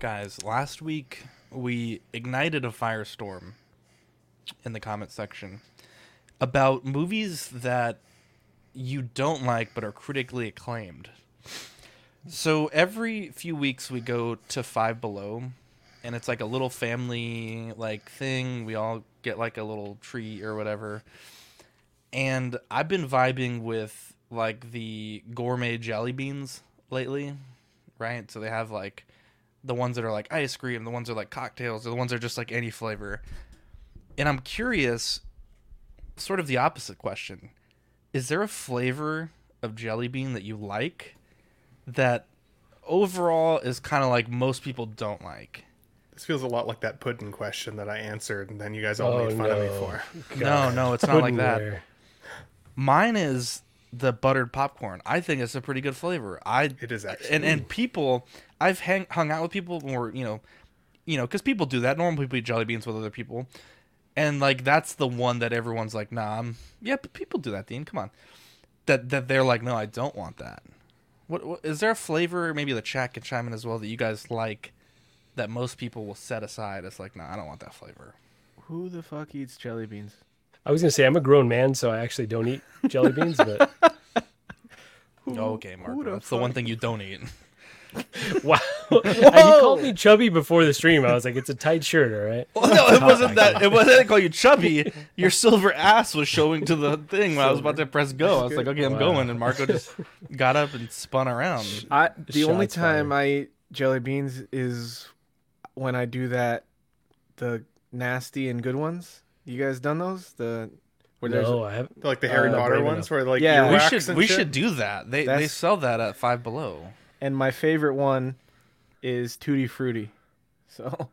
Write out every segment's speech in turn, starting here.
Guys, last week we ignited a firestorm in the comment section about movies that you don't like but are critically acclaimed. So every few weeks we go to Five Below and it's like a little family like thing. We all get like a little treat or whatever. And I've been vibing with like the gourmet jelly beans lately, right? So they have like the ones that are like ice cream, the ones that are like cocktails, or the ones that are just like any flavor. And I'm curious, sort of the opposite question. Is there a flavor of jelly bean that you like that overall is kind of like most people don't like? This feels a lot like that pudding question that I answered, and then you guys all made fun of me oh, for. No, no, it's not like that. Puddinware. Mine is the buttered popcorn. I think it's a pretty good flavor. I It is actually. and and people I've hang, hung out with people more you know you know because people do that. Normal people eat jelly beans with other people. And like that's the one that everyone's like nah I'm yeah but people do that Dean. Come on. That that they're like no I don't want that. What, what is there a flavor maybe the chat can chime in as well that you guys like that most people will set aside as like nah I don't want that flavor. Who the fuck eats jelly beans? I was gonna say I'm a grown man, so I actually don't eat jelly beans. But okay Marco that's the one thing you don't eat wow, you called me chubby before the stream. I was like, it's a tight shirt, all right. Well, no, it wasn't that. It wasn't I call you chubby. Your silver ass was showing to the thing when I was about to press go. I was like, okay, I'm Wow. going, and Marco just got up and spun around. I the only time fired. I eat jelly beans is when I do that the nasty and good ones. You guys done those? The where there's No, I have. like the Harry Uh, Potter ones enough. where like Yeah. We should we shit? should do that. They they sell that at Five Below. And my favorite one is tutti frutti. So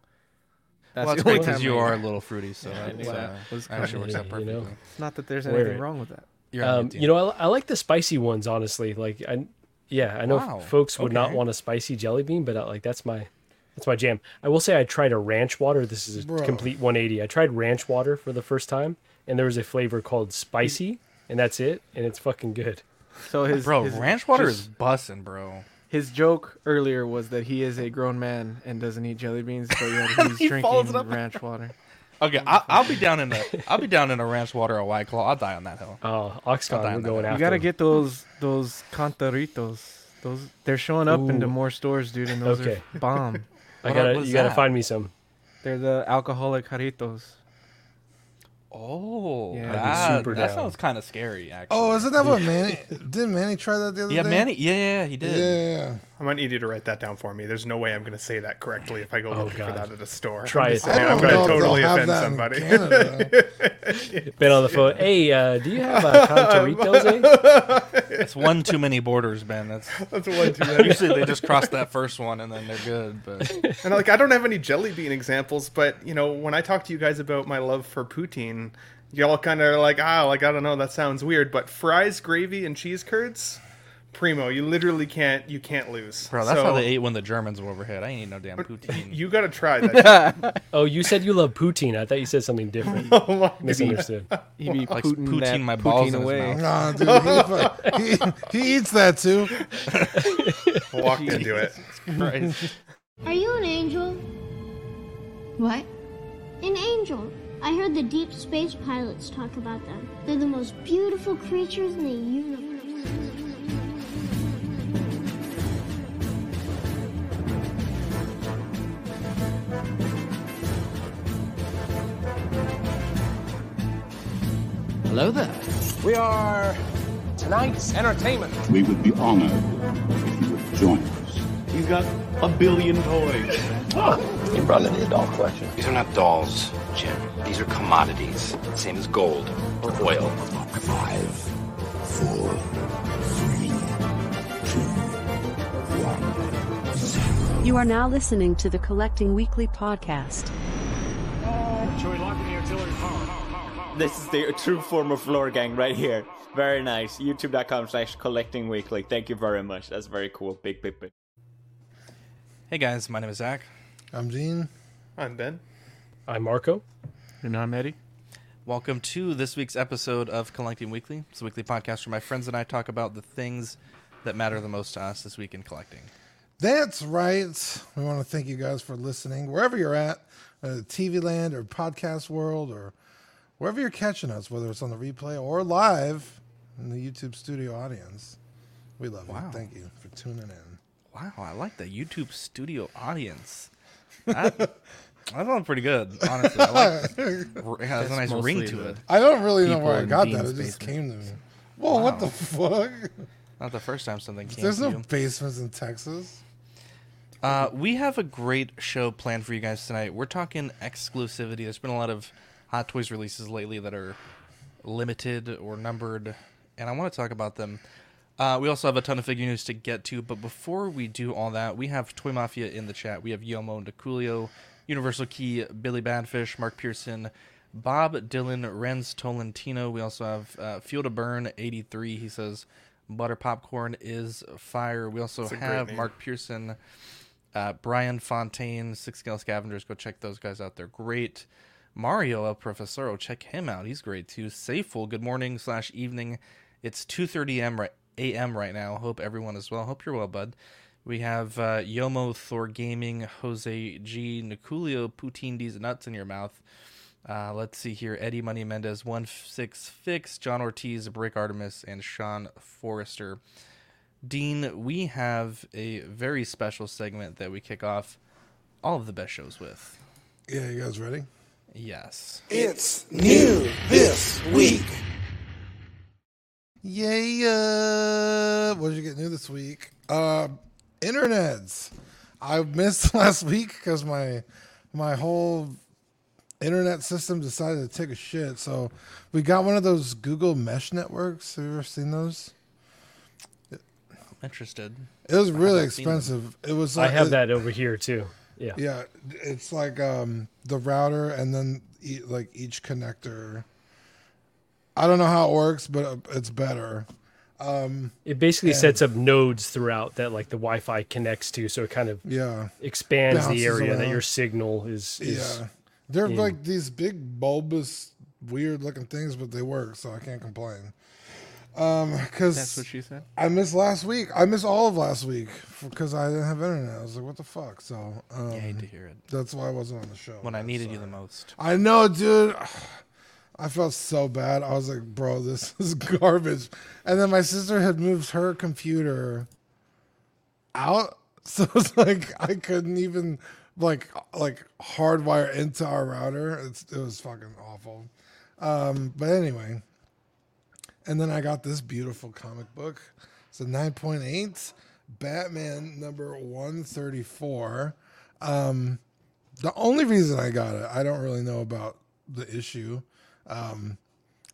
that's, well, that's great because you are a little fruity, so that's, wow. uh, Was actually works out you know. It's not that there's anything it. wrong with that. You're Um, you know, I, I like the spicy ones. Honestly, like I, yeah, I know Wow, folks would not want a spicy jelly bean, but uh, like that's my, that's my jam. I will say I tried a ranch water. This is a Bro. complete 180. I tried ranch water for the first time, and there was a flavor called spicy, and that's it, and it's fucking good. So his bro, his, ranch water just- is bussing, bro. His joke earlier was that he is a grown man and doesn't eat jelly beans, but yet he's He follows it drinking ranch water. Okay, I, I'll be down in a I'll be down in a ranch water or white claw. I'll die on that hill. Oh, I'll Oxcon, we're going You after. You gotta him. get those those cantaritos. Those they're showing up into Ooh. more stores, dude, and those Okay. are bomb. I gotta, what is you gotta find me some. They're the alcoholic jarritos. Oh, Yeah. That, super that sounds kind of scary. Actually. Oh, isn't that what Manny? Didn't Manny try that the other Yeah, day? Yeah, Manny. Yeah, yeah, he Yeah, did. yeah, yeah. I might need you to write that down for me. There's no way I'm going to say that correctly if I go Oh, looking God. for that at a store. Try I'm it. just I don't I'm going to totally offend somebody. Canada. Been on the phone. Hey, uh, do you have uh, Contaritos? Eh? It's one too many borders, Ben. That's That's one too many. usually they just cross that first one and then they're good. But And like, I don't have any jelly bean examples, but you know, when I talk to you guys about my love for poutine, y'all kind of are like, ah, like I don't know, that sounds weird. But fries, gravy, and cheese curds, primo. You literally can't, you can't lose. bro, that's So, how they ate when the Germans were overhead. I ain't eat no damn poutine. You got to try that. Oh, you said you love poutine. I thought you said something different. oh my Misunderstood. He be Like putting poutine my balls poutine in his away. mouth. Nah, dude, he, he, he eats that too. Walked into it. Christ. Are you an angel? What? An angel. I heard the deep space pilots talk about them. They're the most beautiful creatures in the universe. Hello there. We are tonight's entertainment. We would be honored if you would join us. He's got a billion toys. Oh. You brought in the doll collection. These are not dolls, Jim. These are commodities. Same as gold or oil. Five, four, three, two, one, zero. You are now listening to the Collecting Weekly podcast. Oh, This is the true form of floor gang right here. Very nice. YouTube.com slash collecting weekly. Thank you very much. That's very cool. Big, big, big. Hey guys, my name is Zach. I'm Gene. I'm Ben. I'm Marco. And I'm Eddie. Welcome to this week's episode of Collecting Weekly. It's a weekly podcast where my friends and I talk about the things that matter the most to us this week in collecting. That's right. We want to thank you guys for listening wherever you're at, uh, TV land or podcast world or wherever you're catching us, whether it's on the replay or live in the YouTube studio audience. We love Wow. you. Thank you for tuning in. Wow, I like the YouTube studio audience. That, that sounds pretty good, honestly. I like it has a nice ring to it. I don't really know where I got that. It just came to me. Whoa, what the fuck? Not the first time something came There's to no you. basements in Texas. Uh, we have a great show planned for you guys tonight. We're talking exclusivity. There's been a lot of Hot Toys releases lately that are limited or numbered, and I want to talk about them. Uh, we also have a ton of figure news to get to, but before we do all that, we have Toy Mafia in the chat. We have Yomo and Niculio, Universal Key, Billy Badfish, Mark Pearson, Bob Dylan, Renz Tolentino. We also have uh, Field of Burn 83. He says, Butter Popcorn is fire. We also That's a great have. Mark Pearson, uh, Brian Fontaine, Six Scale Scavengers. Go check those guys out. They're great. Mario El Profesoro, check him out. He's great too. Safeful, good morning slash evening. It's 2:30 a.m. right a.m. right now. Hope everyone is well. Hope you're well, bud. We have uh, Yomo Thor Gaming, Jose G, Niculio, Poutine D's nuts in your mouth. Uh, let's see here. Eddie Money Mendez, one six fix, John Ortiz, Brick Artemis, and Sean Forrester. Dean, we have a very special segment that we kick off all of the best shows with. Yeah, you guys ready? Yes. It's new this week. Yeah. What did you get new this week? Uh, internets. I missed last week because my my whole internet system decided to take a shit. So we got one of those Google Mesh networks. Have you ever seen those? I'm interested. It was really haven't seen them. expensive. It was. I have it- that over here too. Yeah. Yeah, it's like um the router and then e- like each connector. I don't know how it works, but uh, it's better. Um, It basically and- sets up nodes throughout that like the Wi-Fi connects to, so it kind of Yeah. expands the area that your signal is. is Yeah, they're in. like these big bulbous, weird looking things, but they work, so I can't complain. Um, because That's what she said? I missed last week. I missed all of last week because I didn't have internet. I was like, what the fuck? So um, I hate to hear it. That's why I wasn't on the show. When I man, needed you the most. I know, dude. I felt so bad. I was like, bro, this is garbage. And then my sister had moved her computer out. So it's like I couldn't even like like hardwire into our router. It's it was fucking awful. Um, but anyway. And then I got this beautiful comic book. It's a 9.8 Batman number 134. Um the only reason I got it, I don't really know about the issue, um,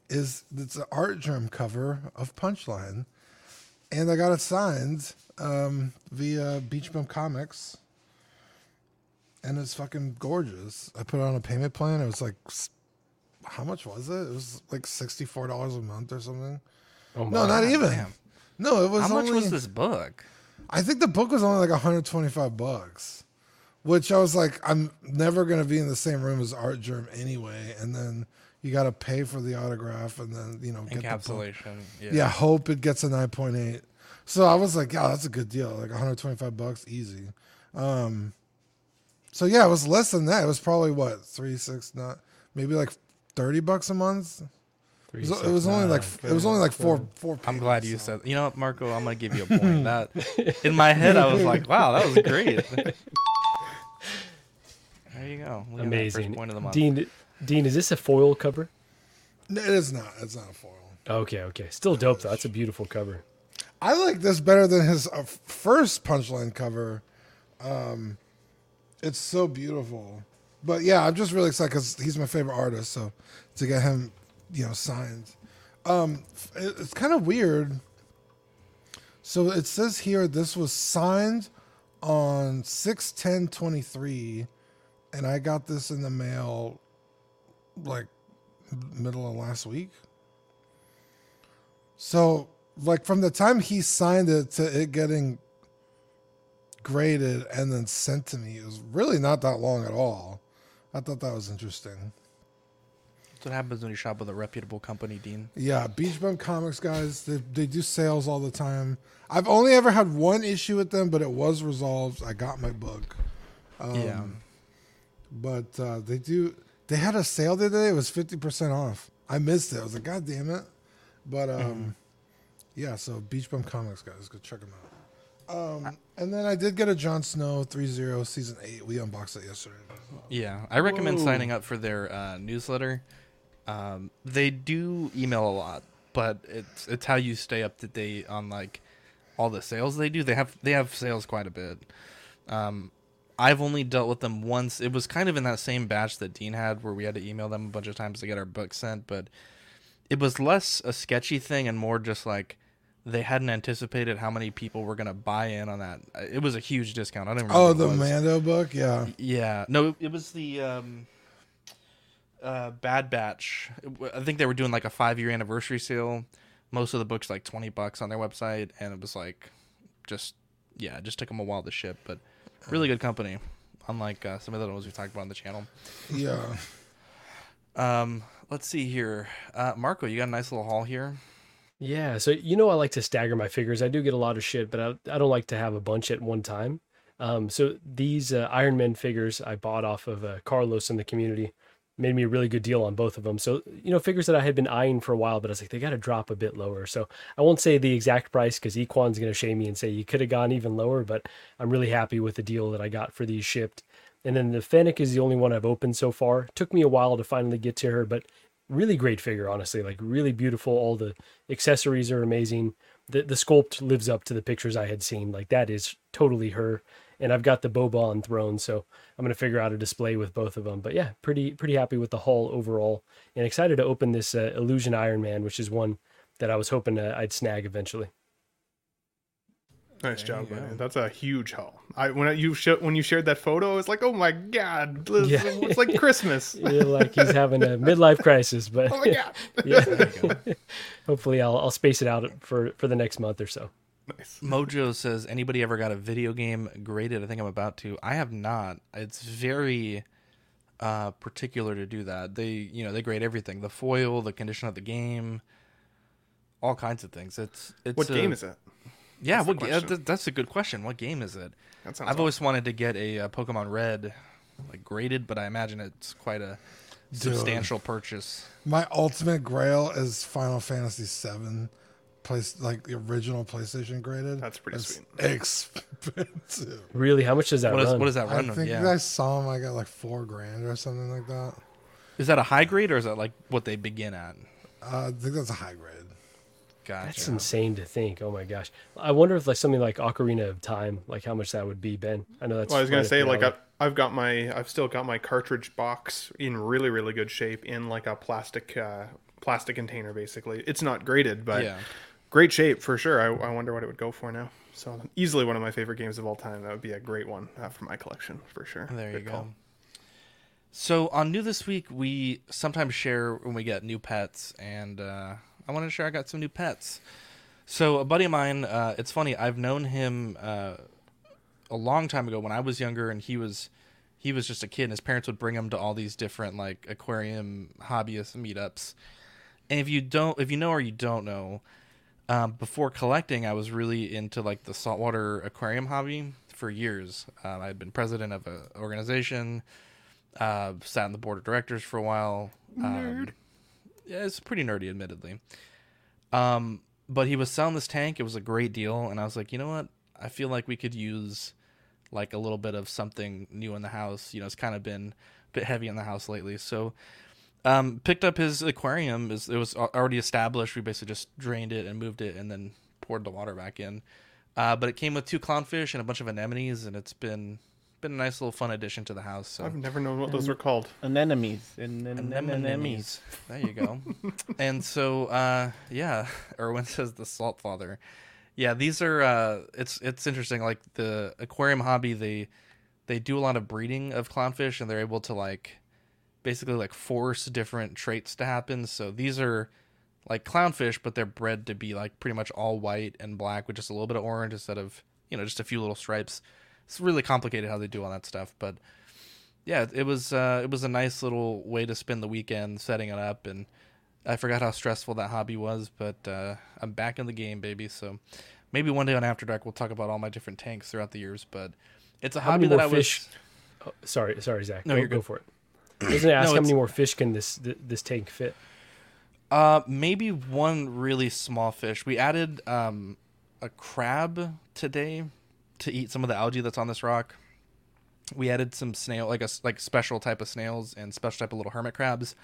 is it's an Artgerm cover of Punchline, and I got it signed um, via Beach Bum Comics, and it's fucking gorgeous. I put it on a payment plan. It was like, how much was it? It was like sixty four dollars a month or something. Oh no, not even. Damn. No, it was. How much was this book? I think the book was only like 125 bucks, which I was like, I'm never gonna be in the same room as Artgerm anyway. And then you got to pay for the autograph, and then you know get the. Encapsulation. Yeah. Yeah. hope it gets a 9.8. So I was like, yeah, that's a good deal. Like 125 bucks, easy. Um, so yeah, it was less than that. It was probably what three, six, not maybe like 30 bucks a month. It was, it was only like it was only like four four. I'm glad you said. You know what, Marco? I'm gonna give you a point. that in my head, I was like, "Wow, that was great." there you go. Look at first Amazing. point of the month. Dean, Dean, is this a foil cover? No, it is not. It's not a foil. Okay, okay. Still dope though. That's a beautiful cover. I like this better than his uh, first punchline cover. Um, it's so beautiful. But yeah, I'm just really excited because he's my favorite artist. So to get him, you know, signed, um, it's kind of weird. So it says here this was signed on six ten twenty three, and I got this in the mail like middle of last week. So, like from the time he signed it to it getting graded and then sent to me, it was really not that long at all. I thought that was interesting. That's what happens when you shop with a reputable company, Dean. Yeah, Beach Bum Comics guys, they, they do sales all the time. I've only ever had one issue with them, but it was resolved. I got my book. Um, Yeah. But uh, they do. They had a sale the other day. It was fifty percent off. I missed it. I was like, God damn it! But um, Mm-hmm. yeah. So Beach Bum Comics guys, go check them out. Um, and then I did get a Jon Snow 3-0 season eight. We unboxed it yesterday. Yeah, I recommend Whoa. signing up for their uh, newsletter. Um, they do email a lot, but it's it's how you stay up to date on like all the sales they do. They have they have sales quite a bit. Um, I've only dealt with them once. It was kind of in that same batch that Dean had, where we had to email them a bunch of times to get our book sent. But it was less a sketchy thing and more just like they hadn't anticipated how many people were gonna buy in on that. It was a huge discount. I don't remember. Oh, what it the. Mando book. Yeah. Yeah, no, it, it was the um, uh, Bad Batch. I think they were doing like a five year anniversary sale. Most of the books like twenty bucks on their website, and it was like just yeah, it just took them a while to ship, but really good company. Unlike uh, some of the ones we talked about on the channel. Yeah. Um, let's see here, uh, Marco, you got a nice little haul here. Yeah, so you know I like to stagger my figures. I do get a lot of shit, but I, I don't like to have a bunch at one time. Um, so these uh, Iron Man figures I bought off of uh, Carlos in the community made me a really good deal on both of them. So you know figures that I had been eyeing for a while, but I was like they got to drop a bit lower. So I won't say the exact price because Equan's going to shame me and say you could have gone even lower, but I'm really happy with the deal that I got for these shipped. And then the Fennec is the only one I've opened so far. Took me a while to finally get to her, but really great figure, honestly. Like really beautiful. All the accessories are amazing. The the sculpt lives up to the pictures I had seen. Like that is totally her. And I've got the Boba on throne, so I'm gonna figure out a display with both of them. But yeah, pretty pretty happy with the haul overall, and excited to open this uh, Illusion Iron Man, which is one that I was hoping uh, I'd snag eventually. Nice job, man. That's a huge haul. I when I, you sh- when you shared that photo, it's like, oh my god, this- Yeah. it's like Christmas. Yeah, like he's having a midlife crisis, but Oh my God. yeah. Hopefully, I'll I'll space it out for for the next month or so. Nice. Mojo says, anybody ever got a video game graded? I think I'm about to. I have not. It's very uh, particular to do that. They, you know, they grade everything: the foil, the condition of the game, all kinds of things. It's it's. What a- game is it? Yeah, That's what ga- that's a good question. What game is it? That I've always wanted to get a, uh Pokemon Red, like graded, but I imagine it's quite a substantial purchase. My ultimate grail is Final Fantasy VII, place like the original PlayStation graded. That's pretty It's sweet. Expensive. Really, how much does that What is- run? what does that run? I think yeah. I saw them. I got like four grand or something like that. Is that a high grade or is that like what they begin at? Uh, I think that's a high grade. Gotcha. That's insane to think. Oh my gosh, I wonder if like something like Ocarina of Time, like how much that would be, Ben. I know that's. Well, I was gonna say, like, I've, I've got my, I've still got my cartridge box in really, really good shape in like a plastic, uh, plastic container. Basically, it's not graded, but Yeah. great shape for sure. I, I wonder what it would go for now. So easily one of my favorite games of all time. That would be a great one uh, for my collection for sure. There you Good go. call. So on new this week, we sometimes share when we get new pets, and uh, I wanted to share I got some new pets. So a buddy of mine, uh, it's funny. I've known him uh, a long time ago when I was younger, and he was he was just a kid. And his parents would bring him to all these different like aquarium hobbyist meetups. And if you don't, if you know or you don't know, um, before collecting, I was really into like the saltwater aquarium hobby for years. Um, I had been president of an organization, uh, sat on the board of directors for a while. Um, it's pretty nerdy, admittedly. Um, but he was selling this tank. It was a great deal, and I was like, you know what? I feel like we could use like a little bit of something new in the house. You know, it's kind of been a bit heavy in the house lately, so um, picked up his aquarium. It was- already established. We basically just drained it and moved it, and then poured the water back in. Uh, but it came with two clownfish and a bunch of anemones, and it's been been a nice little fun addition to the house. So I've never known what those are called. Anemones. An- an- Anemones. There you go. and so, uh, yeah, Erwin says the salt father. Yeah, these are. Uh, it's it's interesting. Like the aquarium hobby, they they do a lot of breeding of clownfish, and they're able to like basically like force different traits to happen. So these are like clownfish, but they're bred to be like pretty much all white and black with just a little bit of orange instead of you know just a few little stripes. It's really complicated how they do all that stuff, but yeah, it was uh, it was a nice little way to spend the weekend setting it up, and I forgot how stressful that hobby was, but uh, I'm back in the game, baby. So maybe one day on After Dark we'll talk about all my different tanks throughout the years, but it's a How hobby that I more was. Oh, sorry, sorry, Zach. No, go, you're go good. for it. Doesn't it ask No, how many more fish can this this tank fit? Uh, maybe one really small fish. We added um, a crab today to eat some of the algae that's on this rock. We added some snail, like a s- like special type of snails and special type of little hermit crabs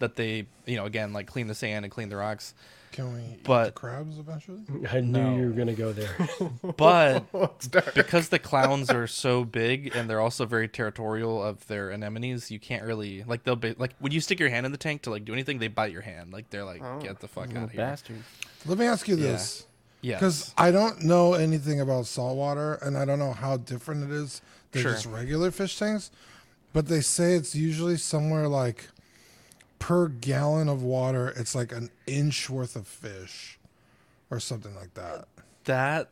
that they, you know, again like clean the sand and clean the rocks. Can we eat But- the crabs eventually? I knew No. you were gonna go there. But because the clowns are so big and they're also very territorial of their anemones, you can't really like they'll be like when you stick your hand in the tank to like do anything, they bite your hand. Like they're like, Oh. get the fuck out of here. bastard. Let me ask you Yeah. this. Yes. Because I don't know anything about saltwater and I don't know how different it is than Sure. just regular fish tanks. But they say it's usually somewhere like per gallon of water, it's like an inch worth of fish or something like that. That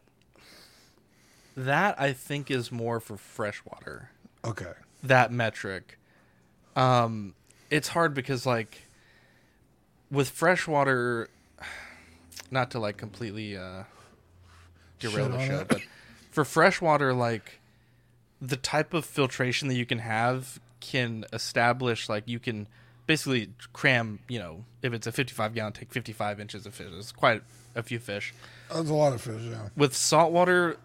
that I think is more for freshwater. Okay. That metric. Um it's hard because like with freshwater not to like completely uh derail Shit the show, but for freshwater like the type of filtration that you can have can establish like you can basically cram, you know, if it's a 55 gallon take 55 inches of fish. It's quite a few fish That's a lot of fish, yeah. with saltwater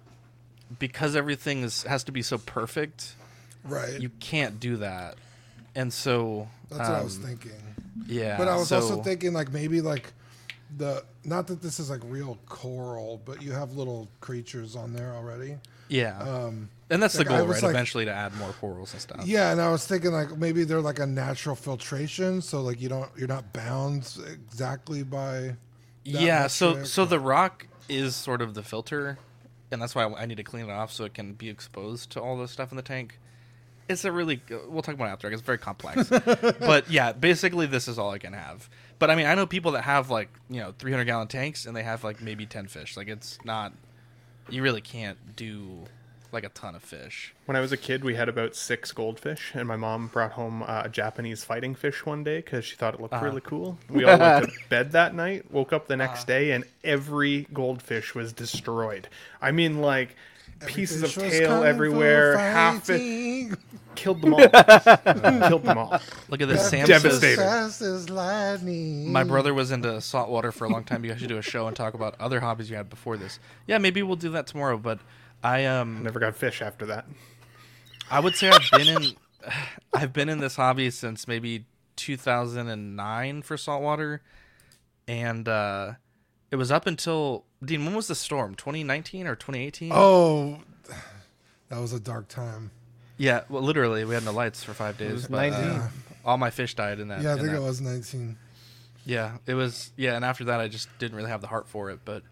because everything is has to be so perfect Right. you can't do that and so That's what I was um, thinking. yeah But I was so, also thinking like maybe like the not that this is like real coral, but you have little creatures on there already. yeah. Um and that's like, the goal right? like- eventually to add more corals and stuff. Yeah, and I was thinking like maybe they're like a natural filtration, so like you don't you're not bound exactly by. yeah so so the rock is sort of the filter and that's why I need to clean it off so it can be exposed to all the stuff in the tank. It's a really we'll talk about it after it's very complex. But yeah basically this is all i can have but i mean i know people that have like you know 300 gallon tanks and they have like maybe 10 fish like it's not you really can't do like a ton of fish When I was a kid, we had about six goldfish, and my mom brought home uh, a Japanese fighting fish one day because she thought it looked Uh-huh. really cool. We all went to bed that night, woke up the next day, and every goldfish was destroyed. I mean, like pieces of tail everywhere, half it fighting. Killed them all. killed them all. look at this sam Devastated. says Fast as lightning. my brother was into saltwater for a long time you guys should do a show and talk about other hobbies you had before this yeah maybe we'll do that tomorrow but i um Never got fish after that. I would say I've been in I've been in this hobby since maybe 2009 for saltwater and uh it was up until Dean when was the storm 2019 or 2018 Oh, that was a dark time. Yeah well literally we had no lights for 5 days was but, uh, all my fish died in that Yeah, I in think that. it was 19. yeah it was yeah and after that I just didn't really have the heart for it but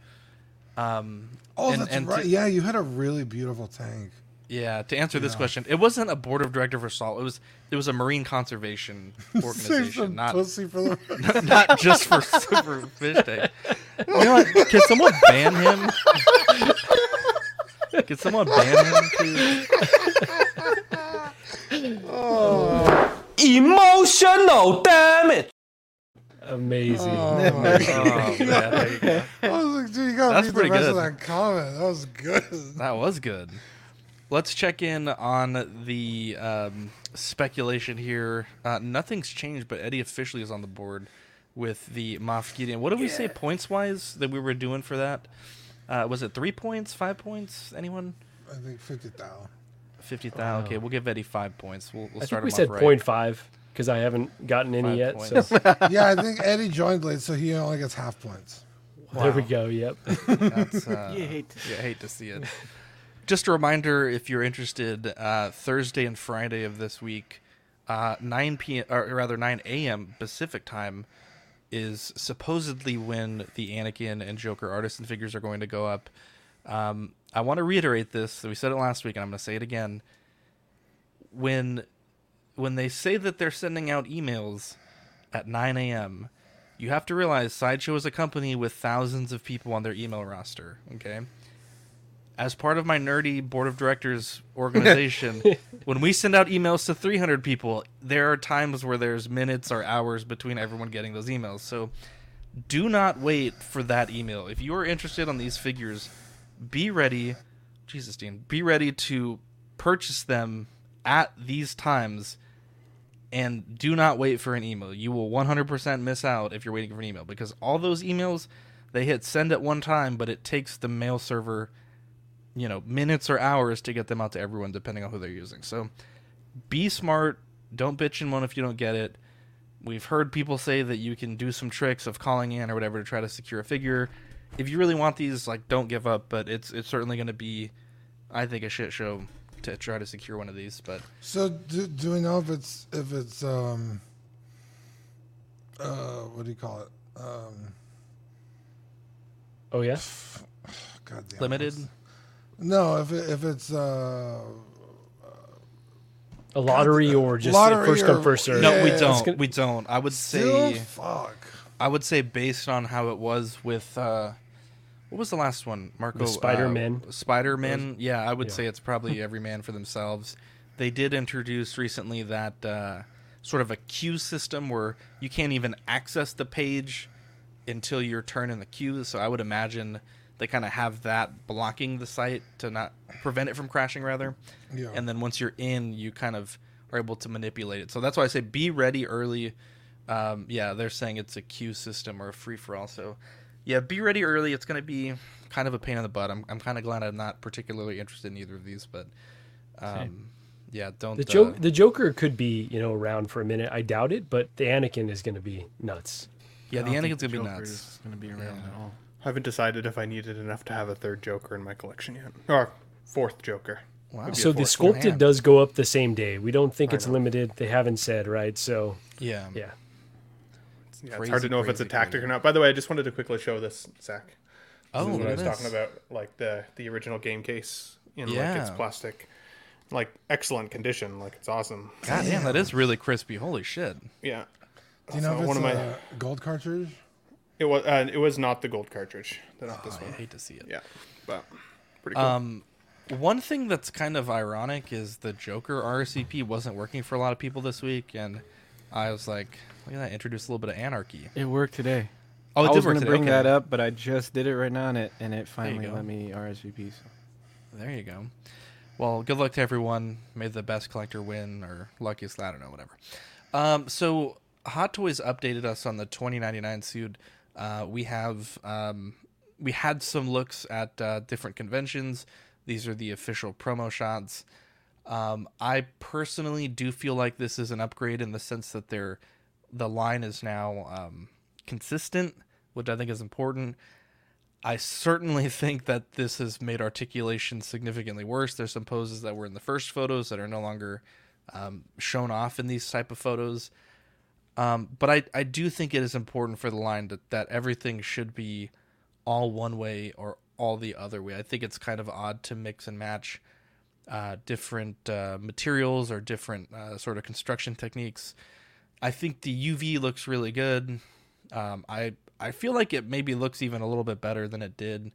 um Oh, and- that's and to- right. yeah, you had a really beautiful tank. Yeah, to answer this Yeah. question, it wasn't a board of director for salt. It was it was a marine conservation organization, not the. not just for for fish tank. You know what? Can someone ban him? Can someone ban him, please? Emotional damage. Amazing. Oh, man, there you go. I was like, dude, you gotta That's read the pretty rest of good. that comment. That was good. That was good. Let's check in on the um, speculation here. Uh, nothing's changed, but Eddie officially is on the board with the Moff Gideon. What did we say points wise that we were doing for that? Uh, was it three points, five points? Anyone? I think 50,000. Fifty thousand. Okay, we'll give Eddie five points. We'll, we'll I start think we him said off right. point five because I haven't gotten any Five yet. So yeah, I think Eddie joined late, so he only gets half points. there we go. Yep. That's, uh, You hate to yeah, I hate to see it. Just a reminder, if you're interested, uh, Thursday and Friday of this week, uh, 9 p.m. or rather 9 a.m. Pacific time is supposedly when the Anakin and Joker artisan figures are going to go up. Um, I want to reiterate this. We said it last week, and I'm going to say it again. When when they say that they're sending out emails at 9 a.m., you have to realize Sideshow is a company with thousands of people on their email roster. Okay. as part of my nerdy board of directors organization, when we send out emails to 300 people, there are times where there's minutes or hours between everyone getting those emails. So do not wait for that email. If you are interested on these figures, be ready. Jesus, Dean, be ready to purchase them at these times and do not wait for an email. You will 100% miss out if you're waiting for an email because all those emails they hit send at one time, but it takes the mail server, you know, minutes or hours to get them out to everyone depending on who they're using. So be smart. Don't bitch and moan if you don't get it. We've heard people say that you can do some tricks of calling in or whatever to try to secure a figure. If you really want these, like, don't give up. But it's it's certainly going to be, I think, a shit show to try to secure one of these. But So do, do we know if it's if it's um uh what do you call it um Oh yeah. God damn limited. what's- No, if it, if it's uh A lottery or just Lottery first come first serve. No, we don't. gonna- we don't. I would still say. fuck. I would say based on how it was with uh what was the last one? Marco Spider-Man? Uh, Spider-Man. Yeah, I would Yeah. say it's probably every man for themselves. They did introduce recently that uh, sort of a queue system where you can't even access the page until your turn in the queue. So I would imagine they kind of have that blocking the site to not prevent it from crashing, rather. Yeah. And then once you're in, you kind of are able to manipulate it. So that's why I say be ready early. Um, yeah, they're saying it's a queue system or a free for all. So yeah, be ready early. It's going to be kind of a pain in the butt. I'm, I'm kind of glad I'm not particularly interested in either of these, but um, yeah, don't. The uh, the Joker could be you know around for a minute. I doubt it, but the Anakin is going to be nuts. yeah, the Anakin's going to be Joker nuts. is gonna be around at all. I haven't decided if I needed enough to have a third Joker in my collection yet, or fourth Joker. Wow. Would be a So the sculpted does go up the same day. We don't think I it's know. limited. They haven't said right. So Yeah. yeah, Yeah, it's hard to know if it's a tactic crazy. or not. By the way, I just wanted to quickly show this, Zach. Oh, this is what I was this. talking about, like the the original game case in like its plastic, like excellent condition. Like it's awesome. God damn, that is really crispy. Holy shit. Yeah. Do you know So if it's one of a my gold cartridge? it was uh, it was not the gold cartridge. Not this one. I hate to see it. Yeah, but pretty cool. Um, one thing that's kind of ironic is the Joker RSVP wasn't working for a lot of people this week, and I was like, look at that, introduce a little bit of anarchy. It worked today. Oh, it I did was work gonna today, bring okay. that up, but I just did it right now, and it and it finally go. let me RSVP. So. There you go. Well, good luck to everyone. May the best collector win, or luckiest, I don't know, whatever. Um, so Hot Toys updated us on the 2099 suit. Uh, we have um, we had some looks at uh, different conventions. These are the official promo shots. Um, I personally do feel like this is an upgrade in the sense that they're the line is now um, consistent, which I think is important. I certainly think that this has made articulation significantly worse. There's some poses that were in the first photos that are no longer um, shown off in these type of photos. Um, but I, I do think it is important for the line that, that everything should be all one way or all the other way. I think it's kind of odd to mix and match uh, different uh, materials or different uh, sort of construction techniques. I think the UV looks really good. Um, I I feel like it maybe looks even a little bit better than it did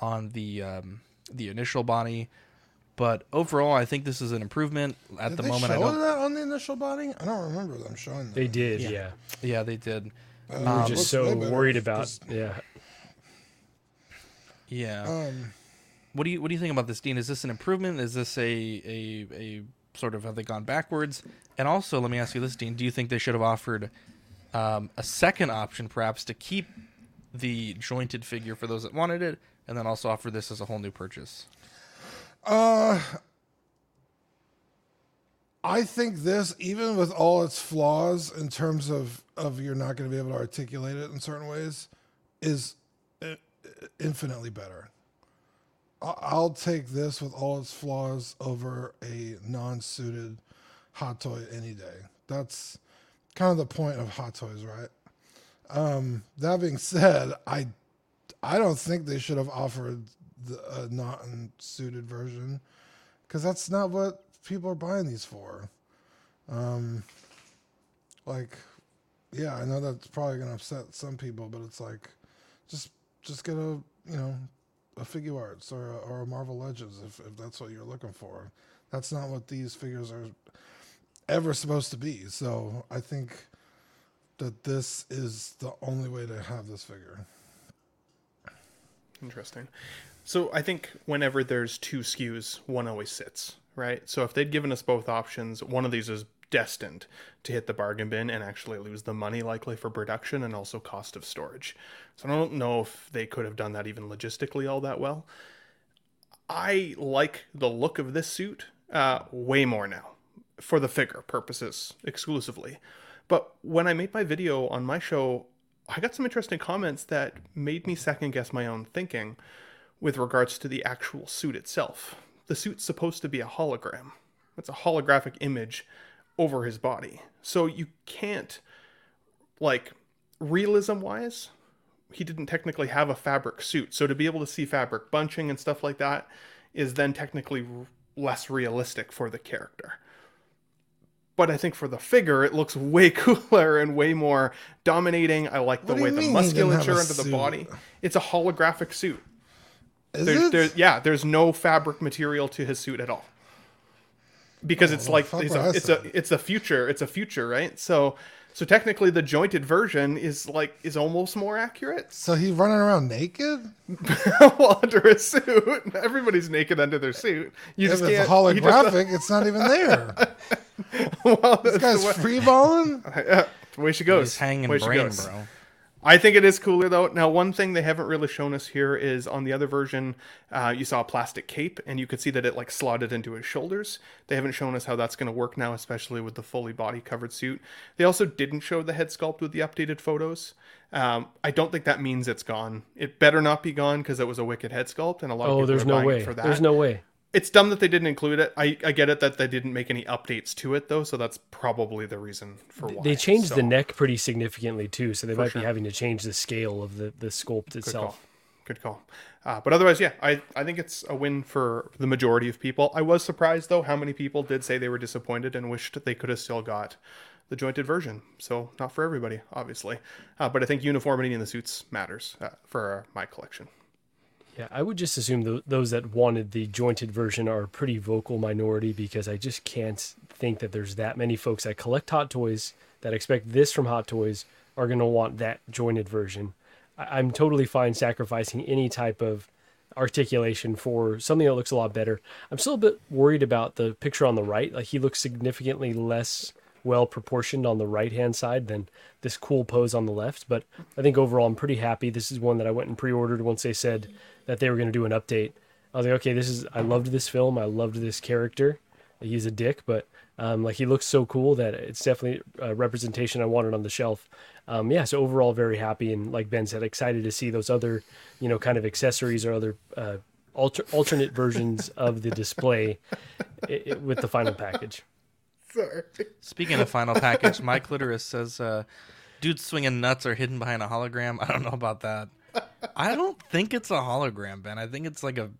on the um, the initial body. But overall, I think this is an improvement. At Did the they moment, I show don't. that on the initial body? I don't remember them showing that. they did. Yeah, Yeah, they did. Uh, we were it just so worried about. Just- Yeah, Yeah. Um, What do you What do you think about this, Dean? Is this an improvement? Is this a a a sort of have they gone backwards? And also, let me ask you this, Dean: Do you think they should have offered um, a second option, perhaps, to keep the jointed figure for those that wanted it, and then also offer this as a whole new purchase? Uh, I think this, even with all its flaws in terms of of you're not going to be able to articulate it in certain ways, is infinitely better. I'll take this with all its flaws over a non-suited hot toy any day. That's kind of the point of hot toys, right? Um, that being said, I I don't think they should have offered the a non-suited version because that's not what people are buying these for. Um, like, yeah, I know that's probably gonna upset some people, but it's like, just just get a you know a Figuarts or a, or a Marvel Legends if if that's what you're looking for. That's not what these figures are ever supposed to be. So I think that this is the only way to have this figure. Interesting. So I think whenever there's two SKUs, one always sits, right? So if they'd given us both options, one of these is destined to hit the bargain bin and actually lose the money likely for production and also cost of storage. So I don't know if they could have done that even logistically all that well. I like the look of this suit uh, way more now for the figure purposes exclusively. But when I made my video on my show, I got some interesting comments that made me second guess my own thinking with regards to the actual suit itself. The suit's supposed to be a hologram. It's a holographic image over his body. So you can't like realism wise, he didn't technically have a fabric suit. So to be able to see fabric bunching and stuff like that is then technically less realistic for the character. But I think for the figure, it looks way cooler and way more dominating. I like the way the mean he didn't have musculature under the body. It's a holographic suit. There's, it? there's- yeah, there's no fabric material to his suit at all. Because oh, it's Oh, like it's what I a, it's a it's a future. It's a future, right? So so technically the jointed version is like is almost more accurate. So he's running around naked? well, under a suit. Everybody's naked under their suit. You if just it's can't, you just- holographic, it's not even there. well, This guy's the way- free balling? Yeah, the way she goes. He's hanging way she brain, goes. bro. I think it is cooler though. Now, one thing they haven't really shown us here is on the other version, uh, you saw a plastic cape, and you could see that it like slotted into his shoulders. They haven't shown us how that's going to work now, especially with the fully body covered suit. They also didn't show the head sculpt with the updated photos. Um, I don't think that means it's gone. It better not be gone because it was a wicked head sculpt, and a lot of Oh, people there's are no buying it way. for that. There's no way. It's dumb that they didn't include it. I, I get it that they didn't make any updates to it though, so that's probably the reason for why. They changed So- the neck pretty significantly too, so they might sure. be having to change the scale of the, the sculpt itself. Good call. Good call. Uh, but otherwise, yeah, I, I think it's a win for the majority of people. I was surprised, though, how many people did say they were disappointed and wished they could have still got the jointed version. So, not for everybody, obviously. Uh, but I think uniformity in the suits matters uh, for my collection. Yeah, I would just assume th- those that wanted the jointed version are a pretty vocal minority because I just can't think that there's that many folks that collect Hot Toys that expect this from Hot Toys are going to want that jointed version. I- I'm totally fine sacrificing any type of articulation for something that looks a lot better. I'm still a bit worried about the picture on the right. Like he looks significantly less well proportioned on the right hand side than this cool pose on the left. But I think overall I'm pretty happy. This is one that I went and pre ordered once they said that they were going to do an update. I was like, okay, this is I loved this film. I loved this character. He's a dick, but um, like he looks so cool that it's definitely a representation I wanted on the shelf. Um, yeah, so overall very happy and like Ben said, excited to see those other, you know, kind of accessories or other uh, alter- alternate versions of the display i- i- with the final package. Sorry. Speaking of final package, my clitoris says, uh, "Dudes swinging nuts are hidden behind a hologram." I don't know about that. I don't think it's a hologram, Ben. I think it's like a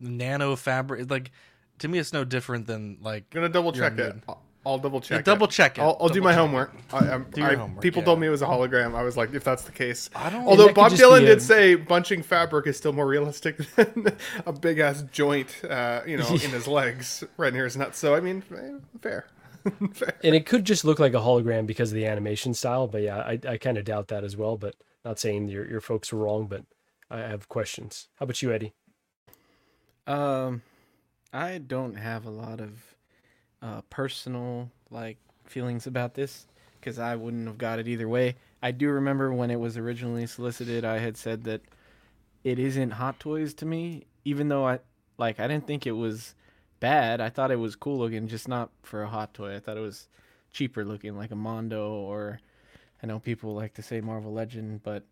nano fabric. Like to me, it's no different than like. gonna double check it. I'll, I'll double check. double check it. I'll, I'll do my homework. I, I'm, Do your I- homework, People yeah. told me it was a hologram. I was like, if that's the case, I don't- Although And that could Bob just be Dylan a- did say bunching fabric is still more realistic than a big ass joint, uh, you know, in his legs right near his nuts. So I mean, eh, fair. fair. And it could just look like a hologram because of the animation style, but yeah, I, I kind of doubt that as well. But not saying your your folks are wrong, but I have questions. How about you, Eddie? Um, I don't have a lot of uh, personal like feelings about this because I wouldn't have got it either way. I do remember when it was originally solicited, I had said that it isn't Hot Toys to me, even though I like I didn't think it was bad. I thought it was cool looking, just not for a Hot Toy. I thought it was cheaper looking, like a Mondo or I know people like to say Marvel Legend, but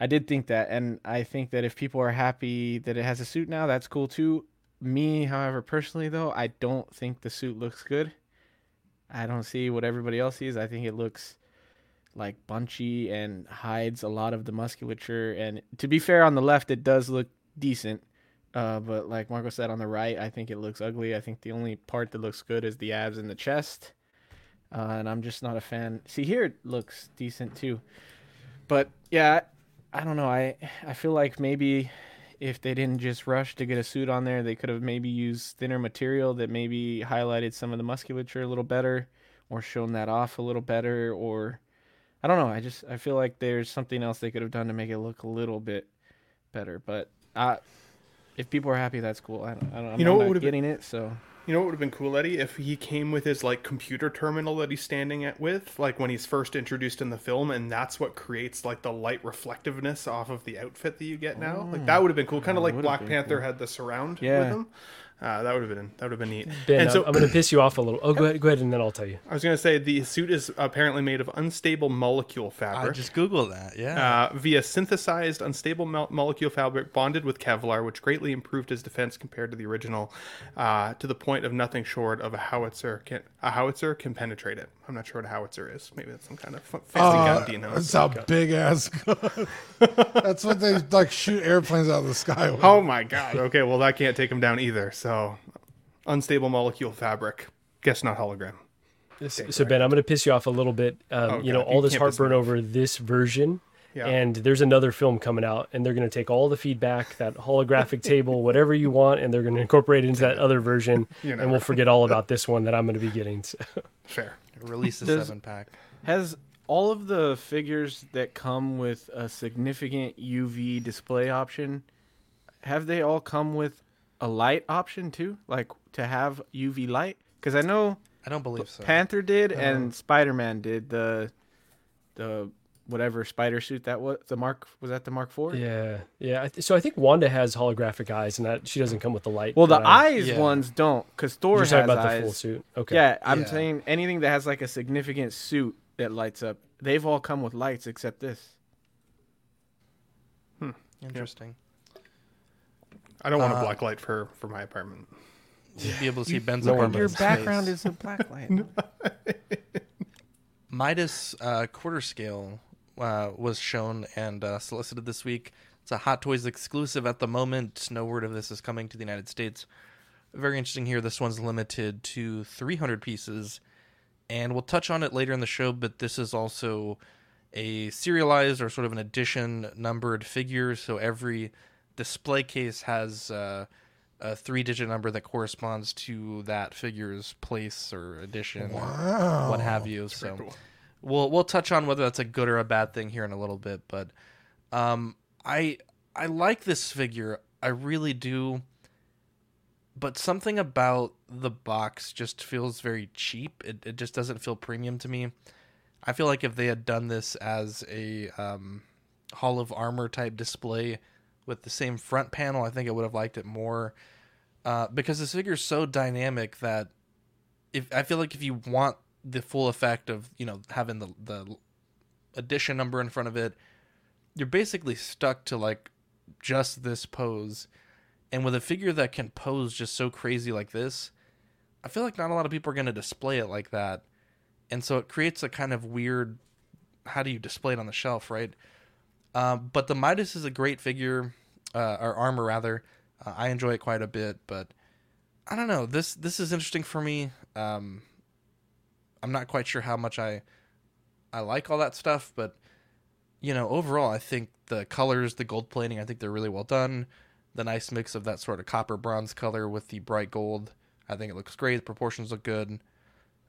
I did think that, and I think that if people are happy that it has a suit now, that's cool too. Me, however, personally though, I don't think the suit looks good. I don't see what everybody else sees. I think it looks like bunchy and hides a lot of the musculature. And to be fair, on the left, it does look decent. Uh, but like Marco said, on the right, I think it looks ugly. I think the only part that looks good is the abs and the chest. Uh, and I'm just not a fan. See, here it looks decent too. But yeah, I don't know. I I feel like maybe if they didn't just rush to get a suit on there, they could have maybe used thinner material that maybe highlighted some of the musculature a little better, or shown that off a little better, or I don't know. I just I feel like there's something else they could have done to make it look a little bit better. But uh, if people are happy, that's cool. I don't. I don't I'm You know what not would've been- getting it, so You know what would have been cool, Eddie, if he came with his like computer terminal that he's standing at with, like when he's first introduced in the film, and that's what creates like the light reflectiveness off of the outfit that you get now. Like that would have been cool, kind of like Black Panther cool. had the surround Yeah. with him. Uh, that would have been that would have been neat. Ben, and I'm, so I'm going to piss you off a little. Oh, go ahead, go ahead, and then I'll tell you. I was gonna say the suit is apparently made of unstable molecule fabric. I fabric. just googled that. Yeah. uh, via synthesized unstable mol- molecule fabric bonded with Kevlar, which greatly improved his defense compared to the original, uh, to the point of nothing short of a howitzer can a howitzer can penetrate it. I'm not sure what a howitzer is. Maybe that's some kind of fancy Uh, gun. Do you know? It's a big ass gun. That's what they like shoot airplanes out of the sky with. Oh my god. Okay, well that can't take them down either. So, unstable molecule fabric. Guess not hologram. So Ben, I'm going to piss you off a little bit. Um, Oh, you know, all you this can't piss me heartburn over this version, Yeah. and there's another film coming out, and they're going to take all the feedback, that holographic table, whatever you want, and they're going to incorporate it into that other version, You and we'll forget all about this one that I'm going to be getting. So. Fair. Release a Does- seven pack. Has all of the figures that come with a significant UV display option, have they all come with a light option too? Like to have UV light? Because I know I don't believe so. Panther did Uh-huh. and Spider Man did the the whatever spider suit that was the Mark was that the Mark Four? Yeah, yeah. So I think Wanda has holographic eyes, and that she doesn't come with the light. Well, the I- eyes Yeah. ones don't, because Thor You're has talking about eyes. the full suit. Okay. Yeah, I'm Yeah. saying anything that has like a significant suit that lights up. They've all come with lights except this. Hmm interesting. I don't want Uh, a black light for for my apartment. You'd be able to see Ben's apartment. Your background is a black light. Midas uh, quarter scale uh, was shown and uh, solicited this week. It's a Hot Toys exclusive at the moment. No word of this is coming to the United States. Very interesting here. This one's limited to 300 pieces, and we'll touch on it later in the show. But this is also a serialized or sort of an edition numbered figure. So every display case has uh, a three-digit number that corresponds to that figure's place or edition, or what have you. so we'll we'll touch on whether that's a good or a bad thing here in a little bit. But um, I I like this figure. I really do. But something about the box just feels very cheap. It it just doesn't feel premium to me. I feel like if they had done this as a um, Hall of Armor type display with the same front panel, I think I would have liked it more. Uh, because this figure is so dynamic that if I feel like if you want the full effect of you know having the the edition number in front of it, you're basically stuck to like just this pose. And with a figure that can pose just so crazy like this, I feel like not a lot of people are going to display it like that. And so it creates a kind of weird how do you display it on the shelf, right? Um, but the Midas is a great figure, uh, or armor rather. Uh, I enjoy it quite a bit, but I don't know. This this is interesting for me. Um, I'm not quite sure how much I I like all that stuff, but you know, overall, I think the colors, the gold plating, I think they're really well done. The nice mix of that sort of copper bronze color with the bright gold, I think it looks great. The proportions look good.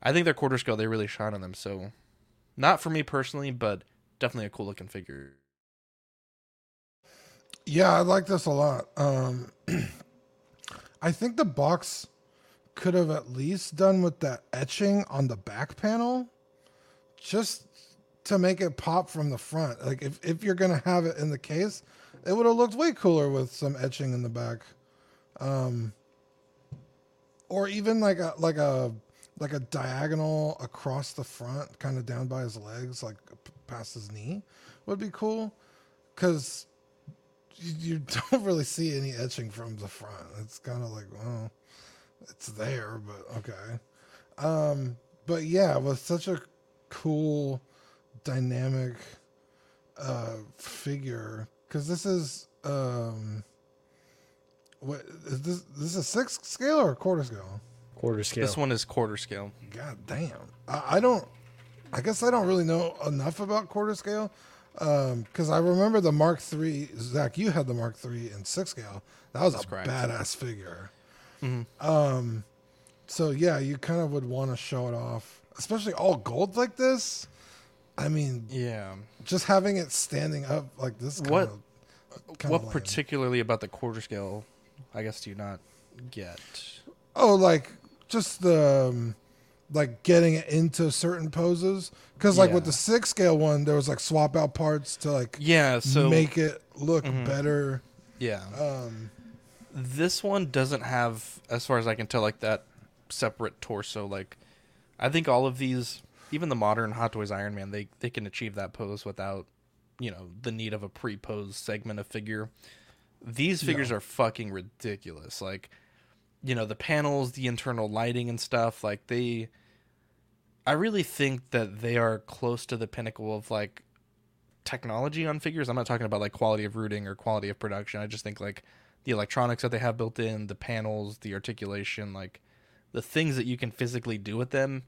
I think their quarter scale, they really shine on them. So, not for me personally, but definitely a cool looking figure. Yeah, I like this a lot. Um, I think the box could have at least done with that etching on the back panel, just to make it pop from the front. Like if if you're gonna have it in the case, it would have looked way cooler with some etching in the back, um, or even like a like a like a diagonal across the front, kind of down by his legs, like past his knee, would be cool. Because you, you don't really see any etching from the front. It's kind of like, well, it's there, but okay. Um, but yeah, with such a cool, dynamic uh, figure, because this is um, what is this? This is a six scale or a quarter scale? Quarter scale. This one is quarter scale. God damn. I, I don't. I guess I don't really know enough about quarter scale. because I remember the Mark III. Zach, you had the Mark III in six scale. That was That's a correct. badass figure. Mhm. Um, so yeah, you kind of would want to show it off, especially all gold like this. I mean, Yeah. just having it standing up like this. Kind What Of, what particularly about the quarter scale I guess do you not get? Oh, like just the um, like getting it into certain poses. Because like with the six scale one, there was like swap out parts to like Yeah, so make it look Mhm. better. Yeah. Um, This one doesn't have, as far as I can tell, like that separate torso. Like, I think all of these, even the modern Hot Toys Iron Man, they they can achieve that pose without, you know, the need of a pre-pose segment of figure. These figures are fucking ridiculous. Like, you know, the panels, the internal lighting and stuff. Like they, I really think that they are close to the pinnacle of like technology on figures. I'm not talking about like quality of rooting or quality of production. I just think like the electronics that they have built in, the panels, the articulation, like the things that you can physically do with them.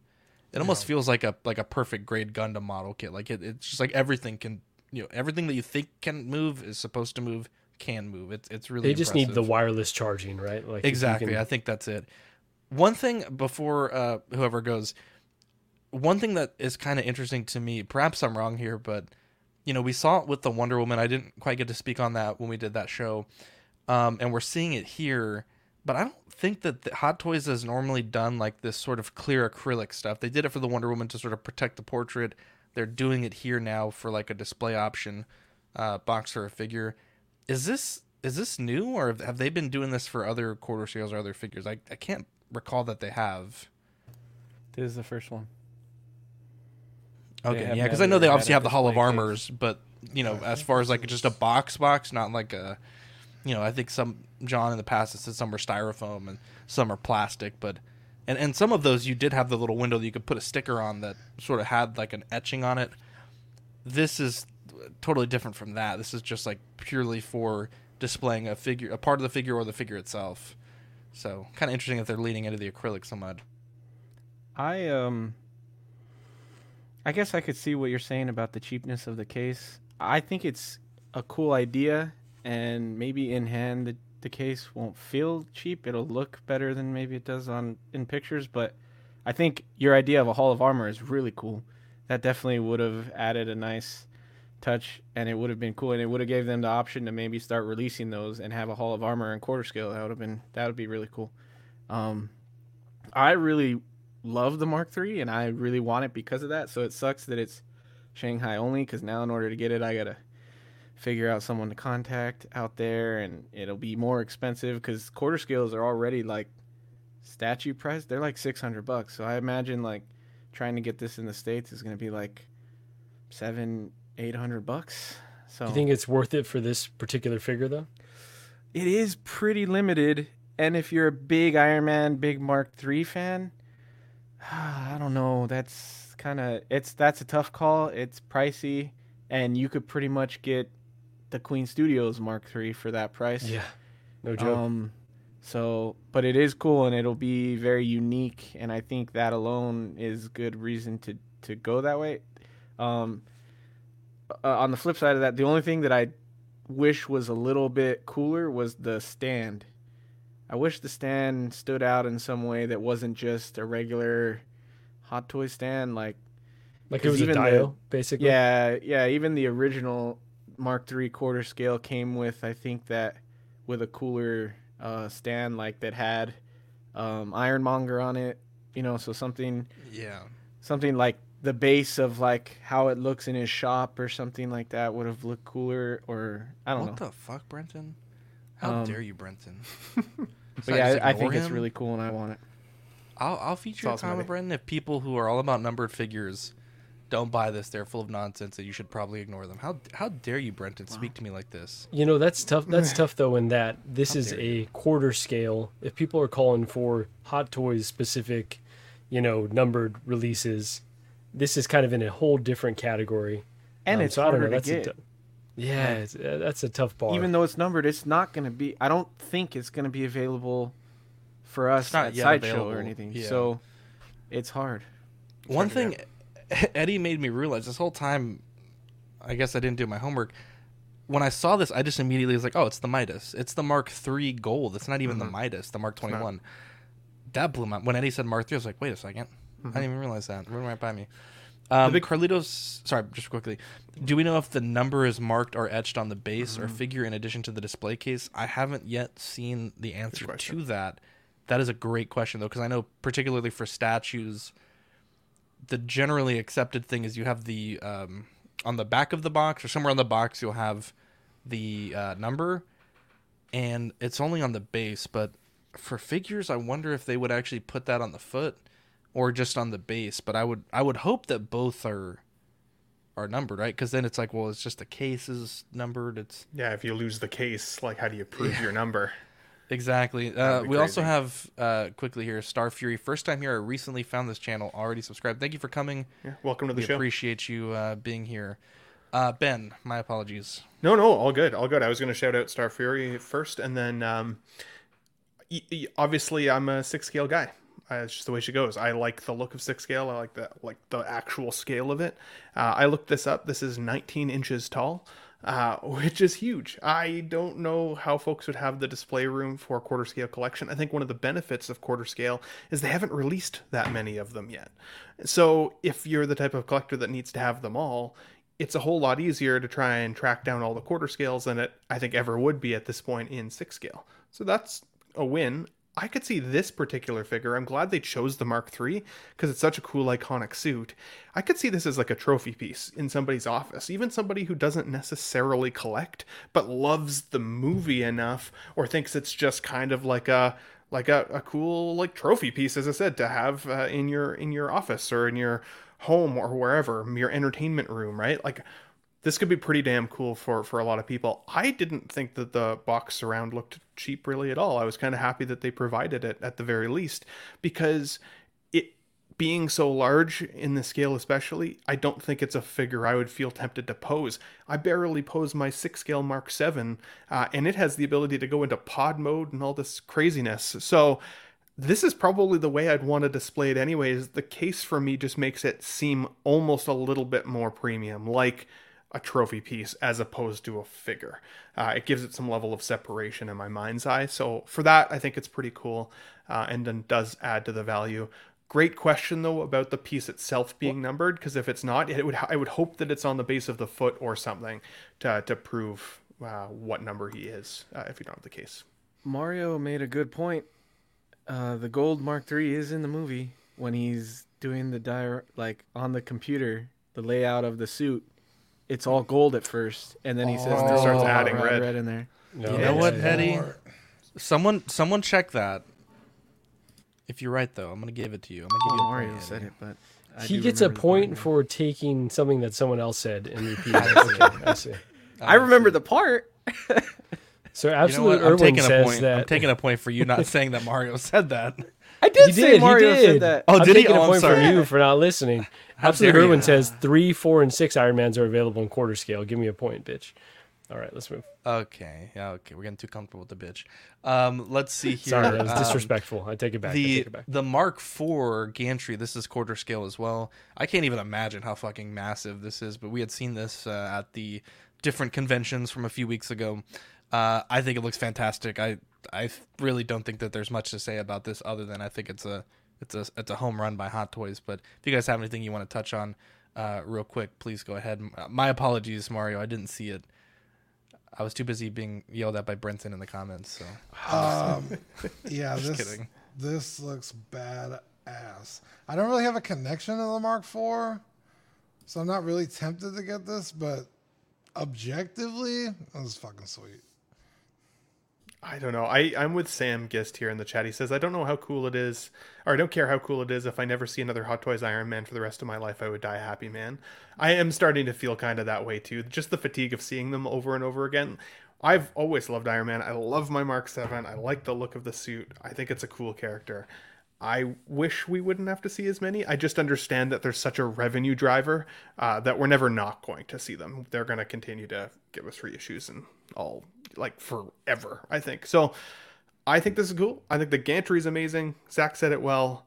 It almost feels like a like a perfect grade Gundam model kit. Like it, it's just like everything can you know everything that you think can move is supposed to move can move. It's it's really They just need the wireless charging, right? Like Exactly. can- I think that's it. One thing before uh, whoever goes, one thing that is kind of interesting to me, perhaps I'm wrong here, but you know, we saw it with the Wonder Woman. I didn't quite get to speak on that when we did that show. Um, and we're seeing it here, but I don't think that the Hot Toys has normally done like this sort of clear acrylic stuff. They did it for the Wonder Woman to sort of protect the portrait. They're doing it here now for like a display option uh, box or a figure. Is this is this new or have- they been doing this for other quarter scales or other figures? I, I can't recall that they have. This is the first one. Okay, yeah, because I know they obviously have the Hall of. Armors, but you know, as far as like just a box box, not like a, you know, I think some John in the past has said some are styrofoam and some are plastic, but and and some of those you did have the little window that you could put a sticker on that sort of had like an etching on it. This is totally different from that. This is just like purely for displaying a figure, a part of the figure or the figure itself. So kind of interesting that they're leaning into the acrylic so much. I um I guess I could see what you're saying about the cheapness of the case. I think it's a cool idea and maybe in hand the, the case won't feel cheap. It'll look better than maybe it does on in pictures, but I think your idea of a Hall of Armor is really cool. That definitely would have added a nice touch and it would have been cool and it would have gave them the option to maybe start releasing those and have a Hall of Armor in quarter scale. That would have been that would be really cool. Um I really love the Mark III, and I really want it because of that. So it sucks that it's Shanghai only, because now in order to get it, I gotta figure out someone to contact out there, and it'll be more expensive because quarter scales are already like statue price. They're like six hundred bucks. So I imagine like trying to get this in the states is gonna be like seven, eight hundred bucks. So Do you think it's worth it for this particular figure though? it is pretty limited. And if you're a big Iron Man, big Mark III fan, I don't know. That's kind of it's that's a tough call. It's pricey, and you could pretty much get the Queen Studios Mark III for that price. Yeah, no joke. Um, so, but it is cool, and it'll be very unique, and I think that alone is good reason to to go that way. Um, uh, on the flip side of that, the only thing that I wish was a little bit cooler was the stand. I wish the stand stood out in some way that wasn't just a regular Hot Toy stand, like Like it was a even the- basically? Yeah, yeah. Even the original Mark III quarter scale came with, I think that with a cooler uh, stand like that had um, Ironmonger on it. You know, so something Yeah. something like the base of like how it looks in his shop or something like that would have looked cooler. Or I don't what know. What the fuck, Brenton? How Um, dare you, Brenton? But yeah, I, I think it's really cool and I want it. I'll, I'll feature a awesome comment. Brenton. If people who are all about numbered figures don't buy this, they're full of nonsense, and you should probably ignore them. How how dare you, Brenton, speak to me like this? You know that's tough. That's tough though. In that this How is dare a quarter scale. If people are calling for Hot Toys specific, you know, numbered releases, this is kind of in a whole different category. And Um, it's so I don't harder know. to That's a get. tou- yeah, it's, uh, that's a tough bar. Even though it's numbered, it's not going to be. I don't think it's going to be available for us It's not at sideshow or anything. yeah. So it's hard. One thing Eddie made me realize this whole time, I guess I didn't do my homework. When I saw this, I just immediately was like, "Oh, it's the Midas. It's the Mark III Gold. It's not even Mhm. the Midas, the Mark 21." That blew my. When Eddie said Mark III, I was like, "Wait a 2nd I didn't even realize that. Right by me." Um, big- Carlitos, sorry, just quickly. Do we know if the number is marked or etched on the base or Mhm. figure in addition to the display case? I haven't yet seen the answer to that. That is a great question though, because I know particularly for statues, the generally accepted thing is you have the um, on the back of the box or somewhere on the box you'll have the uh, number, and it's only on the base. But for figures, I wonder if they would actually put that on the foot or just on the base. But I would I would hope that both are are numbered, right? Because then it's like, well, it's just the case is numbered. It's Yeah, if you lose the case, like how do you prove your number? Exactly. Uh, we also have uh, quickly here Star Fury. First time here. I recently found this channel. Already subscribed. Thank you for coming. Yeah, welcome to the we show. Appreciate you uh, being here. Uh, ben, my apologies. No, no, all good, all good. I was going to shout out Star Fury first, and then um, y- y- obviously I'm a six scale guy. Uh, it's just the way she goes. I like the look of six scale. I like the like the actual scale of it. Uh, I looked this up. This is 19 inches tall, uh, which is huge. I don't know how folks would have the display room for quarter scale collection. I think one of the benefits of quarter scale is they haven't released that many of them yet. So if you're the type of collector that needs to have them all, it's a whole lot easier to try and track down all the quarter scales than it I think ever would be at this point in six scale. So that's a win. I could see this particular figure. I'm glad they chose the Mark III because it's such a cool iconic suit. I could see this as like a trophy piece in somebody's office, even somebody who doesn't necessarily collect but loves the movie enough or thinks it's just kind of like a like a, a cool like trophy piece as I said to have uh, in your in your office or in your home or wherever, your entertainment room, right? Like this could be pretty damn cool for for a lot of people. I didn't think that the box surround looked cheap really at all. I was kind of happy that they provided it at the very least because it being so large in the scale especially, I don't think it's a figure I would feel tempted to pose. I barely pose my 6 scale Mark 7 uh, and it has the ability to go into pod mode and all this craziness. So this is probably the way I'd want to display it anyways. The case for me just makes it seem almost a little bit more premium, like a trophy piece as opposed to a figure. Uh, it gives it some level of separation in my mind's eye. So for that, I think it's pretty cool uh, and then does add to the value. Great question though about the piece itself being numbered because if it's not, it would I would hope that it's on the base of the foot or something to to prove uh, what number he is uh, if you don't have the case. Mario made a good point. Uh, the gold Mark III is in the movie when he's doing the dire like on the computer, the layout of the suit. It's all gold at first, and then he says Oh, there's starts a adding red, red. red in there. No, You know what, yeah. Eddie? Someone, someone check that. If you're right, though, I'm gonna give it to you. I'm gonna give Oh, you a oh, Mario point, said it, but I he gets a point for taking something that someone else said and repeating it. I see. I remember the part. So You know absolute? I'm Irwin taking a says point. that I'm taking a point for you not saying that Mario said that. I did he say did. Mario he did. said that. Oh, I'm did he? taking Oh, a I'm point from you for not listening. How Absolute dare says three, four, and six Iron Mans are available in quarter scale. Give me a point, bitch. All right, let's move. Okay, yeah, okay, we're getting too comfortable with the bitch. Um, let's see here. Sorry, that was Um, disrespectful. I take it back. I The take it back. the Mark IV gantry. This is quarter scale as well. I can't even imagine how fucking massive this is. But we had seen this uh, at the different conventions from a few weeks ago. Uh, I think it looks fantastic. I I really don't think that there's much to say about this other than I think it's a it's a it's a home run by Hot Toys. But if you guys have anything you want to touch on, uh, real quick, please go ahead. My apologies, Mario. I didn't see it. I was too busy being yelled at by Brenton in the comments. So Um, yeah, this kidding. this looks badass. I don't really have a connection to the Mark IV, so I'm not really tempted to get this. But objectively, this is fucking sweet. I don't know. I, I'm with Sam Gist here in the chat. He says, I don't know how cool it is, or I don't care how cool it is. If I never see another Hot Toys Iron Man for the rest of my life, I would die a happy man. I am starting to feel kind of that way too. Just the fatigue of seeing them over and over again. I've always loved Iron Man. I love my Mark 7. I like the look of the suit. I think it's a cool character. I wish we wouldn't have to see as many. I just understand that there's such a revenue driver uh, that we're never not going to see them. They're going to continue to give us reissues and all like forever. I think so. I think this is cool. I think the gantry is amazing. Zach said it well.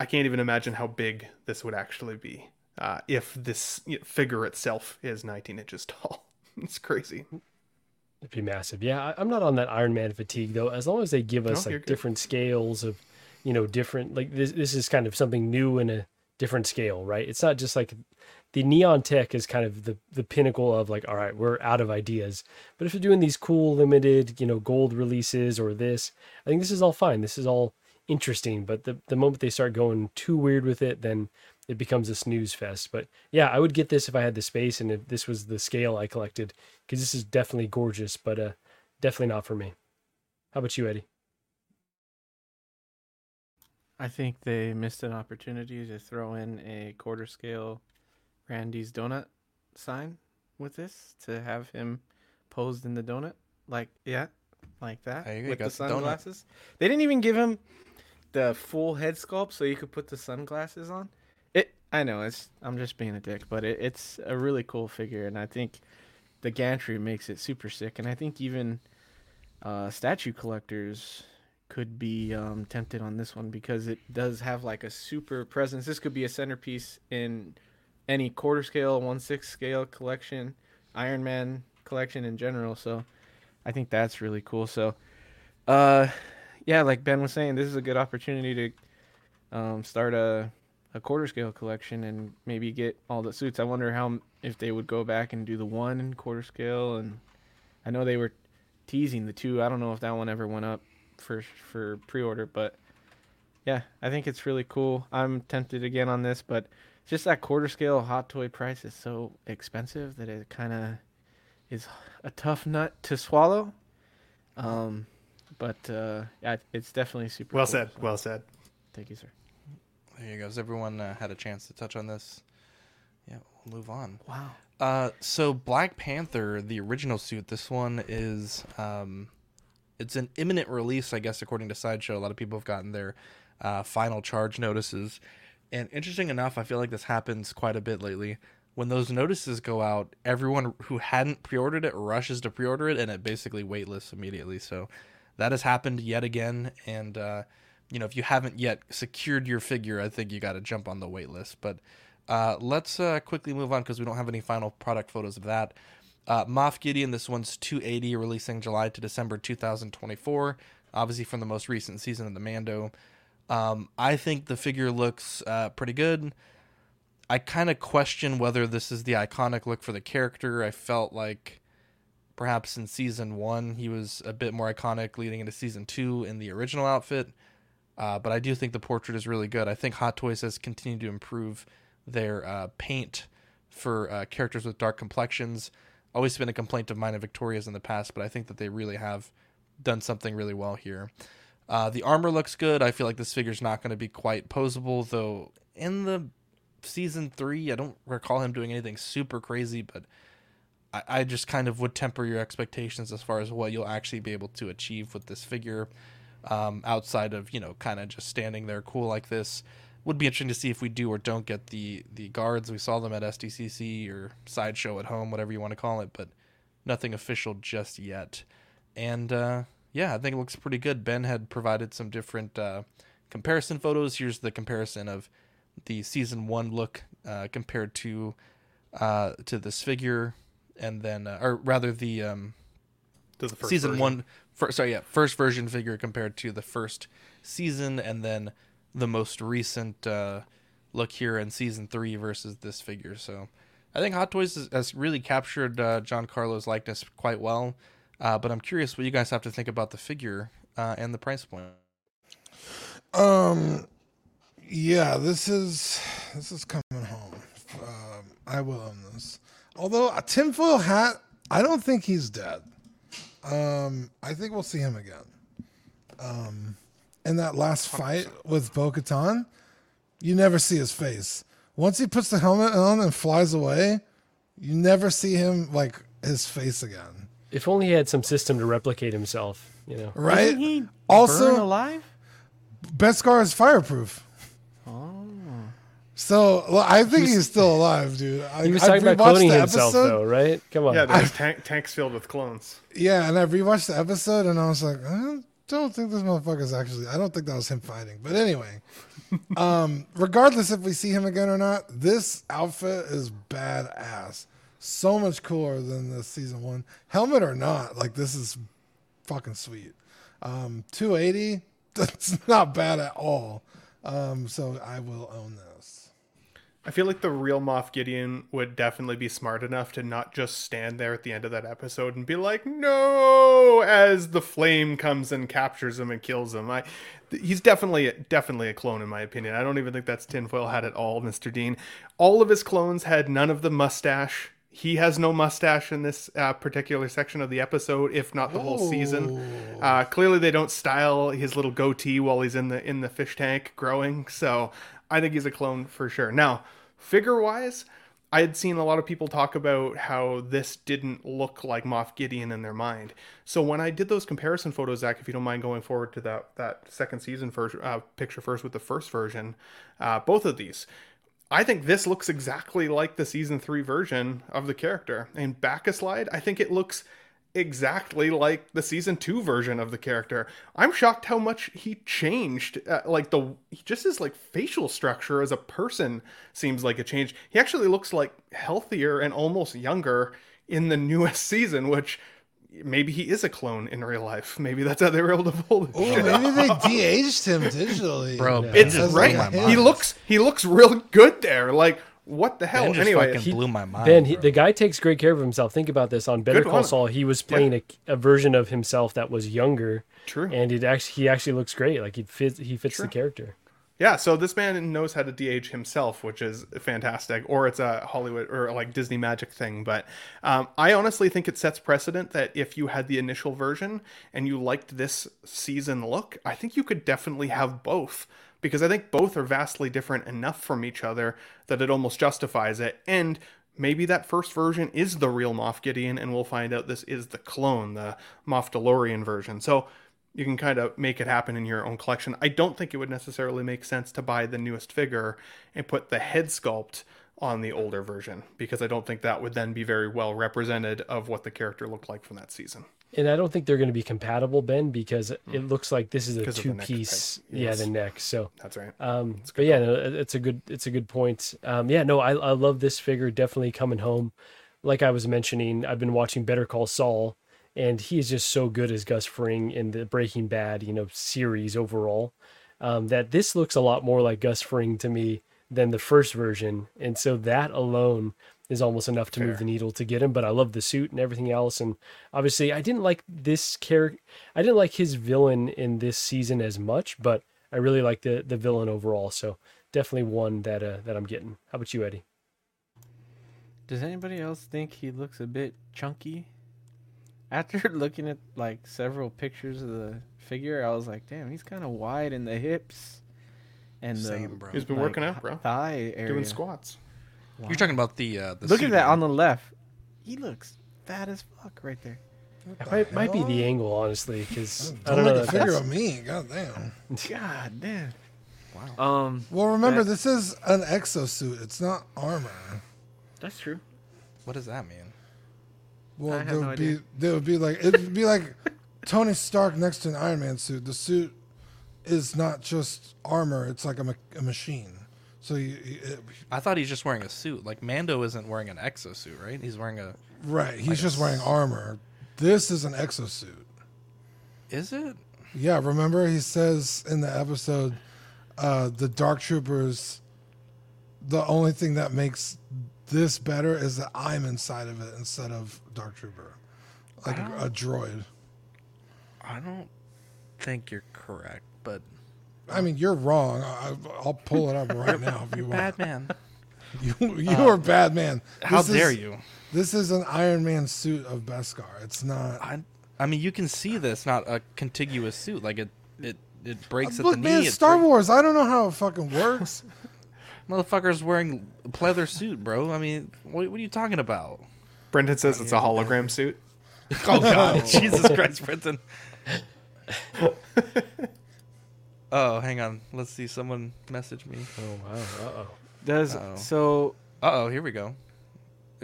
I can't even imagine how big this would actually be. uh, if this figure itself is 19 inches tall. it's crazy. It'd be massive. Yeah, I'm not on that Iron Man fatigue though. As long as they give us No, like different scales of, you know, different like this. This is kind of something new in a different scale, right? It's not just like the neon tech is kind of the the pinnacle of like, all right, we're out of ideas. But if you're doing these cool limited, you know, gold releases or this, I think this is all fine. This is all interesting. But the the moment they start going too weird with it, then it becomes a snooze fest. But yeah, I would get this if I had the space and if this was the scale I collected because this is definitely gorgeous, but uh, definitely not for me. How about you, Eddie? I think they missed an opportunity to throw in a quarter scale Randy's donut sign with this to have him posed in the donut. Like, yeah, like that. Go, with the sunglasses. They didn't even give him the full head sculpt so you could put the sunglasses on. It I know it's I'm just being a dick, but it, it's a really cool figure and I think the gantry makes it super sick and I think even uh, statue collectors could be um, tempted on this one because it does have like a super presence. This could be a centerpiece in any quarter scale, one six scale collection, Iron Man collection in general. So I think that's really cool. So, uh, yeah, like Ben was saying, this is a good opportunity to um, start a a quarter scale collection and maybe get all the suits. I wonder how if they would go back and do the one in quarter scale. And I know they were teasing the two. I don't know if that one ever went up for for pre-order, but yeah, I think it's really cool. I'm tempted again on this, but just that quarter scale hot toy price is so expensive that it kind of is a tough nut to swallow. Um, but uh, yeah, it's definitely super. Well cool, said. so Well said. Thank you, sir. There you go. Has everyone uh, had a chance to touch on this? Yeah, we'll move on. Wow. Uh, so Black Panther, the original suit, this one is um, it's an imminent release, I guess, according to Sideshow. A lot of people have gotten their uh, final charge notices, and interesting enough, I feel like this happens quite a bit lately. When those notices go out, everyone who hadn't pre-ordered it rushes to pre-order it, and it basically waitlists immediately. So that has happened yet again, and uh, you know if you haven't yet secured your figure, I think you got to jump on the waitlist. But uh, let's uh, quickly move on because we don't have any final product photos of that. Uh, Moff Gideon, this one's 280, releasing July to December 2024. Obviously from the most recent season of the Mando. Um, I think the figure looks uh, pretty good. I kind of question whether this is the iconic look for the character. I felt like perhaps in season one he was a bit more iconic leading into season two in the original outfit. Uh, but I do think the portrait is really good. I think Hot Toys has continued to improve their uh, paint for uh, characters with dark complexions. Always been a complaint of mine and Victoria's in the past, but I think that they really have done something really well here. Uh, the armor looks good. I feel like this figure's not going to be quite posable, though. In the season three, I don't recall him doing anything super crazy, but I, I just kind of would temper your expectations as far as what you'll actually be able to achieve with this figure. Um, outside of you know, kind of just standing there cool like this, would be interesting to see if we do or don't get the the guards. We saw them at SDCC or sideshow at home, whatever you want to call it, but nothing official just yet. And uh, yeah, I think it looks pretty good. Ben had provided some different uh, comparison photos. Here's the comparison of the season one look uh, compared to uh, to this figure, and then uh, or rather the um, To the first season version. one. Fir- sorry, yeah, first version figure compared to the first season, and then the most recent uh, look here in season three versus this figure. So I think Hot Toys has, has really captured uh, Giancarlo's likeness quite well. Uh, but I'm curious what you guys have to think about the figure uh, and the price point. Um, yeah, this is this is coming home. Um, I will own this. Although a tinfoil hat, I don't think he's dead. Um, I think we'll see him again. Um, in that last fight with Bo-Katan, you never see his face. Once he puts the helmet on and flies away, you never see him like his face again. If only he had some system to replicate himself, you know. Right? Isn't he also, burn alive? Beskar is fireproof. Oh. So well, I think he's still alive, dude. I, He was I've talking about rewatched cloning the himself, though, right? Come on. Yeah, there's tank, tanks filled with clones. Yeah, and I rewatched the episode and I was like, huh? don't think this motherfucker's actually. I don't think that was him fighting. But anyway, um, regardless if we see him again or not, this outfit is badass. So much cooler than the season one helmet or not. Like this is fucking sweet. Um, 280. That's not bad at all. Um, so I will own this. I feel like the real Moff Gideon would definitely be smart enough to not just stand there at the end of that episode and be like, "No!" as the flame comes and captures him and kills him. I, he's definitely definitely a clone in my opinion. I don't even think that's tinfoil hat at all, Mr. Dean. All of his clones had none of the mustache. He has no mustache in this uh, particular section of the episode, if not the whole season. Uh, clearly, they don't style his little goatee while he's in the in the fish tank growing. So I think he's a clone for sure. Now, figure wise, I had seen a lot of people talk about how this didn't look like Moff Gideon in their mind. So when I did those comparison photos, Zach, if you don't mind going forward to that that second season first uh, picture first with the first version, uh, both of these. I think this looks exactly like the season three version of the character. A slide, I think it looks exactly like the season two version of the character. I'm shocked how much he changed. Uh, like the just his like facial structure as a person seems like a change. He actually looks like healthier and almost younger in the newest season, which maybe he is a clone in real life. Maybe that's how they were able to pull this Oh, shit maybe off. they de-aged him digitally, Bro, Yeah. It's just right. blew He looks he looks real good there. Like what the hell? Ben just Anyway, fucking blew my mind. Ben, he, the guy takes great care of himself. Think about this. On Better Good Call on. Saul, he was playing a, a version of himself that was younger, true. and it actually he actually looks great. Like he fits he fits Sure. the character. Yeah, so this man knows how to de-age himself, which is fantastic. Or it's a Hollywood or like Disney magic thing. But um, I honestly think it sets precedent that if you had the initial version and you liked this season look, I think you could definitely have both because I think both are vastly different enough from each other that it almost justifies it. And maybe that first version is the real Moff Gideon, and we'll find out this is the clone, the Moff DeLorean version. So you can kind of make it happen in your own collection. I don't think it would necessarily make sense to buy the newest figure and put the head sculpt on the older version because I don't think that would then be very well represented of what the character looked like from that season. And I don't think they're going to be compatible, Ben, because it looks like this is a Hmm. Because of the two piece. type. Yeah, the neck. So That's right. Um, but yeah, no, it's a good it's a good point. Um, yeah, no, I I love this figure. Definitely coming home. Like I was mentioning, I've been watching Better Call Saul, and he is just so good as Gus Fring in the Breaking Bad, you know, series overall. Um, that this looks a lot more like Gus Fring to me than the first version, and so that alone is almost enough to move the needle to get him. But I love the suit and everything else, and obviously I didn't like this character. I didn't like his villain in this season as much, but I really like the the villain overall. So definitely one that uh, that I'm getting. How about you, Eddie? Does anybody else think he looks a bit chunky? After looking at like several pictures of the figure, I was like, damn, he's kind of wide in the hips and the bro. He's been like, working out, bro. Thigh area. Doing squats. Wow. You're talking about the uh, the Look at that right? on the left. He looks fat as fuck right there. It might, might be the angle, honestly, because I Don't don't know. make a figure that's- of me. God damn. God damn. Wow. Um, Well, remember, That- this is an exosuit. It's not armor. that's true. What does that mean? Well, I have there no would be idea. there would be like it would be like Tony Stark next to an Iron Man suit. The suit is not just armor; it's like a, ma- a machine. So you, you- it, I thought he's just wearing a suit. Like Mando isn't wearing an exosuit, right? He's wearing a. right, he's Like a just wearing armor. This is an exosuit. Is it? Yeah, remember he says in the episode, uh, the Dark Troopers. The only thing that makes this better is that I'm inside of it instead of Dark Trooper, like a, a droid. I don't think you're correct, but I mean, you're wrong. I, I'll pull it up right now if you want. bad man. You you uh, are bad man. How This dare is- you? This is an Iron Man suit of Beskar. It's not. I, I mean, you can see this not a contiguous suit. Like it, it, it breaks Look, at the man, knee. it Star Wars. I don't know how it fucking works. Motherfucker's wearing a pleather suit, bro. I mean, what, what are you talking about? Brendan says it's a hologram suit. Oh God, Jesus Christ, Brendan. oh, hang on. Let's see. Someone message me. Oh wow. Uh oh. Does Uh-oh. so? Uh oh, here we go.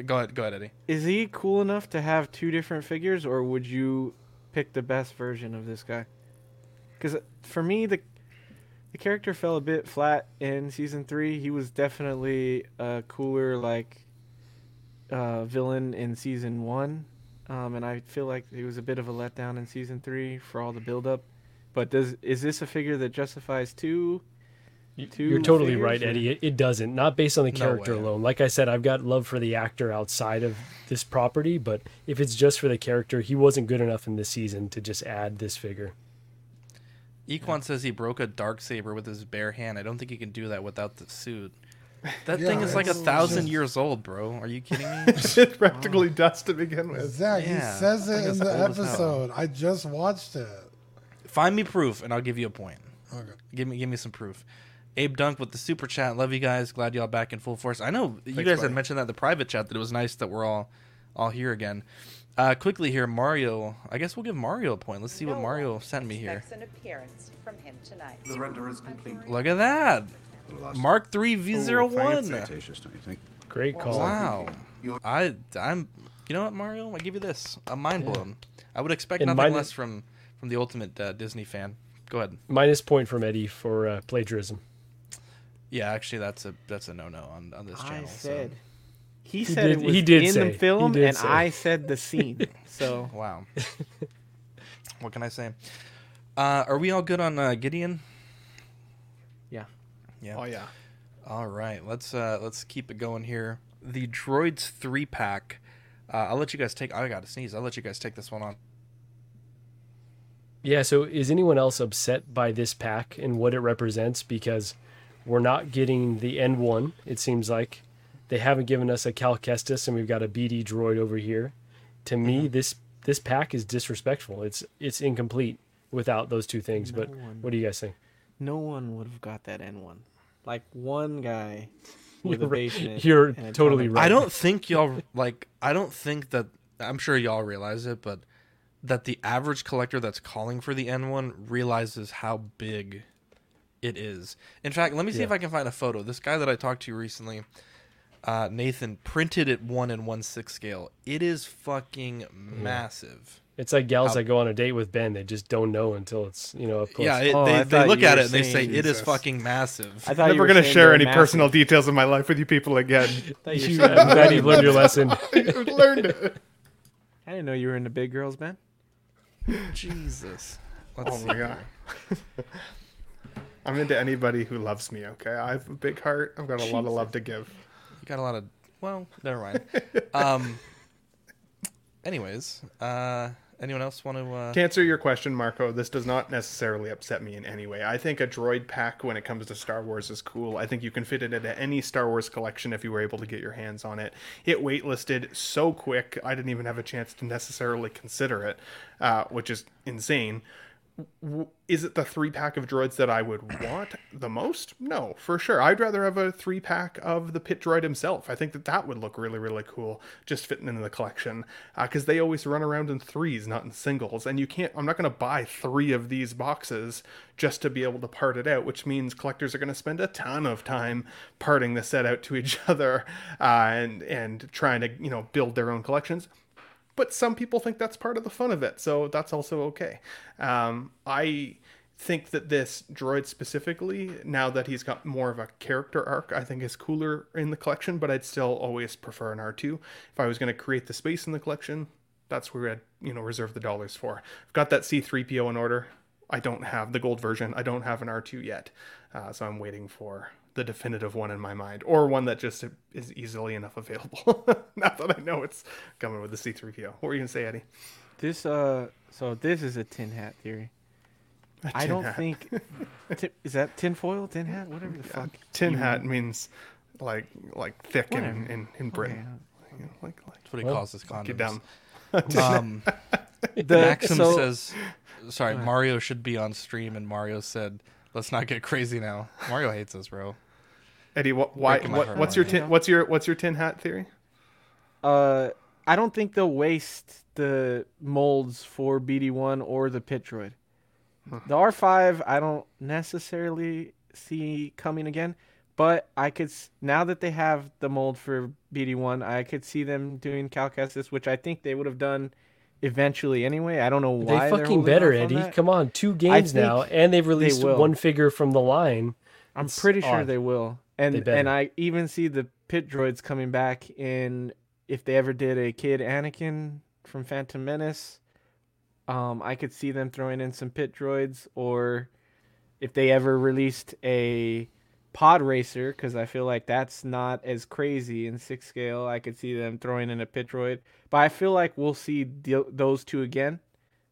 Go ahead, go ahead, Eddie. Is he cool enough to have two different figures, or would you pick the best version of this guy? because for me the the character fell a bit flat in season three. He was definitely a cooler like uh, villain in season one, um, and I feel like he was a bit of a letdown in season three for all the buildup. But does is this a figure that justifies two? two You're totally figures, right, Eddie. It, it doesn't. Not based on the character way. alone. Like I said, I've got love for the actor outside of this property, but if it's just for the character, he wasn't good enough in this season to just add this figure. Equan says he broke a dark saber with his bare hand. I don't think he can do that without the suit. That Yeah, thing is like a thousand just- years old, bro. Are you kidding me? it practically does to begin with. Zach, Yeah, he says it in the old as hell. episode. I just watched it. Find me proof, and I'll give you a point. Okay. Give me, give me some proof. Abe Dunk with the super chat. Love you guys. Glad y'all back in full force. I know you guys buddy. had mentioned that in the private chat that it was nice that we're all, all here again. Uh, quickly here, Mario. I guess we'll give Mario a point. Let's see what Mario sent me here. An appearance from him tonight. The render is complete. Look at that. Mark three V zero one. Flirtatious, don't you think? Great call. Wow. I I'm you know what Mario? I give you this. I'm mind blown. I would expect And nothing mine- less from from the ultimate uh, Disney fan. Go ahead. Minus point from Eddie for uh, plagiarism. Yeah, actually, that's a that's a no no on on this channel. I channel. said so. He, He said did- it was he did in say- the film, he did and say. I said the scene. So Wow. what can I say? Uh, are we all good on uh, Gideon? yeah, Yeah. Oh yeah. All right, let's uh let's keep it going here. The Droids three pack. Uh, I'll let you guys take. I got to sneeze. I'll let you guys take this one on. Yeah, so is anyone else upset by this pack and what it represents? Because we're not getting the N1, it seems like. They haven't given us a Cal Kestis and we've got a BD droid over here. To me, mm-hmm. this this pack is disrespectful. It's it's incomplete without those two things. but one. what do you guys think? no one would have got that N one. Like one guy with You're a right. basement. You're totally right. I don't think y'all like. I don't think that. I'm sure y'all realize it, but that the average collector that's calling for the N1 realizes how big it is. In fact, let me see Yeah. if I can find a photo. This guy that I talked to recently, uh, Nathan, printed it one and one six scale. It is fucking massive. It's like gals How- that go on a date with Ben. They just don't know until it's, you know, up close. Yeah, it, Oh, they, I they thought look you at were it and they say saying- it is Jesus. fucking massive. I thought you Never were gonna saying share they're any massive. personal details of my life with you people again. thought you You- were saying- I'm glad you've learned your lesson. I've learned it. I didn't know you were into big girls, Ben. Jesus. Let's Oh see my god. I'm into anybody who loves me. Okay, I have a big heart. I've got a lot of love to give. You got a lot of well, never mind. um anyways, uh anyone else want to uh To answer your question, Marco, this does not necessarily upset me in any way. I think a droid pack when it comes to Star Wars is cool. I think you can fit it into any Star Wars collection if you were able to get your hands on it. It waitlisted so quick, I didn't even have a chance to necessarily consider it, uh, which is insane. Is it the three pack of droids that I would want the most? No, for sure. I'd rather have a three pack of the pit droid himself. I think that that would look really, really cool, just fitting into the collection, because they always run around in threes, not in singles. And you can't. I'm not going to buy three of these boxes just to be able to part it out, which means collectors are going to spend a ton of time parting the set out to each other uh, and and trying to you know build their own collections but some people think that's part of the fun of it so that's also okay. Um, i think that this droid specifically now that he's got more of a character arc i think is cooler in the collection but i'd still always prefer an r2 if i was going to create the space in the collection that's where i'd you know reserve the dollars for. I've got that c3po in order. I don't have the gold version. I don't have an r2 yet uh, so i'm waiting for the definitive one in my mind, or one that just is easily enough available. now that I know it's coming with the C3PO. What were you gonna say, Eddie? This uh, so this is a tin hat theory. A I tin don't hat. think ti- is that tin foil, tin hat, whatever the fuck. Tin hat mean. means like like thick in, Whatever. in, in Britain. You know, like, like That's what he Well, calls his fuck you condoms. dumb. Um, The- Maxim so- says, "Sorry, Mario should be on stream." And Mario said, "Let's not get crazy now." Mario hates us, bro. Eddie, what why Breaking what, what's your tin what's your what's your tin hat theory? Uh, I don't think they'll waste the molds for BD1 or the pit droid. The R5, I don't necessarily see coming again, but I could now that they have the mold for BD1, I could see them doing Cal Kestis, which I think they would have done eventually anyway. I don't know They why. they're fucking holding better, off on Eddie. that. Come on, two games now, and they've released will. one figure from the line. I'm It's pretty sure odd. they will. And and I even see the pit droids coming back in if they ever did a kid Anakin from Phantom Menace. Um, I could see them throwing in some pit droids, or if they ever released a pod racer, because I feel like that's not as crazy in six scale. I could see them throwing in a pit droid, but I feel like we'll see th- those two again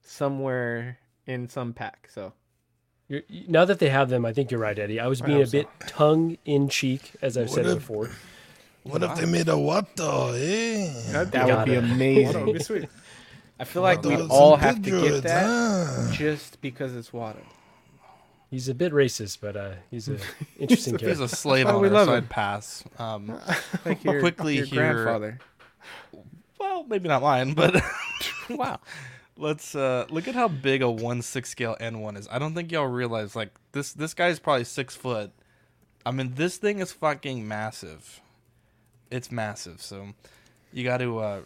somewhere in some pack. So You're, now that they have them, I think you're right, Eddie. I was being a hope so. bit tongue in cheek, as I've said if- before. What if they made a Watto, eh? That Got would be it. amazing. That would be sweet. I feel like we'd all have to get that huh? just because it's Watto. He's a bit racist, but uh, he's an interesting If he's character. a slave Why do on we our love side, him? pass. Um, Like your, quickly your here. grandfather. well, maybe not mine, but wow. Let's uh, look at how big a one six scale N one is. I don't think y'all realize like this. This guy's probably six foot. I mean, this thing is fucking massive. It's massive. So you got to uh,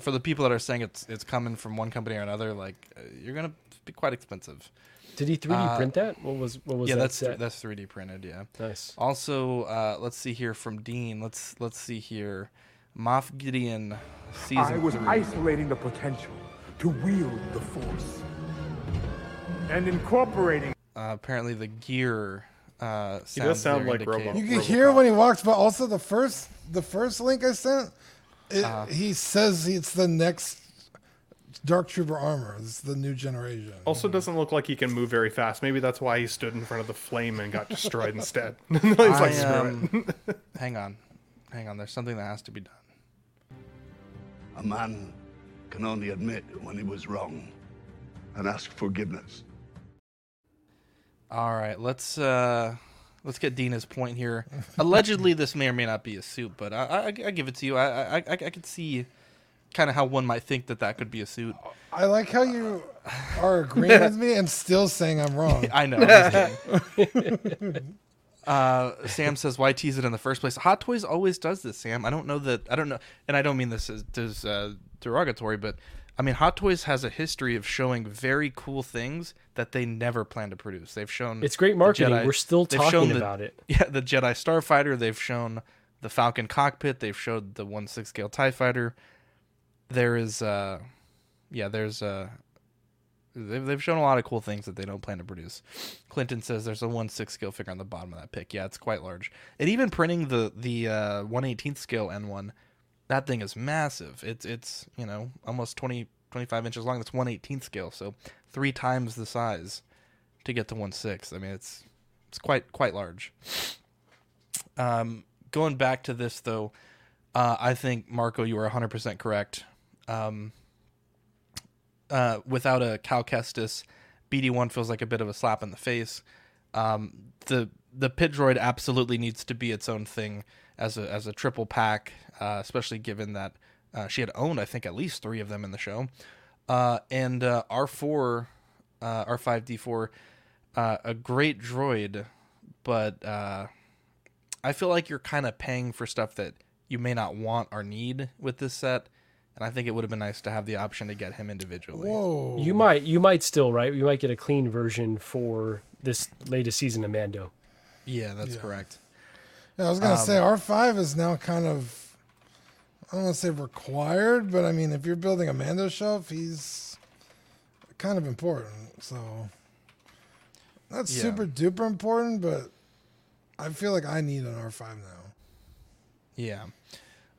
for the people that are saying it's it's coming from one company or another. Like uh, you're gonna be quite expensive. Did he 3D Uh, print that? What was what was yeah, that that's set? that's 3D printed. Yeah. Nice. Also, uh, let's see here from Dean. Let's let's see here. Moff Gideon season I was three. isolating the potential to wield the Force and incorporating. Uh, apparently, the gear. Uh, He does sound like indicate- Robo- You can hear when he walks, but also the first the first link I sent, it, Uh-huh. he says it's the next Dark Trooper armor. It's the new generation. Also, doesn't look like he can move very fast. Maybe that's why he stood in front of the flame and got destroyed instead. He's I, like, screw um, it. hang on, hang on. There's something that has to be done. A man can only admit when he was wrong and ask forgiveness. All right, let's uh, let's get Dina's point here. Allegedly, this may or may not be a suit, but I, I, I give it to you. I, I, I, I could see kind of how one might think that that could be a suit. I like how you are agreeing with me and still saying I'm wrong. I know. I'm just kidding. uh, Sam says, "Why tease it in the first place?" Hot Toys always does this, Sam. I don't know that. I don't know, and I don't mean this as, as uh, derogatory, but I mean Hot Toys has a history of showing very cool things that they never plan to produce. They've shown It's great marketing. Jedi- We're still talking the- about it. Yeah, the Jedi Starfighter. They've shown the Falcon cockpit. They've showed the one six scale Tie Fighter. There is, uh, yeah, there's uh, they've, they've shown a lot of cool things that they don't plan to produce. Clinton says there's a one six scale figure on the bottom of that pick. Yeah, it's quite large. And even printing the the uh, scale N one, that thing is massive. It's it's you know almost 20, 25 inches long. That's one eighteenth scale, so three times the size to get to one six. I mean, it's it's quite quite large. Um, going back to this though, uh, I think Marco, you are hundred percent correct. Um, uh, without a Cal Kestis, BD one feels like a bit of a slap in the face. Um, the the pit droid absolutely needs to be its own thing as a as a triple pack, uh, especially given that uh, she had owned I think at least three of them in the show. Uh, and uh, R four, uh, R five D four, a great droid, but I feel like you're kind of paying for stuff that you may not want or need with this set. And I think it would have been nice to have the option to get him individually. Whoa. You might you might still right. You might get a clean version for this latest season of Mando. Yeah, that's correct. Yeah, I was gonna Um, say R five is now kind of I don't want to say required, but I mean if you're building a Mando shelf, he's kind of important. So not Yeah. super duper important, but I feel like I need an R five now. Yeah.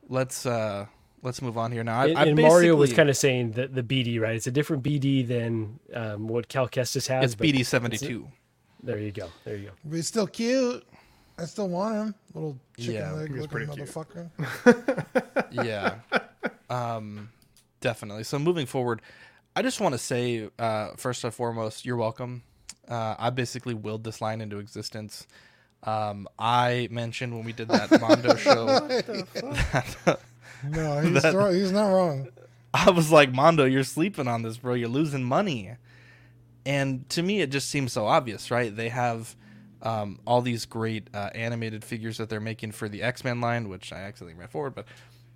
Let's uh let's move on here now. I, And, I and Mario was kind of saying that the BD right. It's a different BD than um, what Cal Kestis has. It's BD seventy two. There you go. There you go. But he's still cute. I still want him. Little chicken Yeah, leg he's looking motherfucker. yeah. Um definitely. So moving forward, I just want to say uh first and foremost, you're welcome. Uh I basically willed this line into existence. Um I mentioned when we did that Mondo show that, No, he's, that- wrong. he's not wrong. I was like, Mondo, you're sleeping on this, bro. You're losing money. And to me, it just seems so obvious, right? They have um, all these great uh, animated figures that they're making for the X Men line, which I accidentally ran forward, but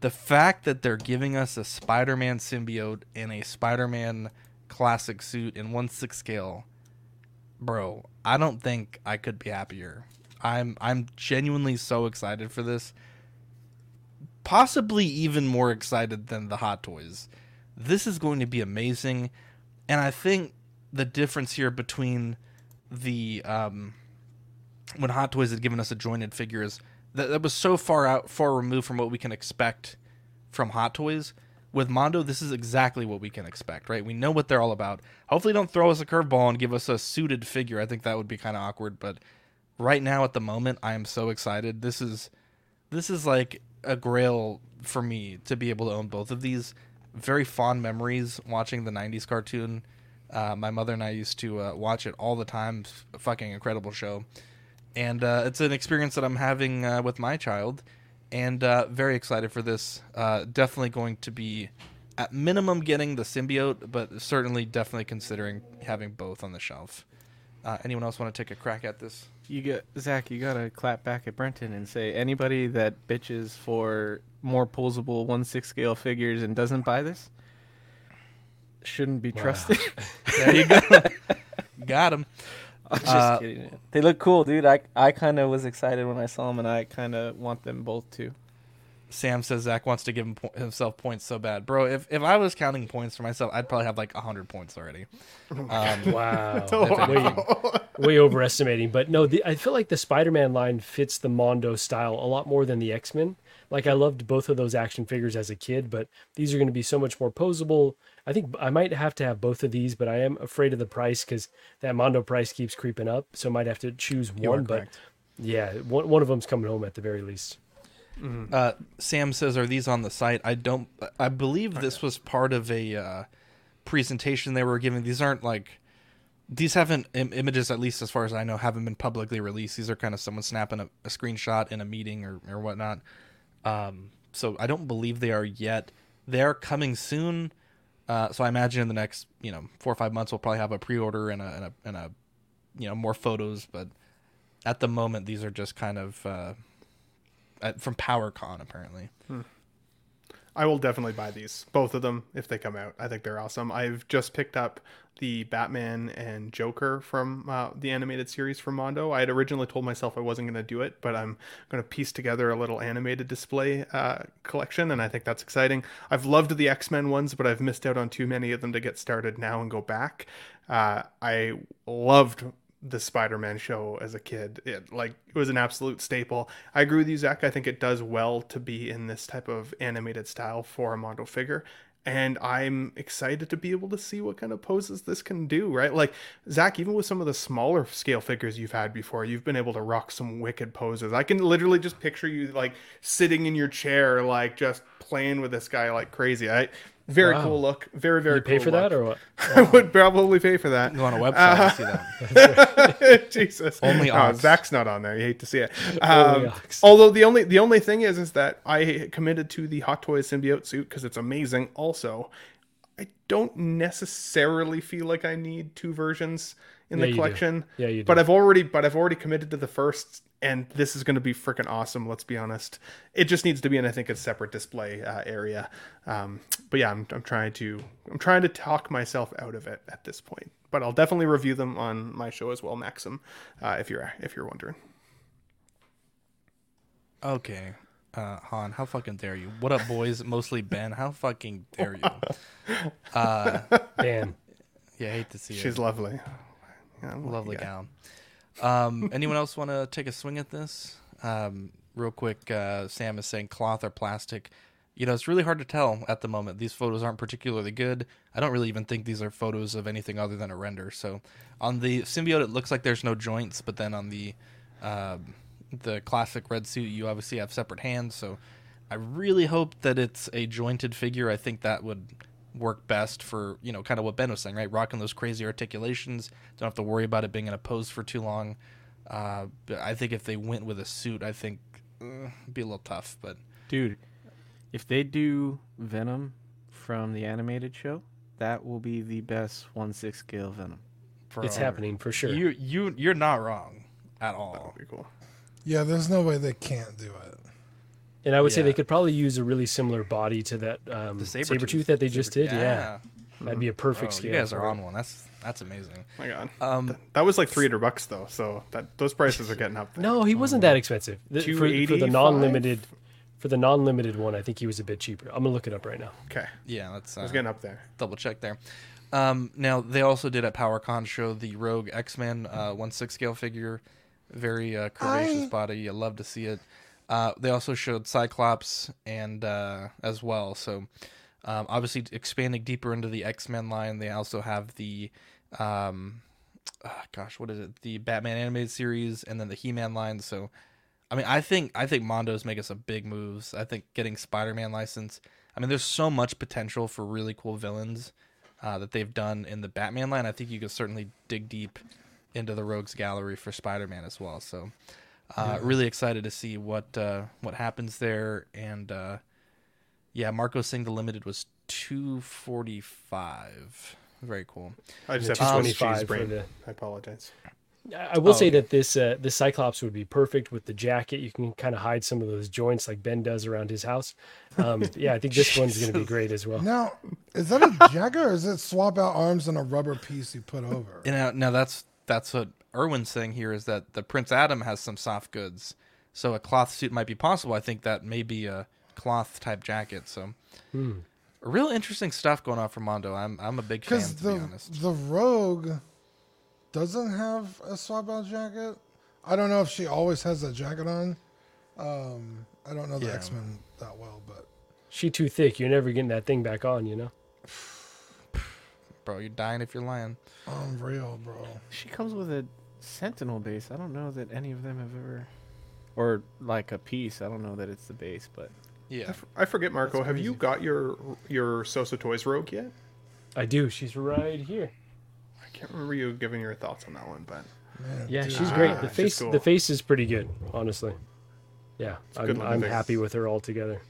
the fact that they're giving us a Spider-Man symbiote in a Spider-Man classic suit in one six scale, bro, I don't think I could be happier. I'm I'm genuinely so excited for this. Possibly even more excited than the Hot Toys. This is going to be amazing, and I think the difference here between the um, when Hot Toys had given us a jointed figure is that that was so far out, far removed from what we can expect from Hot Toys. With Mondo, this is exactly what we can expect, right? We know what they're all about. Hopefully, don't throw us a curveball and give us a suited figure. I think that would be kind of awkward. But right now, at the moment, I am so excited. This is this is like a grail for me to be able to own both of these. Very fond memories watching the '90s cartoon. Uh, my mother and I used to uh, watch it all the time. Fucking incredible show and uh, it's an experience that I'm having uh, with my child, and uh, very excited for this. Uh, definitely going to be, at minimum, getting the symbiote, but certainly, definitely considering having both on the shelf. Anyone else want to take a crack at this? You get Zach. You gotta clap back at Brenton and say anybody that bitches for more posable one six scale figures and doesn't buy this shouldn't be Wow. trusted. There you go. Got him. I'm just Uh, kidding. They look cool, dude. I I kind of was excited when I saw them, and I kind of want them both too. Sam says Zach wants to give him po- himself points so bad, bro. If if I was counting points for myself, I'd probably have like hundred points already. Um, Wow, Wow. Way, way overestimating. But no, the, I feel like the Spider-Man line fits the Mondo style a lot more than the X-Men. Like I loved both of those action figures as a kid, but these are going to be so much more posable. I think I might have to have both of these, but I am afraid of the price because that Mondo price keeps creeping up. So I might have to choose one. But yeah, one one of them's coming home at the very least. Uh, Sam says, "Are these on the site?" I don't. I believe this was part of a uh, presentation they were giving. These aren't like these haven't Im- images, at least as far as I know, haven't been publicly released. These are kind of someone snapping a, a screenshot in a meeting or or whatnot. Um, so I don't believe they are yet. They are coming soon. Uh, so I imagine in the next you know four or five months we'll probably have a pre-order and a and a, and a you know more photos. But at the moment, these are just kind of. Uh, from PowerCon apparently. I will definitely buy these, both of them, if they come out. I think they're awesome. I've just picked up the Batman and Joker from uh, the animated series from Mondo. I had originally told myself I wasn't going to do it, but I'm going to piece together a little animated display uh, collection, and I think that's exciting. I've loved the X Men ones, but I've missed out on too many of them to get started now and go back. Uh, I loved the Spider-Man show as a kid. It like it was an absolute staple. I agree with you, Zach. I think it does well to be in this type of animated style for a Mondo figure. And I'm excited to be able to see what kind of poses this can do, right? Like Zach, even with some of the smaller scale figures you've had before, you've been able to rock some wicked poses. I can literally just picture you like sitting in your chair, like just playing with this guy like crazy. I very Wow. cool look. Very very cool. You pay cool for that or what? I would probably pay for that. Go on a website Uh, see that. Jesus. Only no, Ox. Zach's not on there. You hate to see it. Um, Ox. although the only the only thing is is that I committed to the Hot Toys symbiote suit because it's amazing. Also, I don't necessarily feel like I need two versions in Yeah, the you do. collection. Yeah, you But. I've already but I've already committed to the first, and this is going to be freaking awesome. Let's be honest. It just needs to be in I think a separate display uh, area. Um, but yeah, I'm I'm trying to I'm trying to talk myself out of it at this point. But I'll definitely review them on my show as well, Maxim, uh, if you're if you're wondering. Okay. Uh, Han, how fucking dare you? What up, boys? Mostly Ben. How fucking dare you? Uh, Damn. yeah, I hate to see She's it. lovely. Yeah, I'm a Lovely guy. Um, anyone else want to take a swing at this? Um, real quick, uh, Sam is saying cloth or plastic. You know, it's really hard to tell at the moment. These photos aren't particularly good. I don't really even think these are photos of anything other than a render. So on the symbiote, it looks like there's no joints, but then on the um, the classic red suit, you obviously have separate hands. So I really hope that it's a jointed figure. I think that would work best for you know kind of what Ben was saying, right? Rocking those crazy articulations. Don't have to worry about it being in a pose for too long. Uh, but I think if they went with a suit, I think uh, it'd be a little tough. But Dude, if they do Venom from the animated show, that will be the best one six scale Venom. For It's bro, happening for sure. You you you're not wrong at all. That'd be cool. Yeah, there's no way they can't do it. And I would say they could probably use a really similar body to that um, The saber, saber tooth that they just did. Yeah. That'd be a perfect Oh, scale. You guys are on one. That's that's amazing. My God, Um, that was like three hundred bucks though. So that those prices are getting up there. No, he wasn't that expensive. The- for, for the non-limited, for the non-limited one, I think he was a bit cheaper. I'm gonna look it up right now. Okay. Yeah, that's uh, I was getting up there. double check there. Um, now they also did at PowerCon show the Rogue X Men uh, one six scale figure, very uh, curvaceous I- body. You love to see it. Uh, they also showed Cyclops and uh, as well. So um, obviously expanding deeper into the X Men line. They also have the um, uh, gosh, what is it? The Batman animated series and then the He Man line. So I mean, I think I think Mondo's making some big moves. I think getting Spider-Man license. I mean, there's so much potential for really cool villains uh, that they've done in the Batman line. I think you could certainly dig deep into the Rogues Gallery for Spider-Man as well. So, uh, Yeah. really excited to see what uh, what happens there. And uh, yeah, Marco saying the limited was 245. Very cool. I just have Swiss 225 cheese for brain. the- I apologize. I I will Oh, say okay. that this uh, this Cyclops would be perfect with the jacket. You can kind of hide some of those joints like Ben does around his house. Um, yeah, I think this one's going to be great as well. Now, is that a jacket or is it swap out arms and a rubber piece you put over? And now, now that's that's what Erwin's saying here is that the Prince Adam has some soft goods, so a cloth suit might be possible. I think that may be a cloth type jacket. So, Hmm. real interesting stuff going on for Mondo. I'm I'm a big fan to the be honest. the Rogue doesn't have a swap out jacket. I don't know if she always has that jacket on. Um, I don't know the Yeah. X Men that well, but She too thick. You're never getting that thing back on. You know. Bro, you're dying if you're lying. I'm real, bro. She comes with a Sentinel base. I don't know that any of them have ever, or like a piece. I don't know that it's the base, but Yeah. f- I forget, Marco. That's Have you got your your Sosa Toys Rogue yet? I do. She's right here. I can't remember you giving your thoughts on that one, but Man, Yeah, dude. she's great. Ah, The she's face, cool. the face is pretty good, honestly. Yeah, a good I'm, I'm happy with her altogether.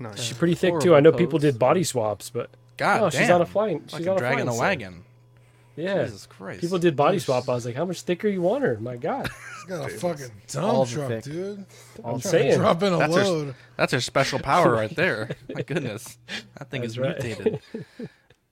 nice. She's pretty thick too. I know people did body swaps, but God oh, damn. she's on a flying. She's like on a dragon flying a set. wagon. Yeah, Jesus Christ. people did body swap. I was like, how much thicker you want her? My God, She's got a Dude, fucking dump truck, thick. dude. I'm Trying to saying. drop in a That's her- load. That's her special power right there. My goodness. That thing is That's right. mutated.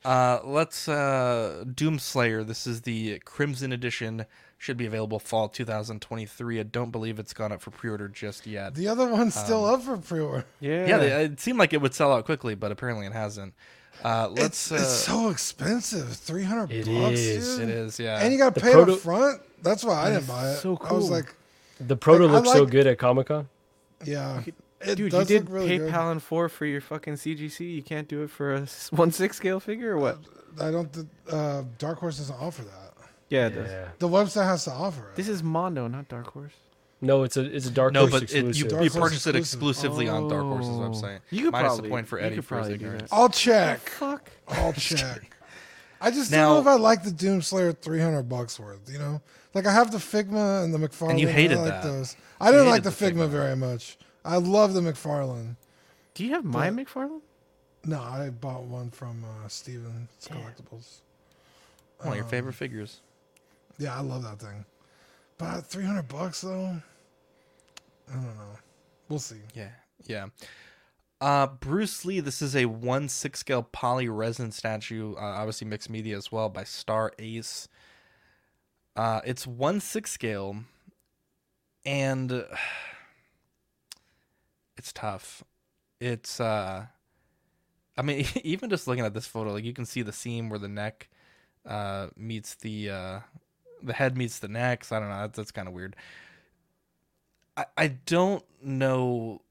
Uh, let's uh, Doomslayer. This is the Crimson Edition. Should be available fall 2023. I don't believe it's gone up for pre-order just yet. The other one's still Um, up for pre-order. yeah, Yeah, they, it seemed like it would sell out quickly, but apparently it hasn't. Uh, let's. It's, it's uh, so expensive. Three hundred bucks. is. dude. it is, yeah. And you got to pay proto- up front. That's why I didn't buy it. so I was like, the proto Like, I looks so good at Comic Con. yeah, it Dude, you did look really good. PayPal and four for your fucking CGC. You can't do it for a one six scale figure or what? I don't. th- Uh, Dark Horse doesn't offer that. Yeah, it does. Yeah. The website has to offer it. This is Mondo, not Dark Horse. No, it's a it's a Dark horse. no, Horse but it, you, exclusive. Dark you Horse purchase it exclusive. exclusively on Dark Horse's Oh. website. You could Minus probably- the point for you Eddie could for his probably do ignorance. I'll check. Fuck. I'll check. I just Now- don't know if I like the Doomslayer 300 bucks worth. You know, like I have the Figma and the McFarlane. you hated I like that. those. I didn't like the hated Figma, the Figma. very much. I love the McFarlane. Do you have my But- McFarlane? No, I bought one from uh, Steven's Collectibles. One of your Um, favorite figures. Yeah, I love that thing. But 300 bucks though. I don't know. We'll see. Yeah, yeah. Uh, Bruce Lee. This is a one six scale poly resin statue. Uh, obviously mixed media as well by Star Ace. Uh, it's one six scale, and uh, it's tough. It's uh, I mean, even just looking at this photo, like you can see the seam where the neck uh meets the uh the head meets the neck. So I don't know. That's, that's kind of weird. I I don't know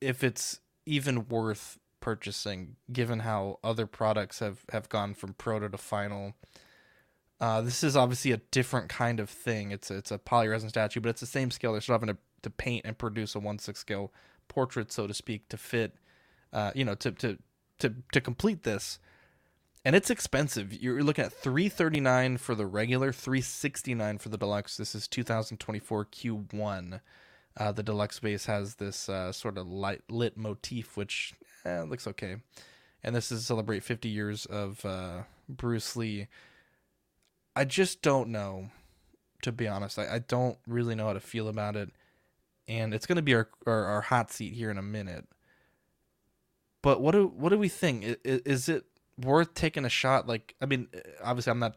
if it's even worth purchasing given how other products have have gone from proto to final. Uh, this is obviously a different kind of thing. It's a, it's a polyresin statue, but it's the same scale. They're still having to, to paint and produce a one six scale portrait, so to speak, to fit, uh, you know, to to to to complete this. And it's expensive. You're looking at three thirty nine for the regular, three sixty nine for the deluxe. This is two thousand twenty four Q one. Uh, the deluxe base has this uh, sort of light lit motif, which eh, looks okay. And this is to celebrate 50 years of uh, Bruce Lee. I just don't know, to be honest. I, I don't really know how to feel about it. and it's going to be our, our our hot seat here in a minute. But what do what do we think? I- i- Is it worth taking a shot? Like, I mean, obviously, I'm not.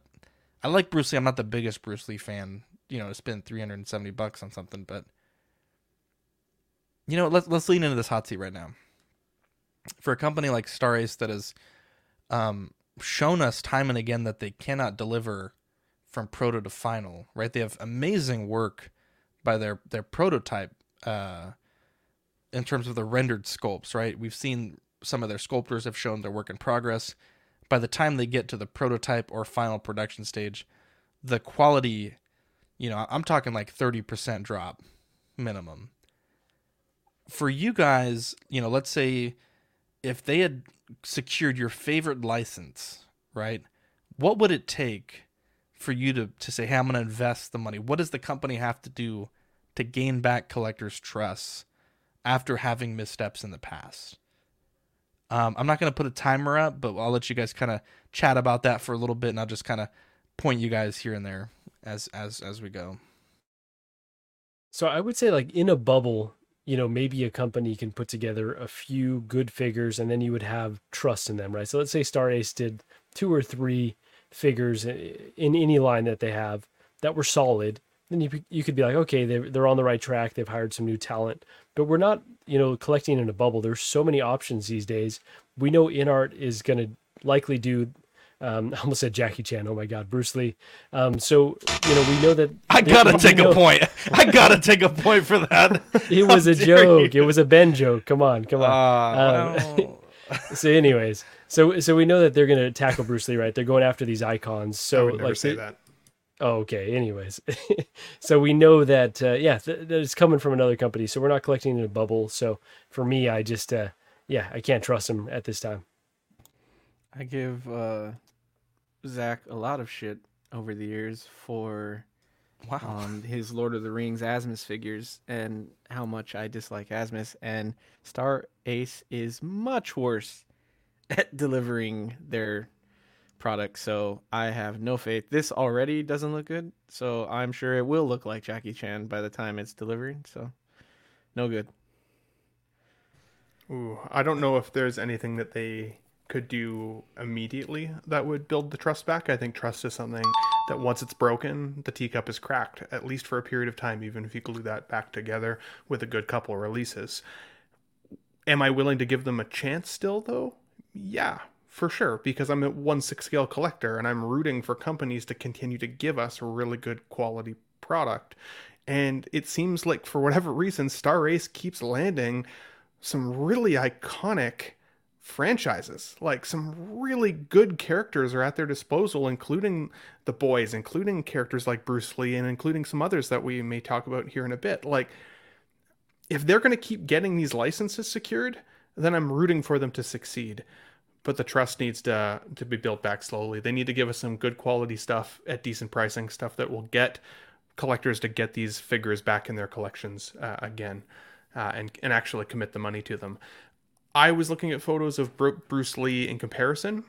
I like Bruce Lee. I'm not the biggest Bruce Lee fan. You know, to spend 370 bucks on something, but you know, let's let's lean into this hot seat right now. For a company like Star Ace that has um, shown us time and again that they cannot deliver from proto to final, right? They have amazing work by their their prototype uh, in terms of the rendered sculpts, right? We've seen some of their sculptors have shown their work in progress. By the time they get to the prototype or final production stage, the quality, you know, I'm talking like 30% drop minimum. For you guys, you know, let's say if they had secured your favorite license, right? What would it take for you to, to say, hey, I'm going to invest the money? What does the company have to do to gain back collectors' trust after having missteps in the past? Um, I'm not going to put a timer up, but I'll let you guys kind of chat about that for a little bit, and I'll just kind of point you guys here and there as as as we go. So I would say like in a bubble, you know, maybe a company can put together a few good figures and then you would have trust in them, right? So let's say Star Ace did two or three figures eh, in any line that they have that were solid. Then you you could be like, okay, they're they're on the right track. They've hired some new talent, but we're not, you know, collecting in a bubble. There's so many options these days. We know InArt is going to likely do. Um, I almost said Jackie Chan. Oh my God, Bruce Lee. Um, so you know, we know that I gotta we take a point. I gotta take a point for that. it was How a joke. you. It was a Ben joke. Come on, come on. Uh, Um, so, anyways, so so we know that they're gonna tackle Bruce Lee, right? They're going after these icons. So I would never like say they- that. Oh, okay. Anyways, so we know that uh, yeah, th- that it's coming from another company. So we're not collecting in a bubble. So for me, I just uh, yeah, I can't trust them at this time. I give uh, Zach a lot of shit over the years for wow. um, his Lord of the Rings Asmus figures and how much I dislike Asmus. And Star Ace is much worse at delivering their product. So I have no faith. This already doesn't look good. So I'm sure it will look like Jackie Chan by the time it's delivered. So no good. Ooh, I don't know if there's anything that they could do immediately that would build the trust back. I think trust is something that once it's broken, the teacup is cracked, at least for a period of time, even if you glue that back together with a good couple releases. Am I willing to give them a chance still, though? Yeah, for sure, because I'm a 1 6 scale collector and I'm rooting for companies to continue to give us a really good quality product. And it seems like, for whatever reason, Star Ace keeps landing some really iconic franchises. Like some really good characters are at their disposal, including the boys, including characters like Bruce Lee, and including some others that we may talk about here in a bit. Like, if they're going to keep getting these licenses secured, then I'm rooting for them to succeed. But the trust needs to to be built back slowly. They need to give us some good quality stuff at decent pricing, stuff that will get collectors to get these figures back in their collections uh, again, uh, and and actually commit the money to them. I was looking at photos of Bru- Bruce Lee in comparison.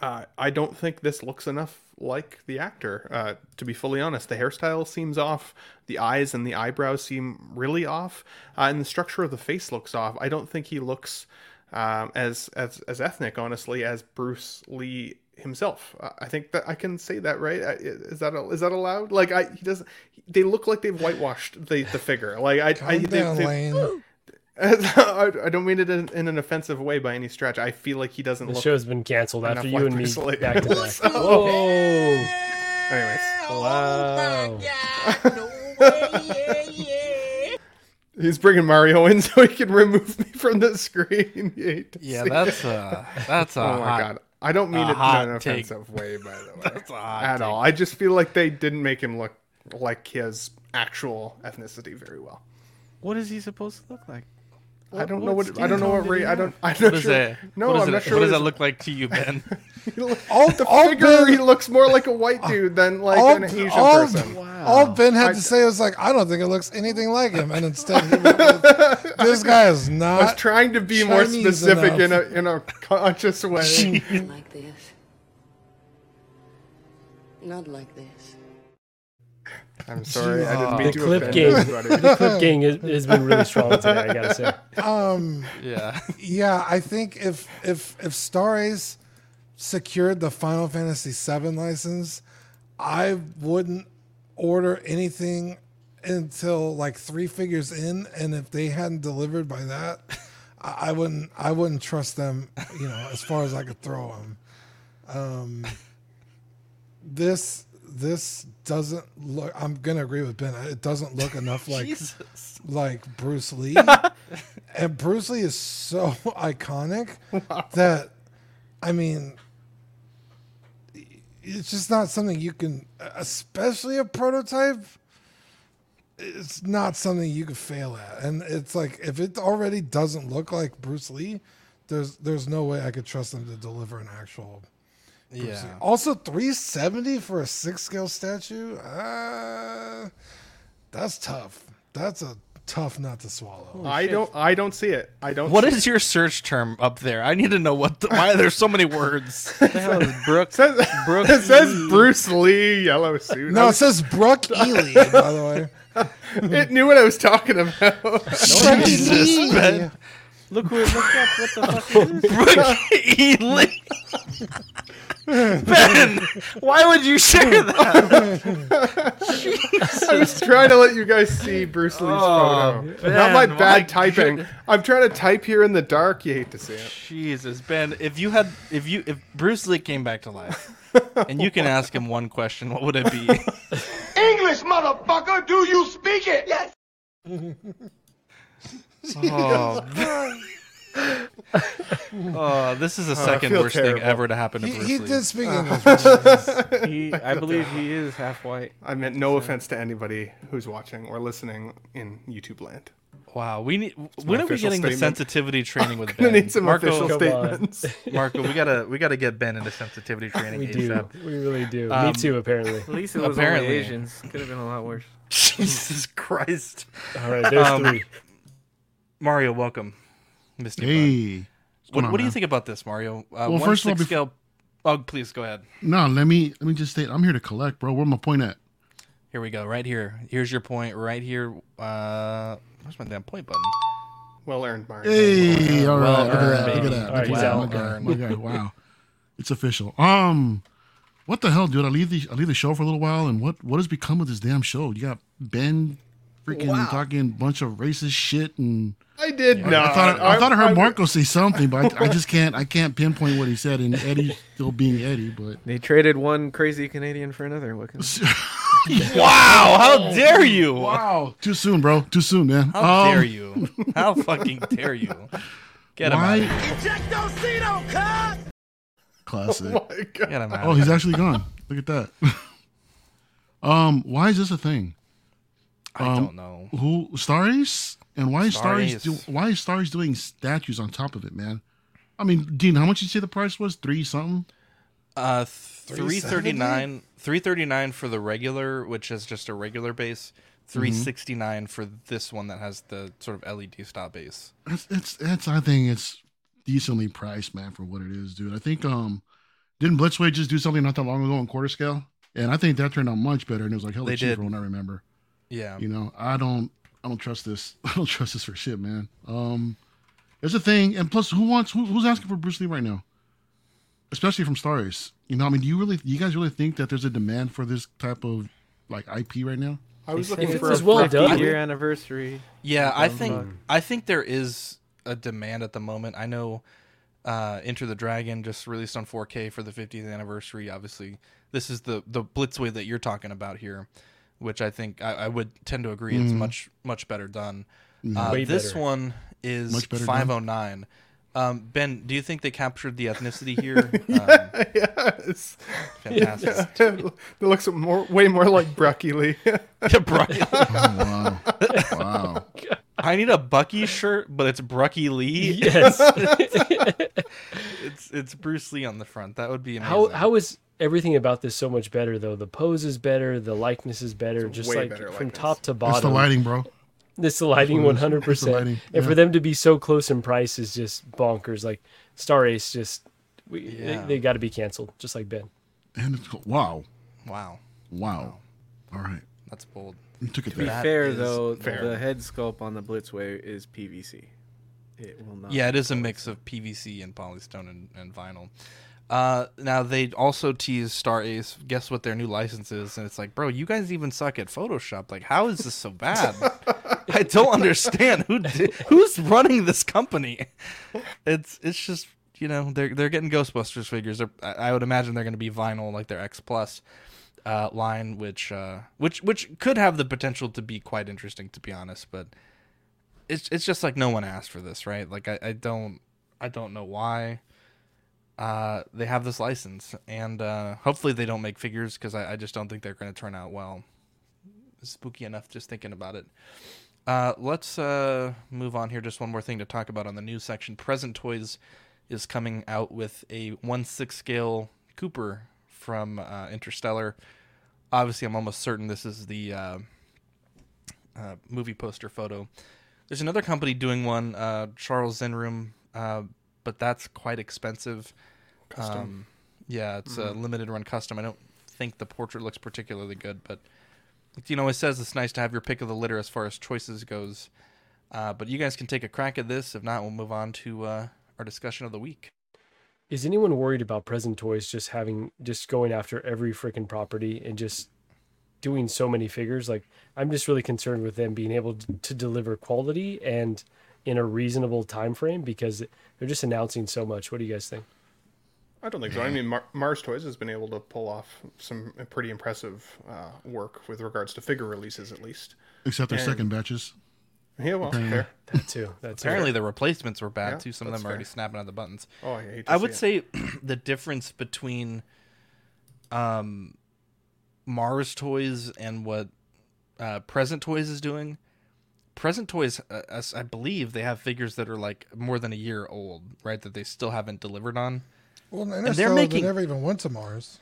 Uh, I don't think this looks enough like the actor. Uh, to be fully honest, the hairstyle seems off. The eyes and the eyebrows seem really off, uh, and the structure of the face looks off. I don't think he looks um, as as as ethnic, honestly, as Bruce Lee himself. Uh, I think that I can say that, right? Is that is that allowed? Like, I he doesn't. They look like they've whitewashed the the figure. Like, I, I Calm they- they- Lane. I I don't mean it in, in an offensive way by any stretch. I feel like he doesn't The look. show's been canceled after you like and me back to back. So- Whoa! Anyways, Wow. he's bringing Mario in so he can remove me from the screen. You hate to Yeah, that's a that's a oh my hot- god. I don't mean it in hot an take. offensive way, by the way. That's a hot at take. all. I just feel like they didn't make him look like his actual ethnicity very well. What is he supposed to look like? I don't know what what I don't know what tone Ray. I don't. I'm What not is sure. that? No, what is I'm it- not sure. What does that look like to you, Ben? All, the all figure, Ben- he looks more like a white dude than like all, an Asian all, person. all Ben had I- to say was like, I don't think it looks anything like him, and instead, he went with, this guy is I was not. trying to be more Chinese specific in a in a conscious way. like this. Not like this. I'm sorry, I didn't the mean to clip offend game, the clip game has, has been really strong today. I gotta say. Um, Yeah. yeah, I think if if if Star Ace secured the Final Fantasy VII license, I wouldn't order anything until like three figures in, and if they hadn't delivered by that, I, I wouldn't I wouldn't trust them. You know, as far as I could throw them. Um, this this doesn't look. I'm gonna agree with Ben. It doesn't look enough like Jesus. like Bruce Lee, and Bruce Lee is so iconic that I mean, it's just not something you can, especially a prototype. It's not something you could fail at, and it's like if it already doesn't look like Bruce Lee, there's there's no way I could trust them to deliver an actual. Bruce Lee. Yeah. Also, 370 for a six scale statue. Uh, that's tough. That's a tough nut to swallow. I don't. I don't see it. I don't. What see is your search term up there? I need to know what. The, why there's so many words. What the hell is Brooke? It says, Brooke it says Lee. Bruce Lee yellow suit. No, it says Brooke Ely, by the way. it knew what I was talking about. Jesus, Ben. Look who it looked up. What the fuck is this? Brooke Ely. Ben, why would you share that? I was trying to let you guys see Bruce Lee's Oh, photo. Not my Ben, bad why- typing. I'm trying to type here in the dark. You hate to see it. Jesus, Ben, if you had, if you, if Bruce Lee came back to life, and you can ask him one question, what would it be? English, motherfucker, do you speak it? Yes. Oh, oh, this is the Oh, second worst terrible. thing ever to happen to He, Bruce he did speak English. He, I believe he is half white. I meant no offense to anybody who's watching or listening in YouTube land. Wow, we need. my When are we official getting the sensitivity training with Gonna Ben? need some Marco, official statements. Marco, we gotta we gotta get Ben into sensitivity training. We do. ASAP. We really do. Um, Me too, apparently. At least it was Apparently. only Asians. Could have been a lot worse. Jesus Christ, All right, there's Um, three. Mario, welcome. Missed you. bud. Hey. What, on, what do you think about this, Mario? Uh, Well, one first of all, six bef- scale. Oh, please go ahead. No, let me let me just state I'm here to collect, bro. Where my point at? Here we go. Right here. Here's your point. Right here. Uh, where's my damn point button? Well earned, Mario. Hey, all right, well look at that, look at that, All right, look he's at that, my guy, my guy. Wow, it's official. Um, what the hell, dude? I leave the I leave the show for a little while, and what what has become of this damn show? You got Ben freaking talking a bunch of racist shit, and I did I, not. I thought I, thought I heard I- Marco say something, but I, I just can't I can't pinpoint what he said, and Eddie still being Eddie, but They traded one crazy Canadian for another. What can Wow! How dare you? wow, too soon, bro, too soon, man. How Um, dare you? How fucking dare you? Get him Why? out. Classic. Oh my God. Get him out. Oh, he's actually gone. Look at that. um, why is this a thing? I um, don't know. Who Star Ace? And why is Star Star do, why is Star Ace doing statues on top of it, man? I mean, Dean, how much did you say the price was? Three something? Uh, three 370? thirty nine. Three thirty nine for the regular, which is just a regular base. Three sixty nine for this one that has the sort of LED stop base. It's, it's it's I think it's decently priced, man, for what it is, dude. I think um didn't Blitzway just do something not that long ago on quarter scale? And I think that turned out much better and it was like hella They cheaper did. when I remember. Yeah. You know, I don't I don't trust this. I don't trust this for shit, man. Um there's a thing, and plus who wants who, who's asking for Bruce Lee right now? Especially from Star Ace. You know, I mean, do you really you guys really think that there's a demand for this type of like IP right now? I was looking it's for as a well done. year anniversary? Yeah, I think fuck. I think there is a demand at the moment. I know uh Enter the Dragon just released on 4K for the 50th anniversary. Obviously, this is the the Blitzway that you're talking about here, which I think I, I would tend to agree it's much much better done. Uh, Way this better. one is Much better done. 509. Um, ben, do you think they captured the ethnicity here? Um, yes. fantastic. it looks more, way more like Brucky Lee. Yeah, Brian. Oh, wow. wow. I need a Bucky shirt, but it's Brucky Lee. Yes. It's it's Bruce Lee on the front. That would be amazing. how how is everything about this so much better though? The pose is better, the likeness is better, It's just like better from likeness. top to bottom. It's the lighting, bro. It's the lighting, It's one the hundred percent. lighting, And for them to be so close in price is just bonkers. Like Star Ace, just we, Yeah. they, they got to be canceled, just like Ben. And it's wow. Wow. Wow. All right. That's bold. You took it To be fair, though, fair. the head sculpt on the Blitzway is PVC. It will not. Yeah, it is a mix of PVC and polystone and, and vinyl. Uh, now they also tease Star Ace. Guess what their new license is? And it's like, bro, you guys even suck at Photoshop. Like, how is this so bad? I don't understand who did, who's running this company. It's it's just you know they're they're getting Ghostbusters figures. They're, I would imagine they're going to be vinyl like their X Plus uh, line, which uh, which which could have the potential to be quite interesting, to be honest. But it's it's just like no one asked for this, right? Like I, I don't I don't know why uh, they have this license, and uh, hopefully they don't make figures because I, I just don't think they're going to turn out well. Spooky enough just thinking about it. Uh, let's uh, move on here. Just one more thing to talk about on the news section. Present Toys is coming out with a one six scale Cooper from uh, Interstellar. Obviously, I'm almost certain this is the uh, movie poster photo. There's another company doing one, uh, Charles Zenroom, uh, but that's quite expensive. Custom. Um, yeah, it's a limited run custom. I don't think the portrait looks particularly good, but you know, it says it's nice to have your pick of the litter as far as choices goes. Uh, but you guys can take a crack at this. If not, we'll move on to uh, our discussion of the week. Is anyone worried about present toys just having just going after every freaking property and just doing so many figures? Like I'm just really concerned with them being able to, to deliver quality and in a reasonable time frame because they're just announcing so much. What do you guys think? I don't think so. I mean, Mar- Mars Toys has been able to pull off some pretty impressive uh, work with regards to figure releases, at least. Except their And- second batches. Yeah, well, Apparently. fair. That too. That's Apparently, the replacements were bad Yeah, too. Some of them are already snapping on the buttons. Oh, I hate to I see would it. say the difference between um, Mars Toys and what uh, Present Toys is doing. Present Toys, uh, I believe, they have figures that are like more than a year old, right? That they still haven't delivered on. Well, and they're Interstellar, making- they never even went to Mars.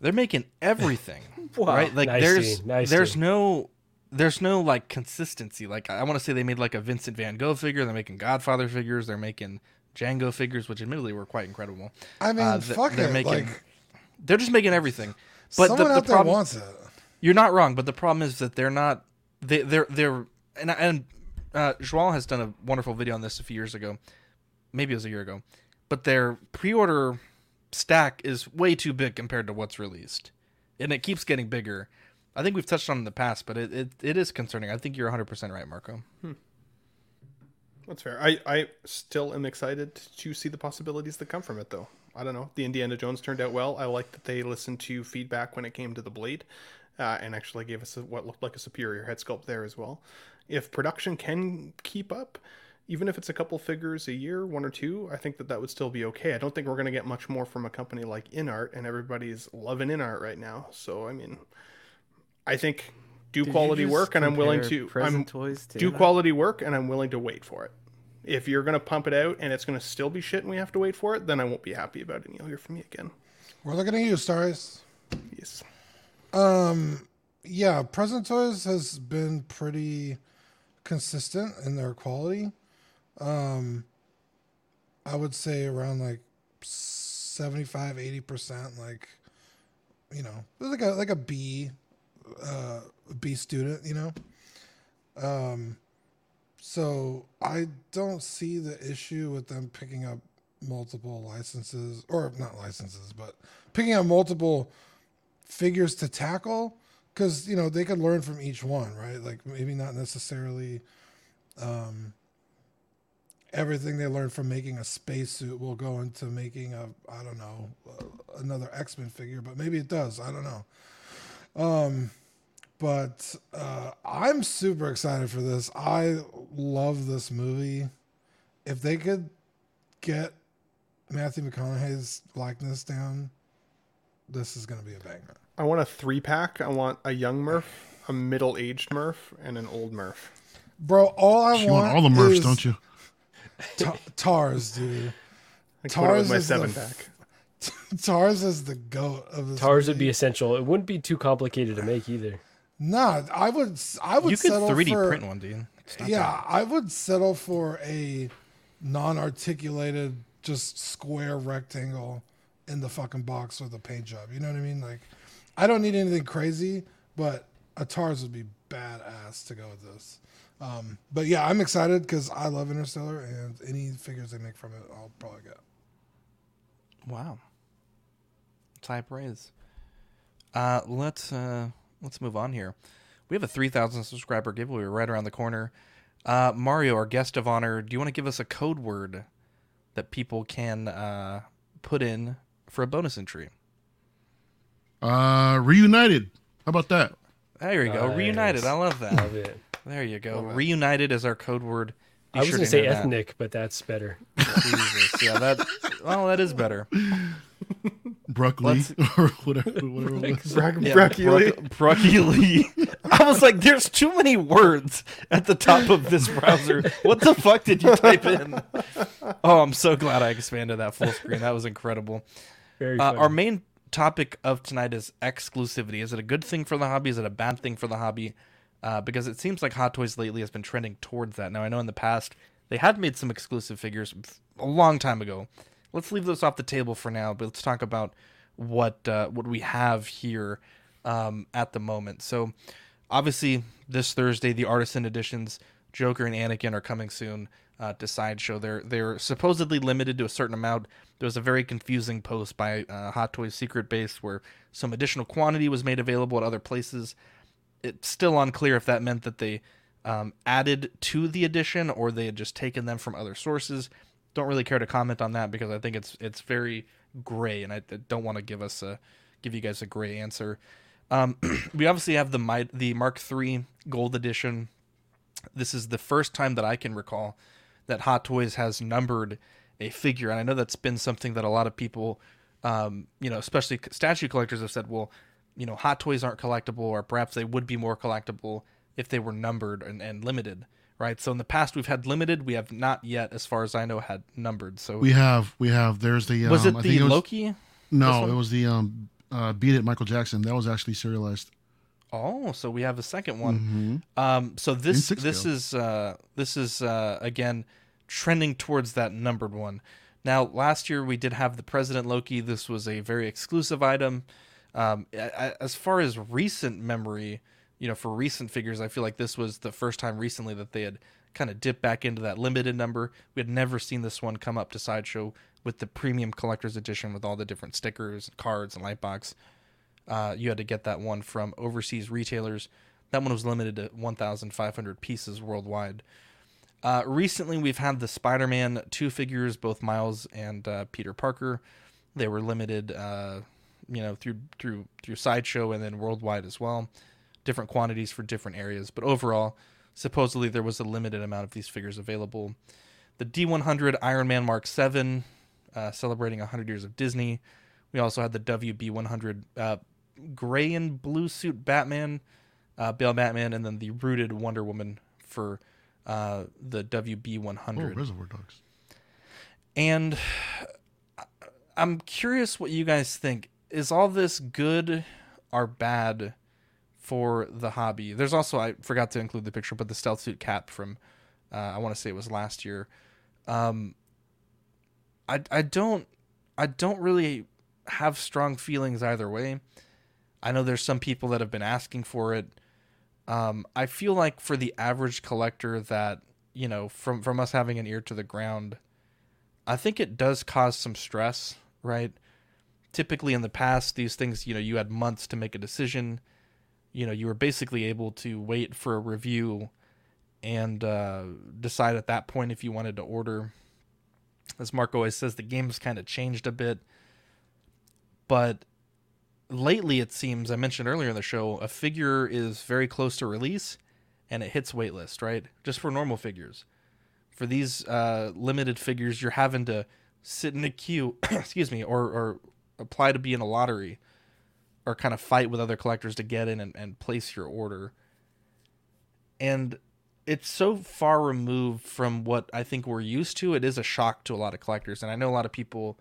They're making everything, Wow. right? Like Nice there's nice there's team. no there's no like consistency. Like I want to say they made like a Vincent Van Gogh figure. They're making Godfather figures. They're making Django figures, which admittedly were quite incredible. I mean, Uh, th- fuck they're it. making, like, they're just making everything. But someone the, out the there problem, wants it. You're not wrong, but the problem is that they're not. They they're they're and and uh, Joel has done a wonderful video on this a few years ago, maybe it was a year ago, but their pre-order stack is way too big compared to what's released, and it keeps getting bigger. I think we've touched on it in the past, but it, it, it is concerning. I think you're 100 percent right, Marco. That's fair. I, I still am excited to see the possibilities that come from it, though. I don't know. The Indiana Jones turned out well. I like that they listened to feedback when it came to the blade, uh, and actually gave us a, what looked like a superior head sculpt there as well. If production can keep up, even if it's a couple figures a year, one or two, I think that that would still be okay. I don't think we're going to get much more from a company like InArt, and everybody's loving InArt right now. So I mean, I think do Did quality work, and I'm willing to I'm, Toys to do InArt? quality work, and I'm willing to wait for it. If you're going to pump it out and it's going to still be shit and we have to wait for it, then I won't be happy about it and you'll hear from me again. We're looking at you, Stars. Yes. Um, yeah, Present Toys has been pretty consistent in their quality. Um, I would say around like 75, 80%, like, you know, like a, like a B, uh, B student, you know? Um, so I don't see the issue with them picking up multiple licenses, or not licenses, but picking up multiple figures to tackle because you know they could learn from each one right? Like maybe not necessarily um everything they learned from making a spacesuit will go into making a i don't know uh, another x-men figure but maybe it does i don't know. Um but uh i'm super excited for this i love this movie if they could get matthew mcconaughey's likeness down this is going to be a banger I want a three pack. I want a young Murph, a middle aged Murph, and an old Murph. Bro, all I want, want all the Murphs, is don't you? Ta- Tars, dude. Tars quote my is seven f- pack. Tars is the goat of this. Tars would be essential. It wouldn't be too complicated to make either. Nah, I would. I would. You could 3D print one, dude. Not Yeah, that- I would settle for a non-articulated, just square rectangle in the fucking box with a paint job. You know what I mean? Like, I don't need anything crazy, but a Tars would be badass to go with this. Um, but yeah, I'm excited because I love Interstellar, and any figures they make from it, I'll probably get. Wow. Type raise. Uh, let's uh, let's move on here. We have a 3,000 subscriber giveaway right around the corner. Uh, Mario, our guest of honor, do you want to give us a code word that people can uh, put in for a bonus entry? Uh, reunited. How about that? There you go. Nice. Reunited. I love that. Love it. There you go. Reunited is our code word. Be I was sure gonna say enter that. ethnic, but that's better. Jesus. Yeah, that. Well, that is better. Broccoli or whatever. whatever it was. Bra- Yeah, broccoli. broc- broccoli. I was like, "There's too many words at the top of this browser. What the fuck did you type in?" Oh, I'm so glad I expanded that full screen. That was incredible. Very Uh, our main topic of tonight is exclusivity. Is it a good thing for the hobby? Is it a bad thing for the hobby? Uh, because it seems like Hot Toys lately has been trending towards that. Now I know in the past they had made some exclusive figures a long time ago. Let's leave those off the table for now, but let's talk about what uh, what we have here um, at the moment. So obviously this Thursday the artisan editions Joker and Anakin are coming soon uh, to Sideshow. They're they're supposedly limited to a certain amount. There was a very confusing post by uh, Hot Toys Secret Base where some additional quantity was made available at other places. It's still unclear if that meant that they um, added to the edition or they had just taken them from other sources. Don't really care to comment on that because I think it's it's very gray, and I I don't want to give us a give you guys a gray answer. Um, we obviously have the the Mark III Gold Edition. This is the first time that I can recall that Hot Toys has numbered a figure, and I know that's been something that a lot of people, um, you know, especially statue collectors, have said. Well, you know, Hot Toys aren't collectible, or perhaps they would be more collectible if they were numbered and, and limited, right? So in the past we've had limited, we have not yet, as far as I know, had numbered. So We have, we have. There's the. Um, was it I the think was- Loki? No, it was the um, uh, Beat It Michael Jackson. That was actually serialized. Oh, so we have a second one. Um, so this this is uh, this is uh, again trending towards that numbered one. Now, last year we did have the President Loki. This was a very exclusive item. Um, as far as recent memory, you know, for recent figures, I feel like this was the first time recently that they had kind of dipped back into that limited number. We had never seen this one come up to sideshow with the premium collector's edition with all the different stickers, cards, and lightbox. Uh, you had to get that one from overseas retailers. That one was limited to 1,500 pieces worldwide. Uh, recently, we've had the Spider-Man two figures, both Miles and uh, Peter Parker. They were limited, uh, you know, through through through sideshow and then worldwide as well. Different quantities for different areas, but overall, supposedly there was a limited amount of these figures available. The D100 Iron Man Mark VII, uh, celebrating 100 years of Disney. We also had the WB100 uh, gray and blue suit Batman, uh, Bale Batman, and then the rooted Wonder Woman for uh, the WB100. Oh, Reservoir Dogs. And I'm curious what you guys think. Is all this good or bad for the hobby? There's also I forgot to include the picture, but the stealth suit cap from uh, I want to say it was last year. Um, I I don't I don't really have strong feelings either way. I know there's some people that have been asking for it. Um, I feel like for the average collector that you know from from us having an ear to the ground, I think it does cause some stress, right? Typically in the past, these things, you know, you had months to make a decision. You know, you were basically able to wait for a review and uh, decide at that point if you wanted to order. As Mark always says, the game's kind of changed a bit. But lately, it seems, I mentioned earlier in the show, a figure is very close to release and it hits waitlist, right? Just for normal figures for these uh, limited figures, you're having to sit in a queue, excuse me, or, or apply to be in a lottery, or kind of fight with other collectors to get in and, and place your order. And it's so far removed from what I think we're used to. It is a shock to a lot of collectors, and I know a lot of people.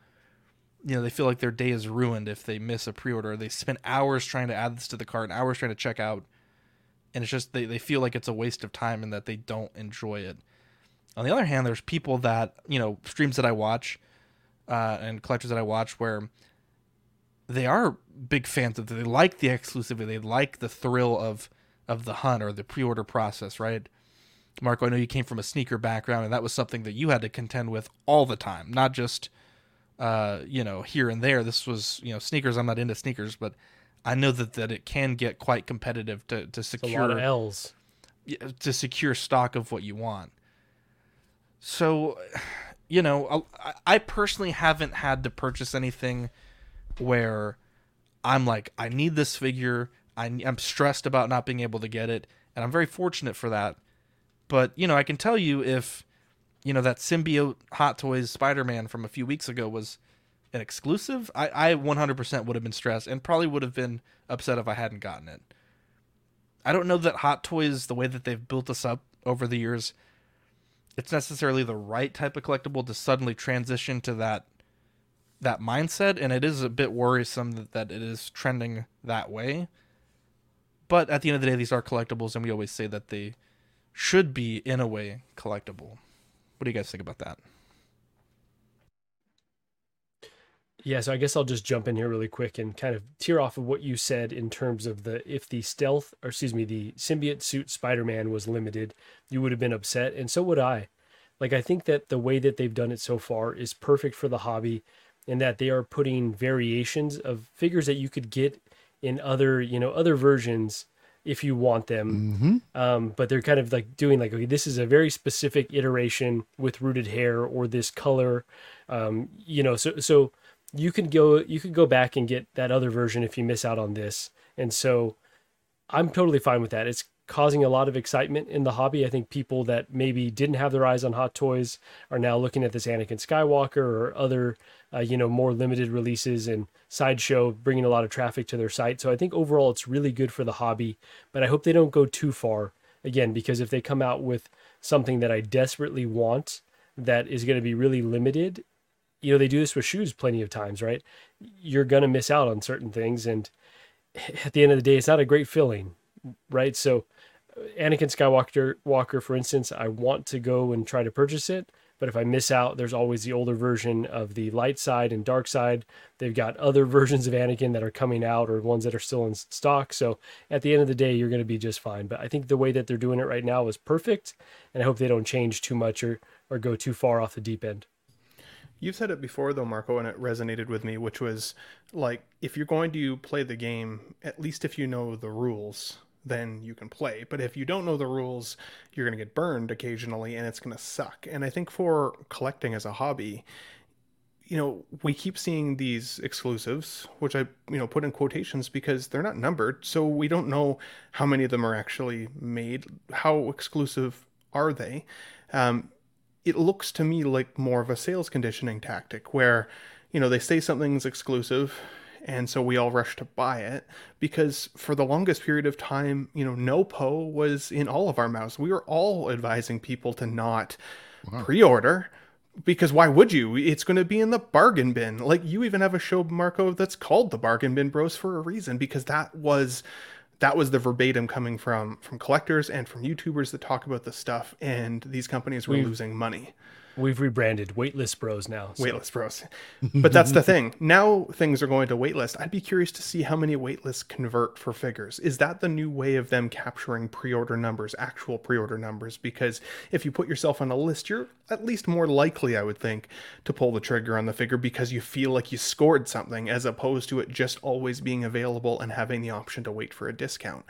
You know, they feel like their day is ruined if they miss a pre-order. They spend hours trying to add this to the cart, and hours trying to check out, and it's just they, they feel like it's a waste of time and that they don't enjoy it. On the other hand, there's people that you know streams that I watch uh, and collectors that I watch where they are big fans of. They like the exclusivity. They like the thrill of of the hunt or the pre-order process, right? Marco, I know you came from a sneaker background, and that was something that you had to contend with all the time, not just uh, you know here and there. This was you know sneakers. I'm not into sneakers, but I know that that it can get quite competitive to to secure a lot of L's to secure stock of what you want. So, you know, I personally haven't had to purchase anything where I'm like, I need this figure. I, I'm stressed about not being able to get it, and I'm very fortunate for that. But you know, I can tell you if you know that symbiote Hot Toys Spider-Man from a few weeks ago was an exclusive, I, I 100% would have been stressed and probably would have been upset if I hadn't gotten it. I don't know that Hot Toys, the way that they've built us up over the years, it's necessarily the right type of collectible to suddenly transition to that that mindset, and it is a bit worrisome that, that it is trending that way. But at the end of the day, these are collectibles, and we always say that they should be, in a way, collectible. What do you guys think about that? Yeah, so I guess I'll just jump in here really quick and kind of tear off of what you said in terms of the if the stealth or excuse me, the symbiote suit Spider-Man was limited, you would have been upset and so would I. Like I think that the way that they've done it so far is perfect for the hobby and that they are putting variations of figures that you could get in other, you know, other versions if you want them. Mm-hmm. Um, but they're kind of like doing like, okay, this is a very specific iteration with rooted hair or this color. Um, you know, so so you could go you could go back and get that other version if you miss out on this. And so I'm totally fine with that. It's causing a lot of excitement in the hobby. I think people that maybe didn't have their eyes on Hot Toys are now looking at this Anakin Skywalker or other, uh, you know, more limited releases and sideshow, bringing a lot of traffic to their site. So I think overall it's really good for the hobby. But I hope they don't go too far again because if they come out with something that I desperately want that is going to be really limited you know they do this with shoes plenty of times right you're going to miss out on certain things and at the end of the day it's not a great feeling right so anakin skywalker walker for instance i want to go and try to purchase it but if i miss out there's always the older version of the light side and dark side. They've got other versions of anakin that are coming out or ones that are still in stock. So at the end of the day you're going to be just fine. But i think the way that they're doing it right now is perfect and i hope they don't change too much or or go too far off the deep end. You've said it before though, Marco, and it resonated with me, which was like if you're going to play the game, at least if you know the rules, then you can play. But if you don't know the rules, you're going to get burned occasionally and it's going to suck. And I think for collecting as a hobby, you know, we keep seeing these exclusives, which I, you know, put in quotations because they're not numbered. So we don't know how many of them are actually made. How exclusive are they? Um, it looks to me like more of a sales conditioning tactic where, you know, they say something's exclusive and so we all rushed to buy it because for the longest period of time, you know, no po was in all of our mouths. We were all advising people to not wow. pre-order because why would you? It's going to be in the bargain bin. Like you even have a show, Marco, that's called the Bargain Bin Bros for a reason because that was that was the verbatim coming from from collectors and from YouTubers that talk about the stuff, and these companies were we've, losing money. We've rebranded Waitlist Bros now. So. Waitlist Bros. But that's the thing. Now things are going to waitlist. I'd be curious to see how many waitlists convert for figures. Is that the new way of them capturing pre-order numbers, actual pre-order numbers? Because if you put yourself on a list, you're at least more likely, I would think, to pull the trigger on the figure because you feel like you scored something, as opposed to it just always being available and having the option to wait for a discount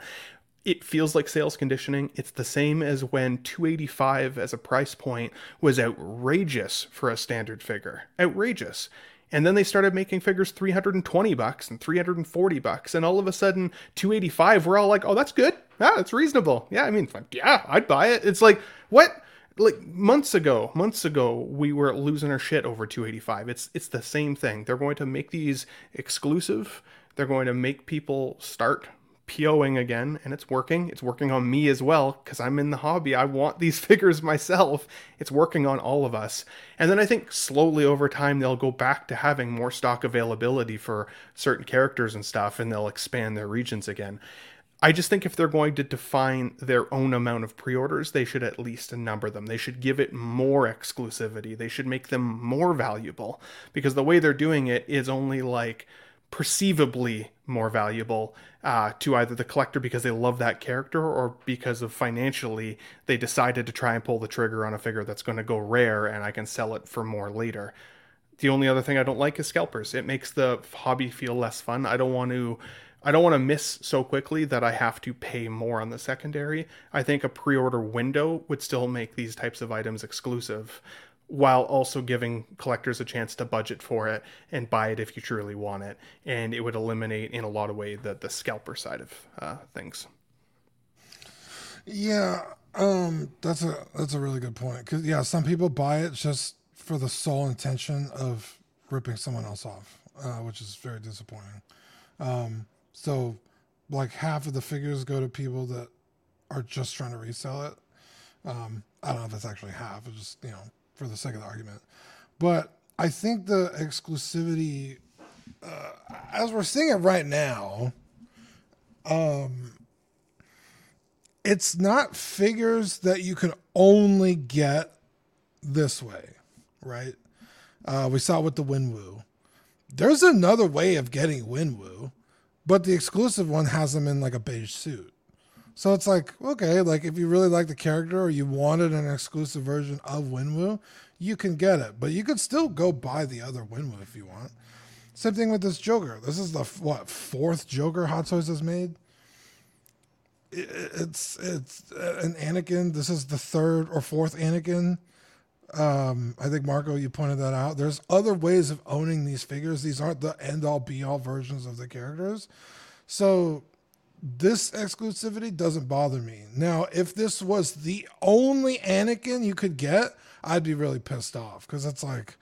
it feels like sales conditioning. It's the same as when 285 as a price point was outrageous for a standard figure. Outrageous. And then they started making figures 320 bucks and 340 bucks. And all of a sudden, 285, we're all like, oh, that's good. Yeah, that's reasonable. Yeah, I mean, yeah, I'd buy it. It's like, what? Like months ago, months ago, we were losing our shit over 285. It's it's the same thing. They're going to make these exclusive. They're going to make people start POing again, and it's working. It's working on me as well because I'm in the hobby. I want these figures myself. It's working on all of us. And then I think slowly over time, they'll go back to having more stock availability for certain characters and stuff, and they'll expand their regions again. I just think if they're going to define their own amount of pre orders, they should at least number them. They should give it more exclusivity. They should make them more valuable because the way they're doing it is only like perceivably more valuable uh, to either the collector because they love that character or because of financially they decided to try and pull the trigger on a figure that's going to go rare and I can sell it for more later. The only other thing I don't like is scalpers. It makes the hobby feel less fun. I don't want to I don't want to miss so quickly that I have to pay more on the secondary. I think a pre-order window would still make these types of items exclusive while also giving collectors a chance to budget for it and buy it if you truly want it. And it would eliminate in a lot of way, the, the scalper side of uh, things. Yeah, um, that's a that's a really good point. Cause yeah, some people buy it just for the sole intention of ripping someone else off, uh, which is very disappointing. Um, so, like half of the figures go to people that are just trying to resell it. Um, I don't know if it's actually half. It's just you know for the sake of the argument, but I think the exclusivity, uh, as we're seeing it right now, um, it's not figures that you can only get this way, right? Uh, we saw with the Wenwu. There's another way of getting Wenwu, but the exclusive one has them in like a beige suit. So it's like, okay, like if you really like the character or you wanted an exclusive version of Wenwu, you can get it. But you could still go buy the other Wenwu if you want. Same thing with this Joker. This is the what fourth Joker Hot Toys has made. It's it's an Anakin. This is the third or fourth Anakin. Um, I think Marco, you pointed that out. There's other ways of owning these figures. These aren't the end all be all versions of the characters. So this exclusivity doesn't bother me. Now, if this was the only Anakin you could get, I'd be really pissed off because it's like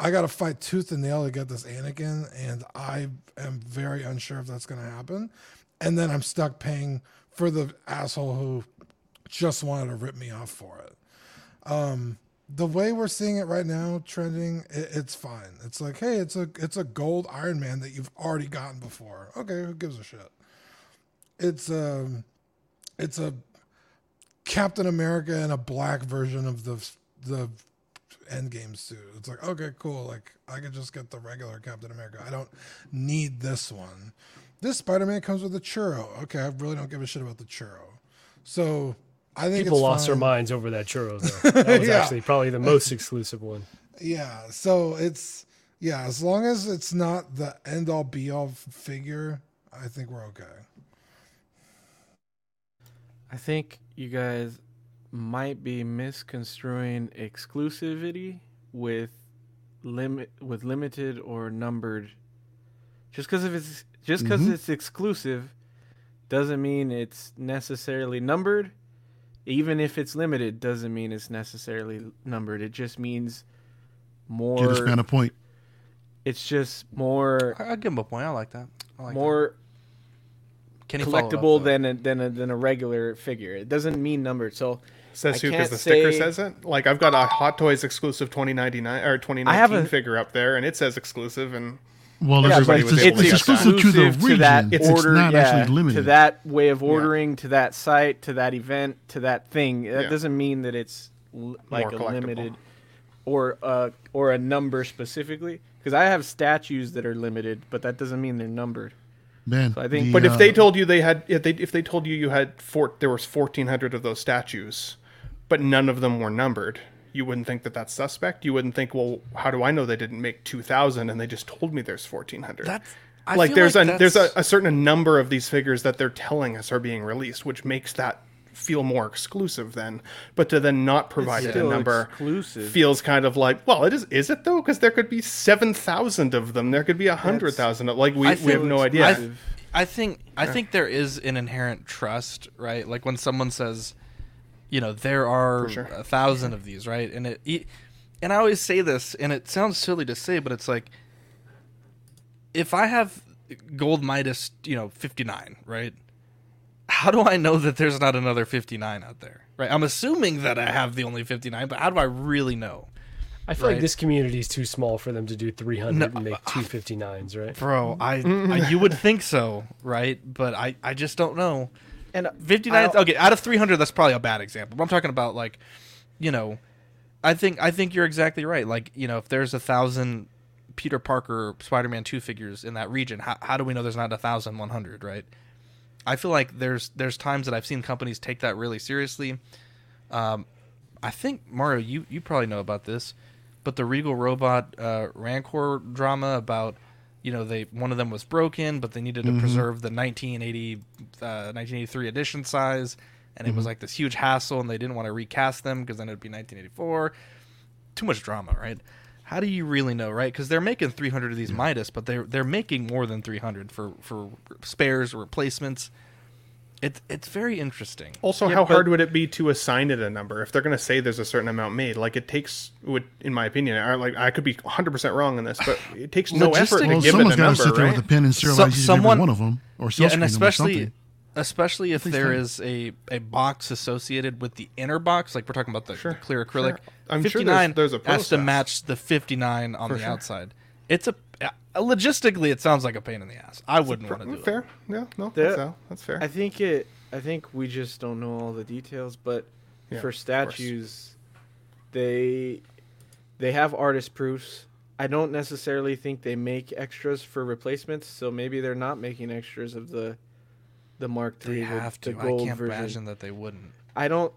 I got to fight tooth and nail to get this Anakin, and I am very unsure if that's going to happen. And then I'm stuck paying for the asshole who just wanted to rip me off for it. Um, the way we're seeing it right now, trending, it, it's fine. It's like, hey, it's a it's a gold Iron Man that you've already gotten before. Okay, who gives a shit? It's um, it's a Captain America and a black version of the the Endgame suit. It's like, okay, cool. Like I could just get the regular Captain America. I don't need this one. This Spider Man comes with a churro. Okay, I really don't give a shit about the churro. So I think people lost fine. their minds over that churro. Though. That was Yeah. actually probably the most exclusive one. Yeah. So it's yeah, as long as it's not the end all be all figure, I think we're okay. I think you guys might be misconstruing exclusivity with limit with limited or numbered. Just because if it's just because Mhm. it's exclusive, doesn't mean it's necessarily numbered. Even if it's limited, doesn't mean it's necessarily numbered. It just means more. Get this man a point. It's just more. I- I'll give him a point. I like that. I like more Can he follow it up, collectible than a, than a than a regular figure. It doesn't mean numbered. So Says I who? Because can't the sticker say- says it. Like I've got a Hot Toys exclusive 2099 or 2019 I have a- figure up there, and it says exclusive. And Well, Yeah, everybody but was it's, able to it's get that. exclusive to, the region. that It's order, not yeah, actually limited. to that way of ordering, to that site, to that event, to that thing. That Yeah. doesn't mean that it's l- like a limited or uh or a number specifically. Because I have statues that are limited, but that doesn't mean they're numbered. Man, So I think- the, But if uh, they told you they had, if they if they told you you had four, there was 1,400 of those statues, but none of them were numbered, you wouldn't think that that's suspect. You wouldn't think, well, how do I know they didn't make 2,000 and they just told me there's 1,400? That's I like there's like a there's a, a certain number of these figures that they're telling us are being released, which makes that feel more exclusive then. But to then not provide a number exclusive. feels kind of like, well, it is is it though? Because there could be seven thousand of them. There could be a hundred thousand. Like we, we have no idea. I, I think I think there is an inherent trust, right? Like when someone says, you know, there are sure. a thousand of these, right? And it, it, and I always say this, and it sounds silly to say, but it's like, if I have gold Midas, you know, fifty nine, right? How do I know that there's not another fifty nine out there, right? I'm assuming that I have the only fifty nine, but how do I really know? I feel Right. like this community is too small for them to do 300 No, and make two 59s, right? Bro, I, I you would think so, right? But I, I just don't know. And 59 okay, out of 300 that's probably a bad example. But I'm talking about like, you know, I think I think you're exactly right. Like, you know, if there's a 1000 Peter Parker Spider-Man 2 figures in that region, how, how do we know there's not a thousand one hundred? Right. I feel like there's there's times that I've seen companies take that really seriously. Um, I think Mario, you you probably know about this, but the Regal Robot uh, Rancor drama about you know they one of them was broken, but they needed to Mhm. preserve the 1980 uh, 1983 edition size, and it was Mhm. like this huge hassle, and they didn't want to recast them because then it'd be 1984. Too much drama, right? How do you really know, right? Because they're making 300 of these Midas, but they're they're making more than 300 for for spares or replacements. It's it's very interesting. Also, Yeah, how but- hard would it be to assign it a number if they're going to say there's a certain amount made? Like it takes, would in my opinion, I, like I could be 100 percent wrong on this, but it takes no effort to Well, give it someone's a gotta sit there right? with a pen and So- serialize each and every one of them, or yeah, silkscreen and them or especially something. Especially if At least there that. is a a box associated with the inner box, like we're talking about the, the clear sure. acrylic. I'm sure 59 there's- there's a has to match the 59 on For the sure. outside. It's a uh, logistically, it sounds like a pain in the ass. I wouldn't want to do it. Fair, yeah, no, There- that's, uh, that's fair. I think it. I think we just don't know all the details. But Yeah, for statues, they they have artist proofs. I don't necessarily think they make extras for replacements. So maybe they're not making extras of the the Mark III. They the- have the to. I gold can't version. imagine that they wouldn't. I don't.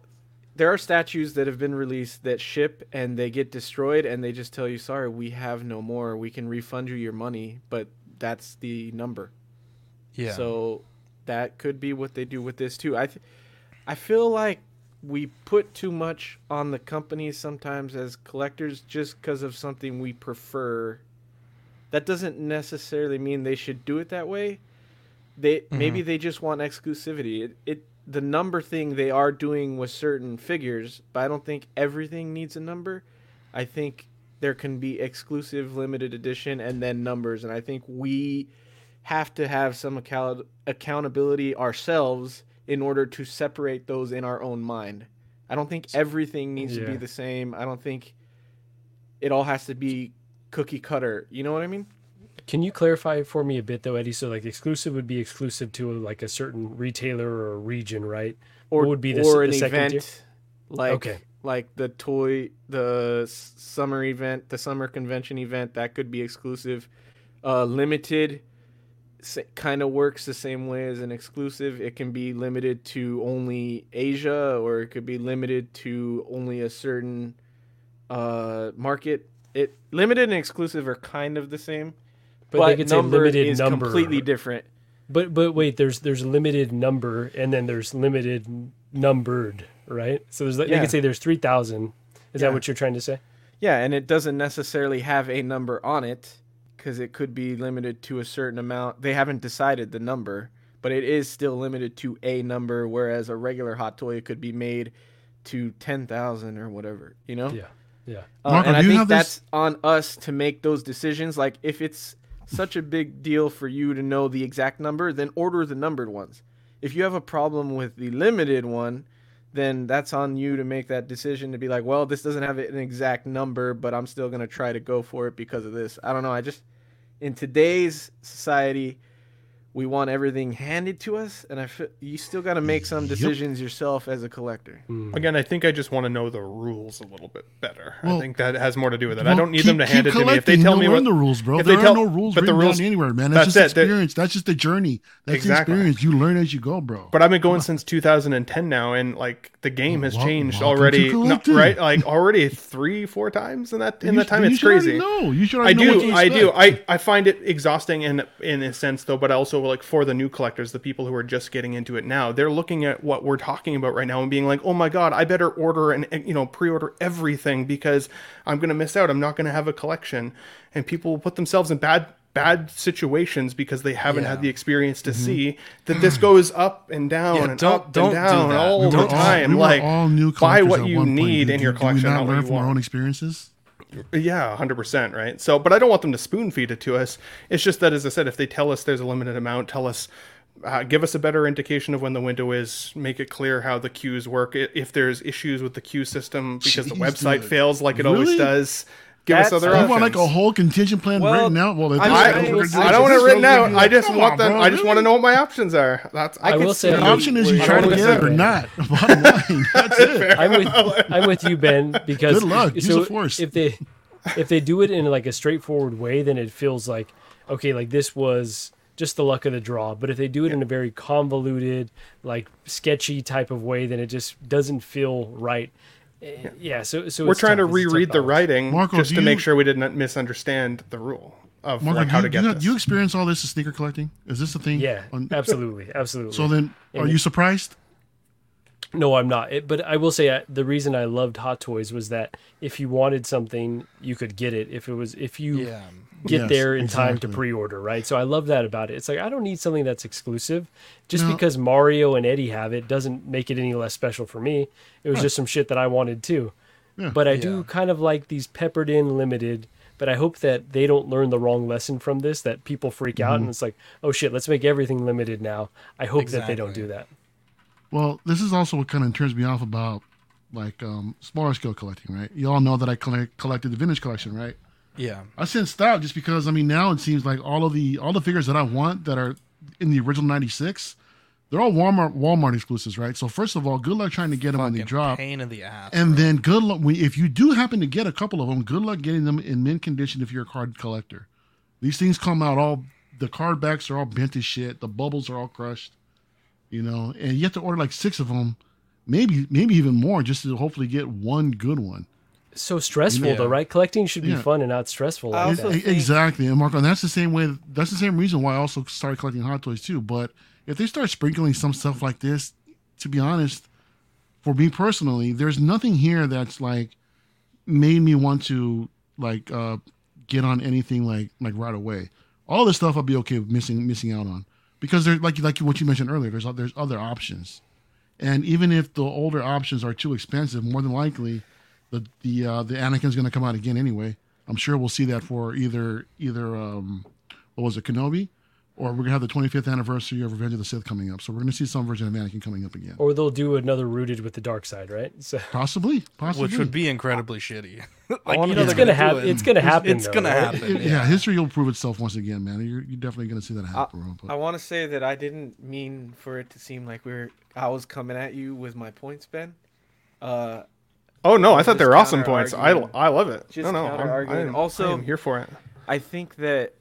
There are statues that have been released that ship and they get destroyed, and they just tell you, "Sorry, we have no more. We can refund you your money, but that's the number." Yeah. So that could be what they do with this too. I, th- I feel like we put too much on the companies sometimes as collectors just because of something we prefer. That doesn't necessarily mean they should do it that way. They maybe Mhm. they just want exclusivity. It, it the number thing they are doing with certain figures, but I don't think everything needs a number. I think there can be exclusive limited edition and then numbers and I think we have to have some account- accountability ourselves in order to separate those in our own mind. I don't think everything needs to be the same. I don't think it all has to be cookie cutter. You know what I mean? Can you clarify for me a bit though, Eddie? So like exclusive would be exclusive to like a certain retailer or region, right? Or What would be the, or the an second event tier? like Okay. like the toy the summer event, the summer convention event that could be exclusive. Uh, limited kind of works the same way as an exclusive. It can be limited to only Asia, or it could be limited to only a certain uh, market. It limited and exclusive are kind of the same, But but, they could say number limited is number. completely different. But but wait, there's there's limited number and then there's limited numbered, right? So there's they Yeah. could say there's three thousand. Is Yeah. that what you're trying to say? Yeah, and it doesn't necessarily have a number on it because it could be limited to a certain amount. They haven't decided the number, but it is still limited to a number, whereas a regular hot toy could be made to 10,000 or whatever, you know? Yeah. Yeah. Uh, Marco, and I you think have this- that's on us to make those decisions. Like, if it's such a big deal for you to know the exact number, then order the numbered ones. If you have a problem with the limited one, then that's on you to make that decision to be like, well, this doesn't have an exact number, but I'm still going to try to go for it because of this. I don't know. I just, in today's society, we want everything handed to us, and I feel you still got to make some decisions yourself as a collector. Hmm. Again, I think I just want to know the rules a little bit better. I think that has more to do with it. I don't need keep- them to hand it keep to me. If they tell you'll me learn what the rules, bro. if There they are tell- no rules but the written rules down anywhere, man. That's, That's just it. Experience. That's just the journey. That's Exactly. experience. You learn as you go, bro. But I've been going since 2010 now, and like the game has Wel- changed already. to no- right? Like already three, four times in that in You that time. It's crazy. know. You should I already know what do. I do. I. I find it exhausting in in a sense though, but i also like for the new collectors, the people who are just getting into it now, they're looking at what we're talking about right now and being like, oh my god, I better order and and, you know pre-order everything because I'm gonna miss out. I'm not gonna have a collection, and people will put themselves in bad bad situations because they haven't Yeah. had the experience to mm-hmm. see that this goes up and down Yeah, and don't- up don't and down that. all the time. we like all new buy what at you point. need Did- in your did we collection, not learn from our own experiences. Yeah, hundred percent, right. So, but I don't want them to spoon feed it to us. It's just that, as I said, if they tell us there's a limited amount, tell us, uh, give us a better indication of when the window is. Make it clear how the queues work. If there's issues with the queue system because the website dude. fails like it Really? always does, give us That's- other You want like a whole contingent plan Well, written out? Well, if I this I, happens, we're gonna do I this. don't want it written out. I just Come want on, them. bro, I just want to know what my options are. That's I, I can will see say- The option is you I try to get it or not. Bottom line, that's it. I'm with I'm with you, Ben, because Good luck. Use so the force. if they if they do it in like a straightforward way, then it feels like okay, like this was just the luck of the draw. But if they do it in a very convoluted, like sketchy type of way, then it just doesn't feel right. Yeah, so so We're it's trying tough. to It's a tough reread the balance. writing Marco, just do to make sure we didn't misunderstand the rule of Marco, like how you, to get you, this. do you experience all this as sneaker collecting? Is this a thing? Yeah, On- absolutely, absolutely. So then, are And you it- surprised? No, I'm not. It, but I will say uh, the reason I loved Hot Toys was that if you wanted something, you could get it. If it was, if you Yeah. get Yes, there in time to pre-order, right? So I love that about it. It's like I don't need something that's exclusive. Just No. because Mario and Eddie have it doesn't make it any less special for me. It was Right. just some shit that I wanted too. Yeah. But I Yeah. do kind of like these peppered in limited. But I hope that they don't learn the wrong lesson from this. That people freak out Mm-hmm. and it's like, oh shit, let's make everything limited now. I hope that they don't do that. Well, this is also what kind of turns me off about like um, smaller scale collecting, right? You all know that I collect, collected the vintage collection, right? Yeah. I since stopped just because I mean now it seems like all of the all the figures that I want that are in the original '96, they're all Walmart Walmart exclusives, right? So first of all, good luck trying to get them when they drop. pain in the ass. And then good luck if you do happen to get a couple of them. Good luck getting them in mint condition if you're a card collector. These things come out all the card backs are all bent as shit. The bubbles are all crushed, you know, and you have to order like six of them, maybe maybe even more, just to hopefully get one good one. So stressful Yeah. though, right? Collecting should be Yeah. fun and not stressful. Like that. Think- exactly, and Marco, and that's the same way. That's the same reason why I also started collecting Hot Toys too. But if they start sprinkling some stuff like this, to be honest, for me personally, there's nothing here that's like made me want to like uh get on anything like like right away. All this stuff I'll be okay with missing missing out on because there's like like what you mentioned earlier. There's there's other options, and even if the older options are too expensive, more than likely the the uh, the Anakin's going to come out again anyway. I'm sure we'll see that for either either um, what was it Kenobi, or we're gonna have the 25th anniversary of Revenge of the Sith coming up. So we're gonna see some version of Anakin coming up again. Or they'll do another rooted with the dark side, right? So Possibly, possibly. which would be incredibly shitty. like, you know It's they're gonna hap- do it. it's gonna happen, It's though, gonna right? happen. It- yeah. history will prove itself once again, man. You're, you're definitely gonna see that happen. bro. But- I want to say that I didn't mean for it to seem like we are I was coming at you with my points, Ben. Uh, Oh no, I thought they were awesome points. I. I love it. Just no, no, I'm, counter-arguing. I'm, Also- I am here for it. I think that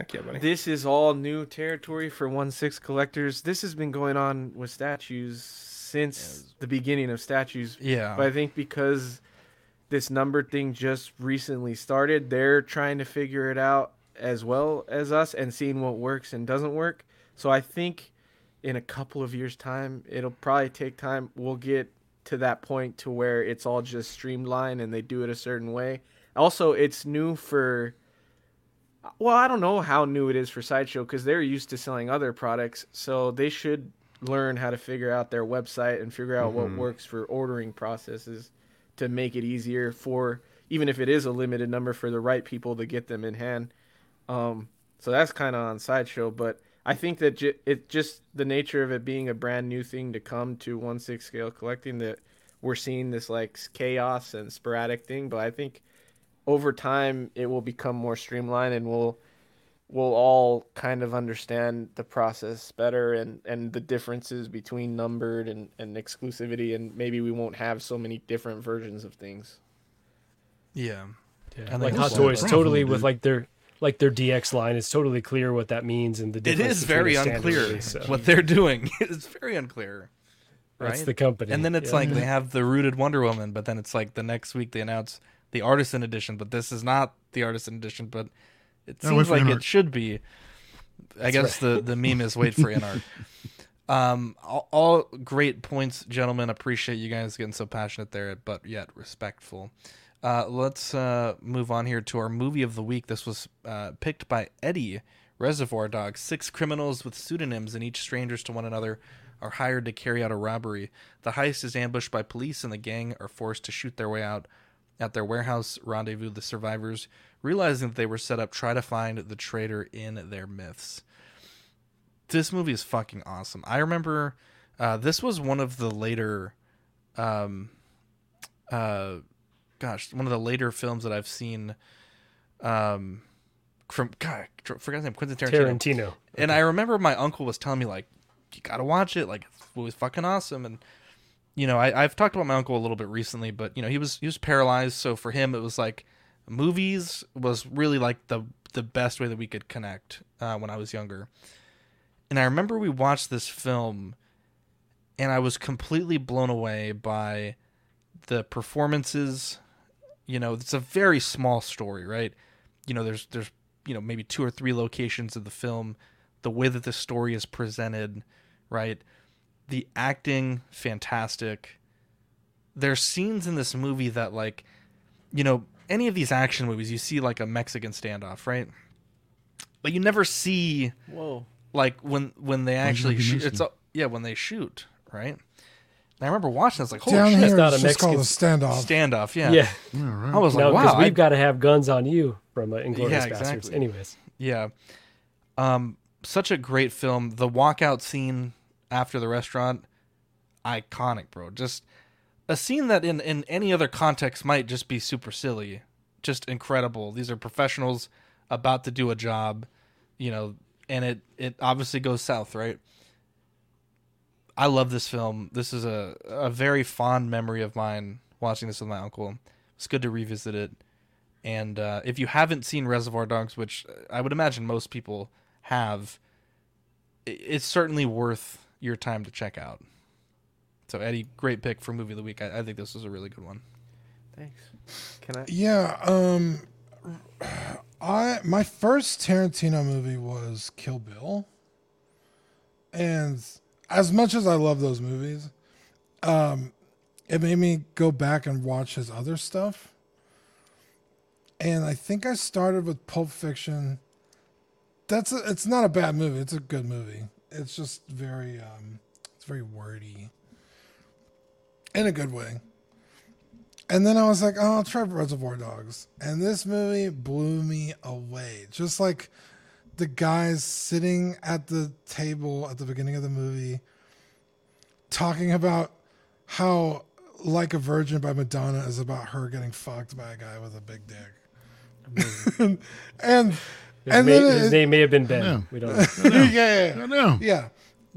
Heck yeah, buddy. this is all new territory for one six collectors. This has been going on with statues since the beginning of statues. Yeah. But I think because this number thing just recently started, they're trying to figure it out as well as us and seeing what works and doesn't work. So I think in a couple of years' time, it'll probably take time. We'll get to that point to where it's all just streamlined and they do it a certain way. Also, it's new for well, I don't know how new it is for Sideshow because they're used to selling other products, so they should learn how to figure out their website and figure out what works for ordering processes to make it easier for even if it is a limited number for the right people to get them in hand. Um, so that's kind of on Sideshow, but I think that j- it just the nature of it being a brand new thing to come to one six scale collecting that we're seeing this like chaos and sporadic thing, but I think over time it will become more streamlined and we'll we'll all kind of understand the process better and and the differences between numbered and and exclusivity and maybe we won't have so many different versions of things Yeah. yeah, And like Hot Toys, totally dude. with like their like their DX line. It's totally clear what that means and the It difference. is very unclear so. what they're doing. It's very unclear. Right? That's the company. And then it's Yeah. like they have the rooted Wonder Woman, but then it's like the next week they announce the artisan edition, but this is not the artisan edition, but it seems like it should be. I guess the the meme is wait for Inart. Um, all, all great points, gentlemen. Appreciate you guys getting so passionate there, but yet respectful. Uh, let's uh, move on here to our movie of the week. This was uh, picked by Eddie Reservoir Dogs. Six criminals with pseudonyms and each strangers to one another are hired to carry out a robbery. The heist is ambushed by police, and the gang are forced to shoot their way out. At their warehouse rendezvous, the survivors, realizing that they were set up, try to find the traitor in their myths this movie is fucking awesome. I remember uh, this was one of the later, um, uh, gosh, one of the later films that I've seen. Um, from God, I forgot his name, Quentin Tarantino. Tarantino. And I remember my uncle was telling me like, you gotta watch it. Like it was fucking awesome. And you know, I, I've talked about my uncle a little bit recently, but you know, he was he was paralyzed, so for him it was like movies was really like the the best way that we could connect uh, when I was younger. And I remember we watched this film, and I was completely blown away by the performances. You know, it's a very small story, right? You know, there's there's you know maybe two or three locations of the film, the way that the story is presented, right? The acting, fantastic. There's scenes in this movie that like, you know, any of these action movies, you see like a Mexican standoff, right? But you never see Whoa. like when when they actually shoot. It's a, yeah, when they shoot, right? And I remember watching. I was like, "Holy Down shit!" here, not it's a just called a Mexican standoff. Standoff, yeah. Yeah. Yeah, right. I was No, like, because "Wow!" I- we've got to have guns on you from uh, Inglourious Yeah, Basterds. exactly. Anyways, Yeah. Um, such a great film. The walkout scene after the restaurant, iconic, bro. Just a scene that in, in any other context might just be super silly. Just incredible. These are professionals about to do a job, you know, and it, it obviously goes south, right? I love this film. This is a, a very fond memory of mine watching this with my uncle. It's good to revisit it. And uh, if you haven't seen Reservoir Dogs, which I would imagine most people have, it's certainly worth your time to check out. So Eddie, great pick for movie of the week. I, I think this was a really good one. Thanks. Can I? Yeah, um I my first Tarantino movie was Kill Bill. And as much as I love those movies, um it made me go back and watch his other stuff. And I think I started with Pulp Fiction. That's a, it's not a bad movie. It's a good movie. It's just very um it's very wordy in a good way. And then I was like, oh, I'll try Reservoir Dogs. And this movie blew me away. Just like the guys sitting at the table at the beginning of the movie talking about how Like a Virgin by Madonna is about her getting fucked by a guy with a big dick. and and, his, and may- then his it- name may have been Ben. Yeah. We don't. know. yeah, yeah, I know. yeah.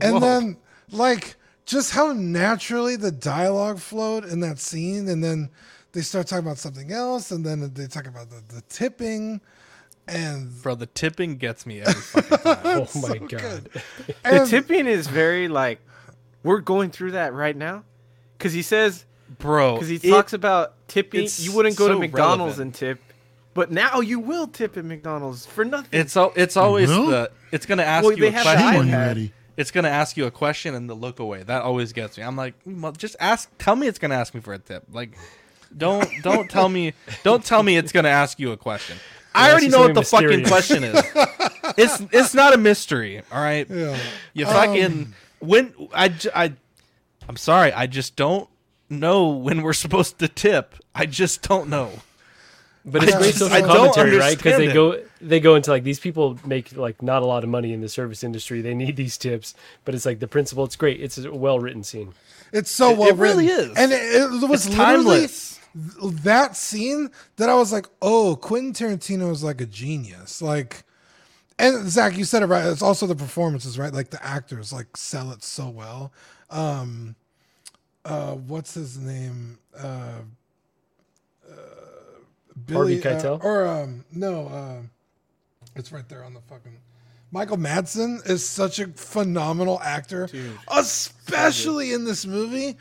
And Whoa. then like just how naturally the dialogue flowed in that scene, and then they start talking about something else, and then they talk about the, the tipping, and Bro, the tipping gets me every fucking time. Oh my good. god. The tipping is very like we're going through that right now because he says Bro, because he it- talks about tipping. You wouldn't go to McDonald's relevant. and tip, but now you will tip at McDonald's for nothing. It's al- it's always will? the it's gonna ask Well, you they a have the Shame question. on you, iPad. Eddie. It's gonna ask you a question and the look away. That always gets me. I'm like, "Mm, well, just ask. Tell me it's gonna ask me for a tip. Like, don't don't tell me don't tell me it's gonna ask you a question. I already know what the something fucking question is. it's it's not a mystery. All right. yeah. You fucking when I, j- I I'm sorry. I just don't know when we're supposed to tip. I just don't know. But it's I great just- social I commentary, right? Because they understand go they go into like these people make like not a lot of money in the service industry. They need these tips, but it's like the principle. It's great. It's a well written scene. It's so It- well it really is. and it, it was It's literally timeless. that scene that I was like, oh, Quentin Tarantino is like a genius. Like, and Zach, you said it right. It's also the performances, right? Like the actors like sell it so well. Um, uh, what's his name? Uh, Billy Harvey Keitel? uh, or um, no, uh, it's right there on the fucking. Michael Madsen is such a phenomenal actor, especially in this movie.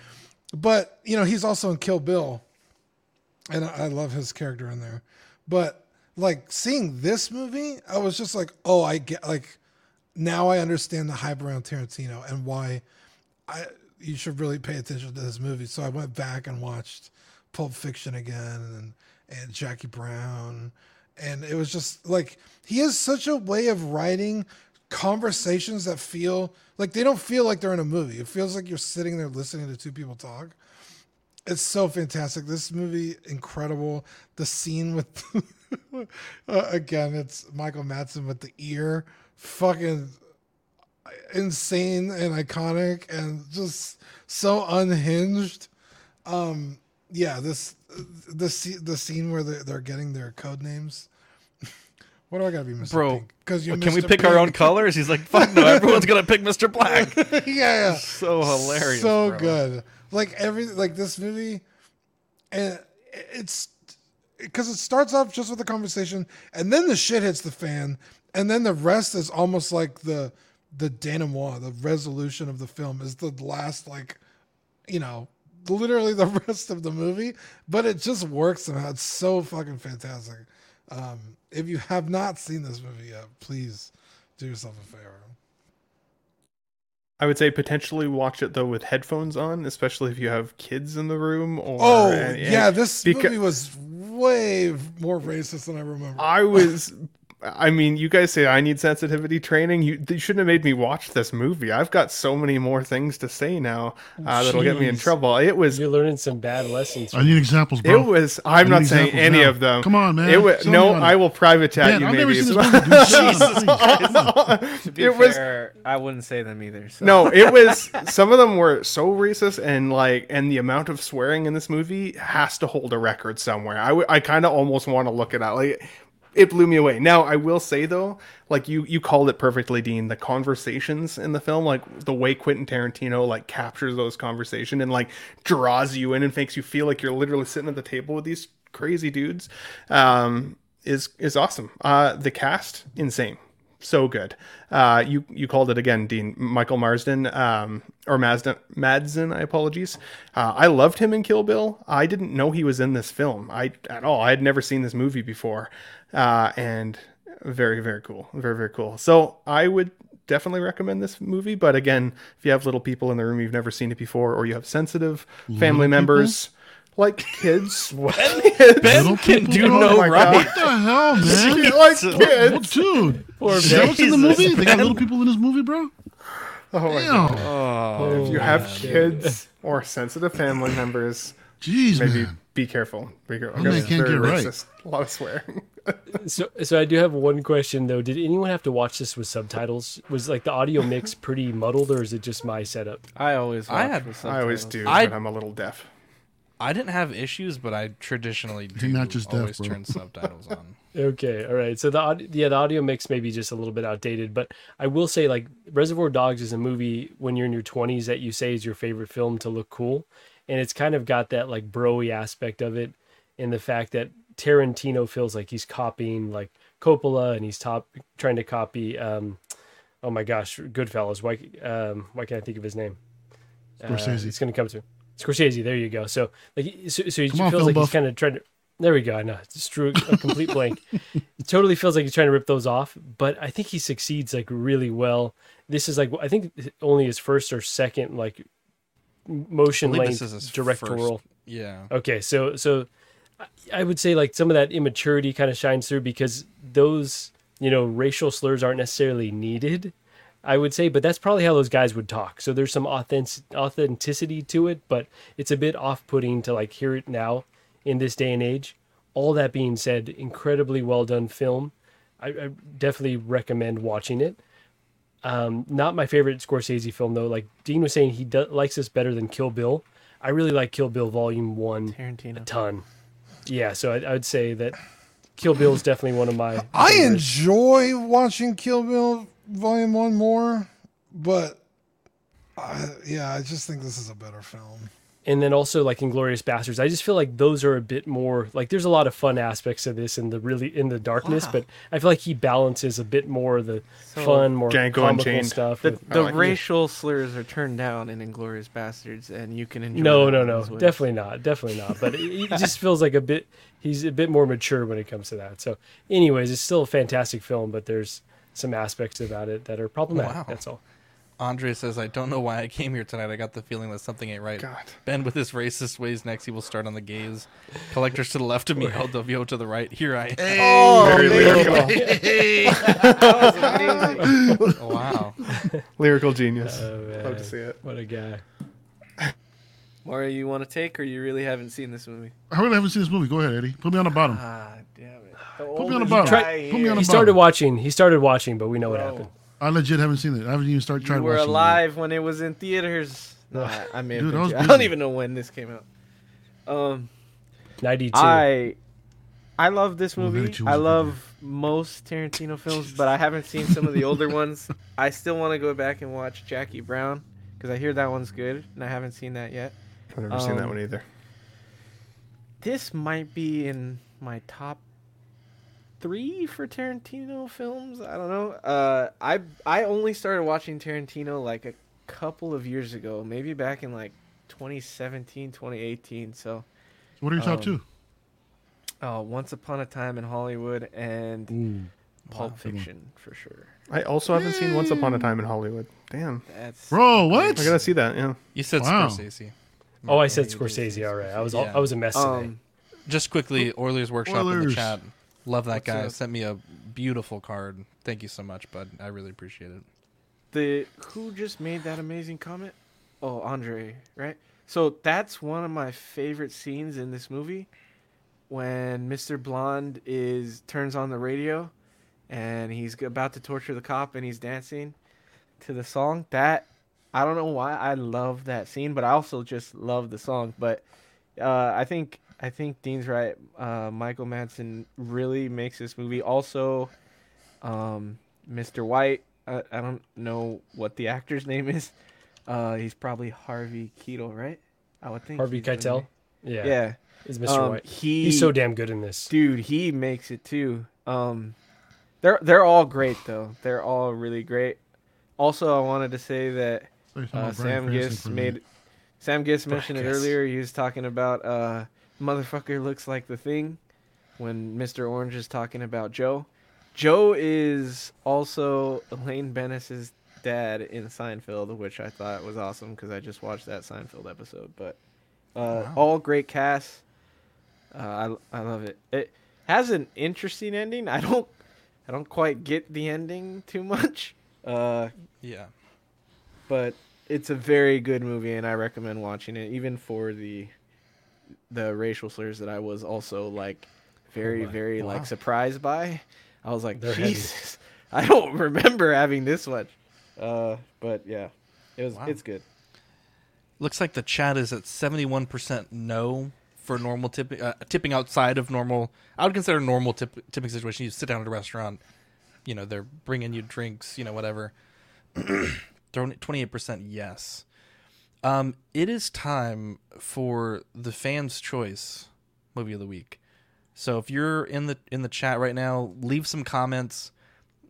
But you know, he's also in Kill Bill, and I I love his character in there. But like seeing this movie, I was just like, oh, I get like now I understand the hype around Tarantino and why I you should really pay attention to this movie. So I went back and watched Pulp Fiction again and and Jackie Brown. And it was just like he has such a way of writing conversations that feel like they don't feel like they're in a movie. It feels like you're sitting there listening to two people talk. It's so fantastic. This movie, incredible. The scene with, uh, again, it's Michael Madsen with the ear, fucking insane and iconic, and just so unhinged. Um, yeah, this the the scene where they're, they're getting their code names. What do I gotta be, Mr. Bro, Because you can we pick our own colors? He's like, fuck no, everyone's gonna pick Mr. Black. yeah, yeah. So hilarious. so bro. good. Like every like this movie, and it's because it starts off just with a conversation, and then the shit hits the fan, and then the rest is almost like the the denouement, the resolution of the film is the last like, you know, literally the rest of the movie. But it just works somehow. It's so fucking fantastic. Um, if you have not seen this movie yet, please do yourself a favor. I would say potentially watch it though with headphones on, especially if you have kids in the room. Or Oh and- and- yeah, this beca- movie was way more racist than I remember. I was. I mean, you guys say I need sensitivity training. You, you shouldn't have made me watch this movie. I've got so many more things to say now uh, that'll get me in trouble. It was. You're learning some bad lessons. I need examples, bro. It was. I'm not saying any now. of them. Come on, man. It was Sell no. I will private chat Man, you. Maybe never seen as this well. movie, dude. Jesus. To be it was fair, I wouldn't say them either. So. no, it was some of them were so racist and like and the amount of swearing in this movie has to hold a record somewhere. I, w- I kind of almost want to look it up. Like it blew me away. Now, I will say though, like you you called it perfectly, Dean, the conversations in the film, like the way Quentin Tarantino like captures those conversation and like draws you in and makes you feel like you're literally sitting at the table with these crazy dudes um is is awesome. Uh the cast insane so good. Uh, you you called it again, Dean Michael Marsden, um, or Marsden Madsen. I apologies. Uh, I loved him in Kill Bill. I didn't know he was in this film. I at all. I had never seen this movie before, uh, and very very cool. Very very cool. So I would definitely recommend this movie. But again, if you have little people in the room you've never seen it before, or you have sensitive family Little members. Like kids, what? Ben can do Oh no right. God. What the hell, man? like What- kids. what- dude, Poor is that what's in the Jesus, movie? They got little people in this movie, bro. Oh my Damn. god. if you have kids or sensitive family members, Jeez, maybe man. be careful. Be careful. Oh, my can't very get right. A lot of swearing. So, so I do have one question though. Did anyone have to watch this with subtitles? Was like the audio mix pretty muddled, or is it just my setup? I always I watch had- with I always do, I- but I'm a little deaf. I didn't have issues, but I traditionally do not just deaf, always bro. turn subtitles on. Okay, all right. So the aud- yeah, the audio mix may be just a little bit outdated, but I will say like Reservoir Dogs is a movie when you're in your 20s that you say is your favorite film to look cool, and it's kind of got that like broy aspect of it, and the fact that Tarantino feels like he's copying like Coppola and he's top trying to copy um oh my gosh, Goodfellas. Why um why can't I think of his name? Uh, Scorsese. it's going to come to Scorsese. There you go. So like he- so, so he Come feels like he's kind of trying to there we go. I know. it's true. a complete blank. It totally feels like he's trying to rip those off, but I think he succeeds like really well. This is like I think only his first or second like motion length directorial. first- yeah. Okay, so so I- I would say like some of that immaturity kind of shines through because those you know racial slurs aren't necessarily needed. I would say, but that's probably how those guys would talk. So there's some authentic authenticity to it, but it's a bit off-putting to like hear it now in this day and age. All that being said, incredibly well done film. I, I definitely recommend watching it. Um, not my favorite Scorsese film though. Like Dean was saying, he do- likes this better than Kill Bill. I really like Kill Bill Volume One Tarantino. a ton. Yeah, so I, I would say that Kill Bill is definitely one of my. I favorites. enjoy watching Kill Bill Volume One more, but uh, yeah, I just think this is a better film. And then also like Inglourious Basterds. I just feel like those are a bit more like there's a lot of fun aspects of this in the really in the darkness, but I feel like he balances a bit more the So- fun, more Django comical Unchained. stuff. The, with- the oh, like it. racial slurs are turned down in Inglourious Basterds, and you can enjoy. no, no, no, ways. definitely not, definitely not. But it, it just feels like a bit. He's a bit more mature when it comes to that. So, anyways, it's still a fantastic film, but there's some aspects about it that are problematic. Wow. That's all. Andre says, I don't know why I came here tonight. I got the feeling that something ain't right. God. Ben with his racist ways next, he will start on the gays. Collectors to the left of me, El Dovio to the right. Here I am. Oh, very lyrical. Oh, wow. lyrical genius. Oh, Love to see it. What a guy. Mario, you want to take, or you really haven't seen this movie? I really haven't seen this movie. Go ahead, Eddie. Put me on the bottom. Ah, damn it. The Put me on the bottom. guy Put me on the He started watching. He started watching, but we know what happened. I legit haven't seen it. I haven't even started trying You to were watch the movie. alive when it was in theaters. No, I, I may Dude, I I don't even know when this came out. Um, 92. I I love this movie. 92 was I a love most Tarantino films, but I haven't seen some of the older ones. I still want to go back and watch Jackie Brown because I hear that one's good, and I haven't seen that yet. I've never seen that Um, one either. This might be in my top three for Tarantino films. I don't know. Uh, I I only started watching Tarantino like a couple of years ago, maybe back in like 2017, 2018. So, What are your top um, two? Uh, Once Upon a Time in Hollywood and Pulp Fiction for sure. I also haven't seen Once Upon a Time in Hollywood. Damn. That's Bro, what? I gotta see that. Yeah. You said Wow. Scorsese. Oh, I said Scorsese. All right, I was all, Yeah. I was a mess today. Um, Just quickly, Oilers Workshop in the chat. Love that What's guy. Sent me a beautiful card. Thank you so much, bud. I really appreciate it. the who just made that amazing comment? Oh, Andre, right? So that's one of my favorite scenes in this movie when Mr. Blonde is turns on the radio and he's about to torture the cop and he's dancing to the song. That I don't know why I love that scene, but I also just love the song. But uh, I think I think Dean's right. Uh, Michael Madsen really makes this movie. Also, um, Mr. White. I, I don't know what the actor's name is. Uh, he's probably Harvey Keitel, right? I would think Harvey Keitel. Yeah, Yeah. is Mr. Um, White. He, He's so damn good in this. dude. He makes it too. Um, they're they're all great though. They're all really great. Also, I wanted to say that So you're talking uh, Sam Cranston Gist made Sam Gist mentioned it earlier. He was talking about uh, motherfucker looks like the thing when Mr. Orange is talking about Joe. Joe is also Elaine Benes's dad in Seinfeld, which I thought was awesome because I just watched that Seinfeld episode. But uh, all great cast. Uh, I I love it. It has an interesting ending. I don't I don't quite get the ending too much. Uh, Yeah. but it's a very good movie and I recommend watching it even for the the racial slurs that I was also like very Oh very wow. like surprised by. I was like They're heavy. Jesus. I don't remember having this much. Uh but yeah. It was Wow. it's good. Looks like the chat is at 71% no for normal tipping, uh, tipping outside of normal. I would consider normal tip, tipping situation. You sit down at a restaurant, you know, they're bringing you drinks, you know, whatever. 28% yes. Um, it is time for the fans' choice movie of the week. So if you're in the in the chat right now, leave some comments.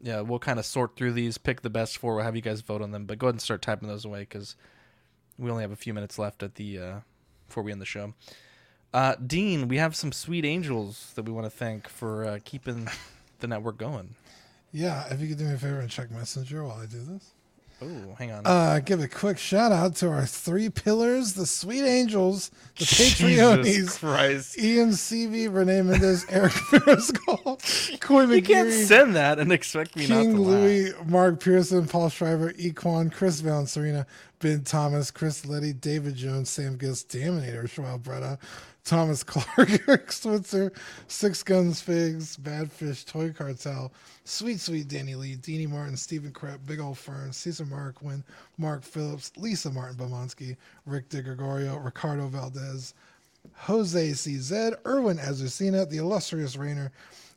Yeah, we'll kind of sort through these, pick the best four. We'll have you guys vote on them. But go ahead and start typing those away because we only have a few minutes left at the uh, before we end the show. Uh, Dean, we have some sweet angels that we want to thank for uh, keeping the network going. Yeah, if you could do me a favor and check Messenger while I do this. Oh, hang on. Uh, give a quick shout out to our three pillars, the sweet angels, the Jesus Patreonies, Christ. Ian CV, Renee Mendez, Eric Mariscal, Coy You can't send that and expect me not King to laugh. Louis, Mark Pearson, Paul Shriver, Equan, Chris Valencerina, Ben Thomas, Chris Letty, David Jones, Sam Gist, Daminator, Schwab Bretta, Thomas Clark, Eric Switzer, Six Guns Figs, Bad Fish, Toy Cartel, Sweet Sweet Danny Lee, Deanie Martin, Stephen Krepp, Big Old Fern, Cesar Mark Wynn, Mark Phillips, Lisa Martin Bomonsky, Rick DeGregorio, Ricardo Valdez, Jose CZ, Erwin Azucena, the illustrious Rainer,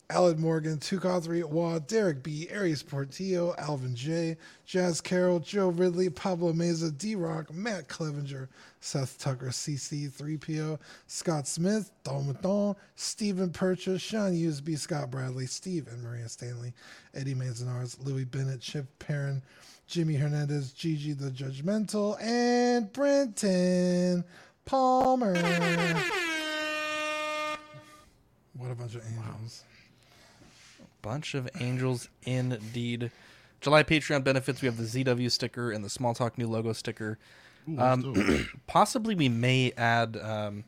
Aled Morgan, Tukathri, Wa, Derek B, Aries Portillo, Alvin J, Jazz Carroll, Joe Ridley, Pablo Meza, D Rock, Matt Clevenger, Seth Tucker, CC, 3PO, Scott Smith, Don Maton, Stephen Purchase, Sean Usby, Scott Bradley, Steve and Maria Stanley, Eddie Manzanares, Louis Bennett, Chip Perrin, Jimmy Hernandez, Gigi the Judgmental, and Brenton Palmer. What a bunch of angels. Bunch of angels indeed. July Patreon benefits. We have the ZW sticker and the Small Talk new logo sticker. Ooh, Um, possibly we may add um,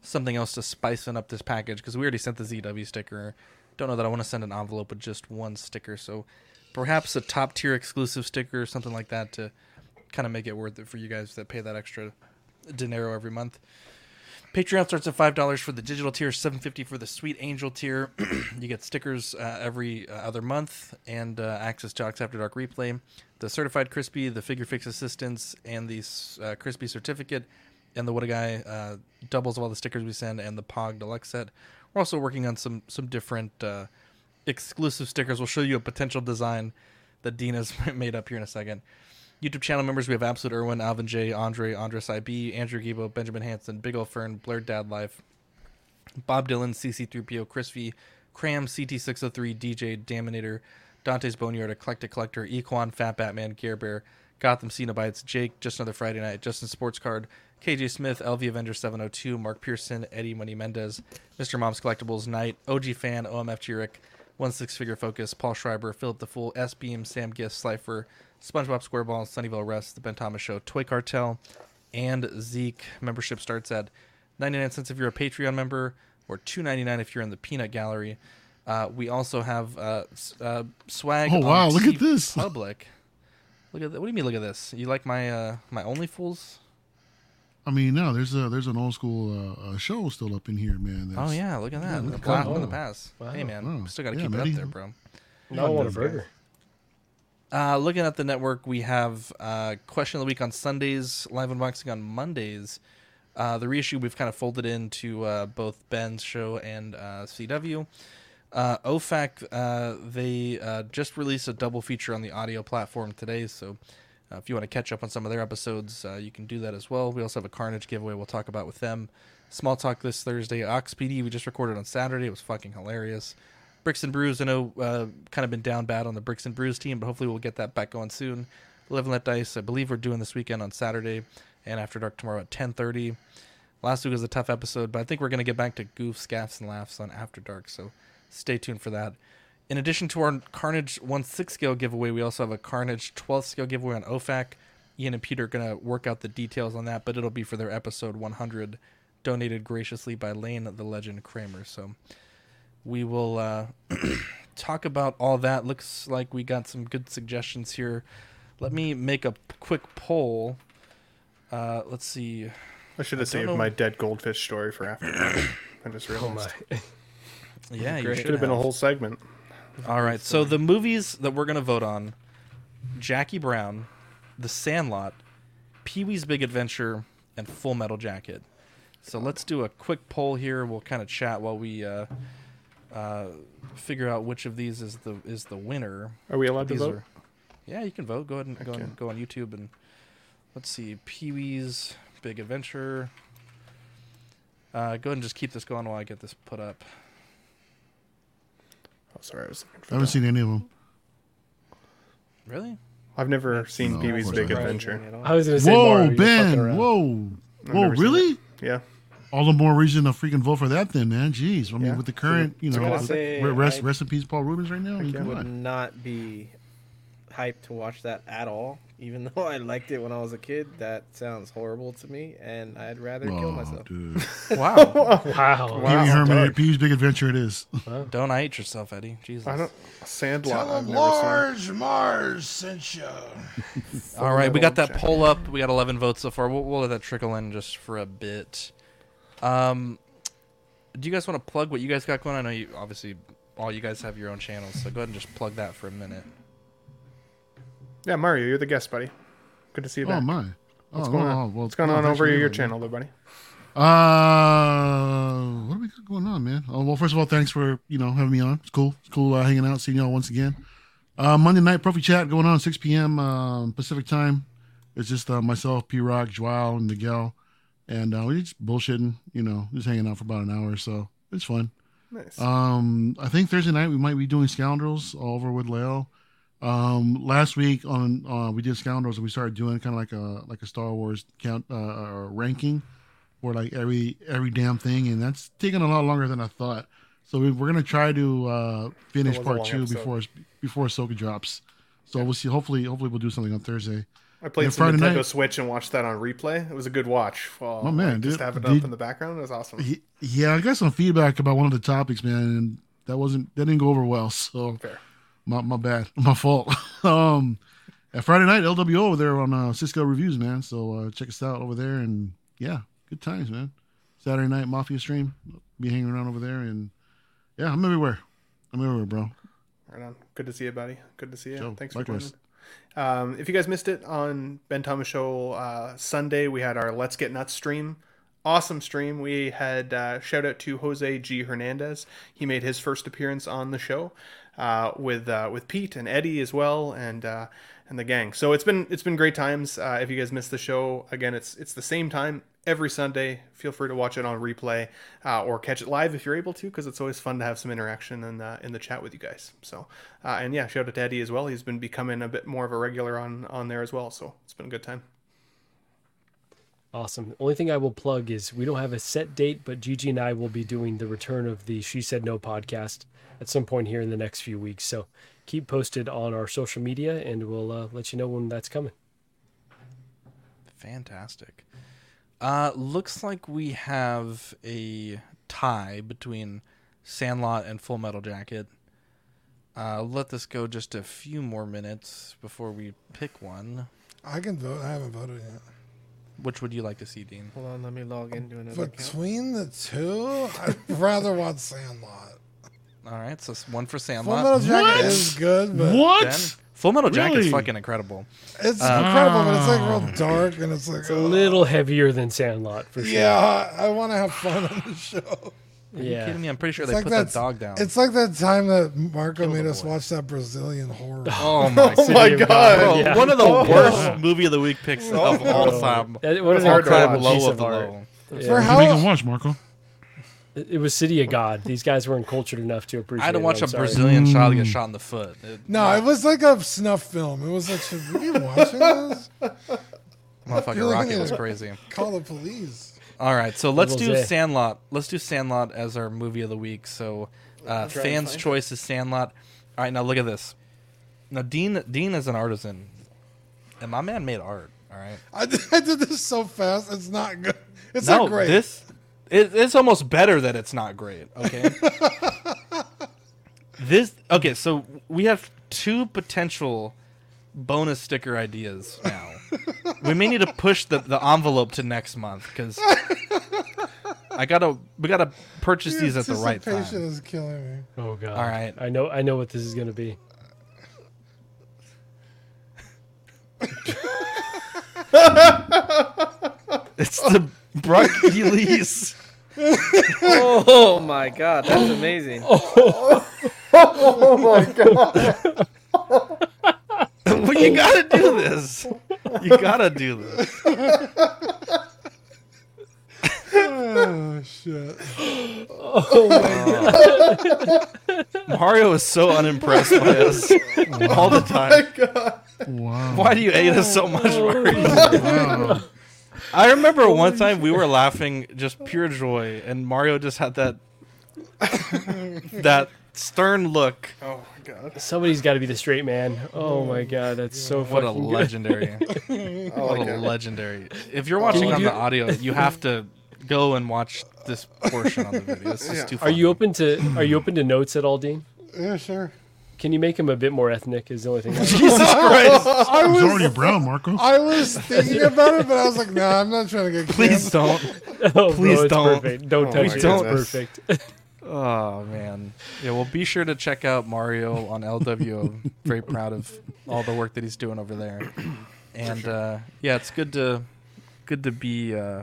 something else to spicing up this package because we already sent the ZW sticker. Don't know that I want to send an envelope with just one sticker. So perhaps a top tier exclusive sticker or something like that to kind of make it worth it for you guys that pay that extra dinero every month. Patreon starts at five dollars for the digital tier, seven fifty for the Sweet Angel tier. you get stickers uh, every uh, other month and uh, access to After Dark replay, the certified crispy, the figure fix assistance, and the uh, crispy certificate, and the what a guy uh, doubles of all the stickers we send, and the Pog Deluxe set. We're also working on some some different uh, exclusive stickers. We'll show you a potential design that Dina's made up here in a second. YouTube channel members, we have Absolute Irwin, Alvin J, Andre, Andres IB, Andrew Gibo, Benjamin Hanson, Big Ol' Fern, Blurred Dad Life, Bob Dylan, CC3PO, Chris V, Cram, CT603, DJ, Daminator, Dante's Boneyard, Eclectic Collector, Equan, Fat Batman, Gear Bear, Gotham Cenobites, Jake, Just Another Friday Night, Justin Sports Card, KJ Smith, LV Avenger 702, Mark Pearson, Eddie Money Mendez, Mr. Mom's Collectibles, Knight, OG Fan, OMF Jurek, One Six Figure Focus, Paul Schreiber, Philip the Fool, S Beam, Sam Gist, Slifer, SpongeBob SquareBall, Sunnyvale Rest, The Ben Thomas Show, Toy Cartel, and Zeke. Membership starts at 99 cents if you're a Patreon member, or 2.99 if you're in the Peanut Gallery. Uh, we also have uh, uh, swag. Oh, on wow, look at this. Public. Look at that. What do you mean? Look at this. You like my uh, my Only Fools? I mean, no, there's a there's an old school uh, uh, show still up in here, man. Oh yeah, look at that. look the at plat that. in the past. Hey man, Wow. still got to Yeah, keep it Matty. up there, bro. Now I want a burger. guys. Uh, looking at the network, we have uh, question of the week on Sundays, live unboxing on Mondays. Uh, the reissue we've kind of folded into uh, both Ben's show and uh, CW. Uh, OFAC, uh, they just released a double feature on the audio platform today, so if you want to catch up on some of their episodes, you can do that as well. We also have a Carnage giveaway we'll talk about with them. Small Talk this Thursday. Ox PD we just recorded on Saturday. It was fucking hilarious. Bricks and Brews, I know, uh, kind of been down bad on the Bricks and Brews team, but hopefully we'll get that back going soon. Live and Let Dice, I believe we're doing this weekend on Saturday and After Dark tomorrow at 10.30. Last week was a tough episode, but I think we're going to get back to goofs, gaffs, and laughs on After Dark, so stay tuned for that. In addition to our Carnage 1 6 scale giveaway, we also have a Carnage 12 scale giveaway on OFAC. Ian and Peter are going to work out the details on that, but it'll be for their episode 100, donated graciously by Lane the Legend Kramer. So we will uh, talk about all that. Looks like we got some good suggestions here. Let me make a quick poll. Uh, let's see. I should have don't saved know- my dead goldfish story for after. I just realized. Yeah, you should Should have been a whole segment. All right. So the movies that we're gonna vote on: Jackie Brown, The Sandlot, Pee Wee's Big Adventure, and Full Metal Jacket. So let's do a quick poll here. We'll kind of chat while we uh, uh, figure out which of these is the is the winner. Are we allowed to These vote? yeah, you can vote. Go ahead and go Okay. and go on YouTube and let's see Pee Wee's Big Adventure. Uh, go ahead and just keep this going while I get this put up. Oh, sorry, I was looking I haven't that. seen any of them. Really? I've never seen No, Pee Wee's Big. Adventure. I was gonna say Whoa, Mario, Ben! Whoa, I've whoa, really? it. Yeah. All the more reason to freaking vote for that, then, man. Jeez, I mean, Yeah. with the current, you know, gotta say, rest, I- rest in peace, Paul Reubens, right now. I mean, yeah. come would on. not be hyped to watch that at all. Even though I liked it when I was a kid, that sounds horrible to me, and I'd rather kill Oh, myself. dude. Wow. Wow. Pee Wee Herman, dark. Pee Big Adventure, it is. Don't hate yourself, Eddie. Jesus. I don't. Sandlot. Tell I've him never. Large Marge sent you. All right, we got that poll up. We got 11 votes so far. We'll, we'll let that trickle in just for a bit. Um, do you guys want to plug what you guys got going? I know you obviously all you guys have your own channels, so go ahead and just plug that for a minute. Yeah, Mario, you're the guest, buddy. Good to see you Oh, back. my. What's oh, going oh, on? oh, well, What's going no, on over your having channel, there, buddy? Uh, what do we got going on, man? Oh, well, first of all, thanks for you know having me on. It's cool. It's cool uh, hanging out, seeing y'all once again. Uh, Monday night Profi Chat going on 6 p.m. Um, Pacific time. It's just uh, myself, P Rock, Joao, and Miguel, and uh, we just bullshitting. You know, just hanging out for about an hour or so. It's fun. Nice. Um, I think Thursday night we might be doing Scoundrels all over with Leo. Um, last week on uh, we did Scoundrels and we started doing kind of like a like a Star Wars count uh, ranking for like every every damn thing, and that's taking a lot longer than I thought. So we, we're gonna try to uh, finish part two episode. before before Ahsoka drops. So we'll see. Hopefully, hopefully we'll do something on Thursday. I played some Friday Nintendo night- Switch and watched that on replay. It was a good watch. Well, Oh, man, like, just dude, have it did- up in the background. It was awesome. He- Yeah, I got some feedback about one of the topics, man, and that wasn't that didn't go over well. So Fair. my my bad, my fault. um, and Friday night LWO over there on uh, Cisco Reviews, man. So uh, check us out over there, and yeah, good times, man. Saturday night Mafia stream, be hanging around over there, and yeah, I'm everywhere. I'm everywhere, bro. Right on. Good to see you, buddy. Good to see you. Joe, Thanks for likewise. joining. Um, if you guys missed it on Ben Thomas Show uh, Sunday, we had our Let's Get Nuts stream awesome stream. We had uh, shout out to Jose G Hernandez. He made his first appearance on the show uh, with uh, with Pete and Eddie as well, and uh, and the gang. So it's been it's been great times. Uh, if you guys missed the show, again, it's it's the same time every Sunday. Feel free to watch it on replay uh, or catch it live if you're able to, because it's always fun to have some interaction in the in the chat with you guys. So uh, and yeah, shout out to Eddie as well. He's been becoming a bit more of a regular on on there as well. So it's been a good time. Awesome. Only thing I will plug is we don't have a set date, but Gigi and I will be doing the return of the She Said No podcast at some point here in the next few weeks. So keep posted on our social media and we'll uh, let you know when that's coming. Fantastic. Uh, looks like we have a tie between Sandlot and Full Metal Jacket. Uh, let this go just a few more minutes before we pick one. I can vote. I haven't voted yet. Which would you like to see, Dean? Hold on, let me log into another account. Between the two, I'd rather watch Sandlot. All right, so it's one for Full Sandlot. Metal Jacket is good, but Ben? Full Metal Jacket's Really? fucking incredible. it's Uh, incredible, but it's like real dark and it's like It's a little heavier than Sandlot for sure. Yeah, I, I want to have fun on the show. Are you kidding me? I'm pretty sure It's they like put that that dog down. It's like that time that Marco made us watch that Brazilian horror. Oh my, Oh my Bro, God. One of the Oh. worst movie of the week picks of all time. That- what It's an hard to incredible watch. piece Low of the art. low. Yeah. For how- are you gonna watch, Marco? It it was City of God. These guys weren't cultured enough to appreciate I had to watch I'm a sorry. Brazilian child get shot in the foot. It- No, it was like a snuff film. It was like, should we be watching this? Motherfucking You're Rocket was crazy. Call the police. All right, so let's do Jose. Sandlot. Let's do Sandlot as our movie of the week. So, uh, fans' choice is Sandlot. All right, now look at this. Now Dean, Dean is an artisan, and my man made art. All right. I did, I did this so fast. It's not good. It's no, not great. this it, it's almost better that it's not great. Okay. this okay. So we have two potential bonus sticker ideas now. we may need to push the, the envelope to next month because I gotta we gotta purchase these at the right Anticipation time. is killing me. Oh god. All right. I know. I know what this is gonna be. It's the Brock Elise. oh my god, that's amazing. oh my god. well, you gotta do this. You gotta do this. oh shit! Oh my god. Mario is so unimpressed by us all the oh time. Wow. Why do you hate us so much, oh. Mario? Wow. I remember one time we were laughing just pure joy, and Mario just had that that stern look. Oh my god. Somebody's got to be the straight man. Oh my god, that's so What a good. legendary! I oh, what like a legendary! If you're watching you on do- the audio, you have to go and watch this portion on the video. It's just Yeah. too. Are you open to Are you open to notes at all, Dean? Yeah, sure. Can you make him a bit more ethnic? Is the only thing. I- Jesus Christ! I He's was already brown, Marco. I was thinking about it, but I was like, nah, I'm not trying to get. Please don't. oh, Please it's don't. Perfect. Don't Oh touch my it. goodness. It's perfect. Oh man, yeah. Well, be sure to check out Mario on LW. I'm very proud of all the work that he's doing over there, and uh, yeah, it's good to good to be uh,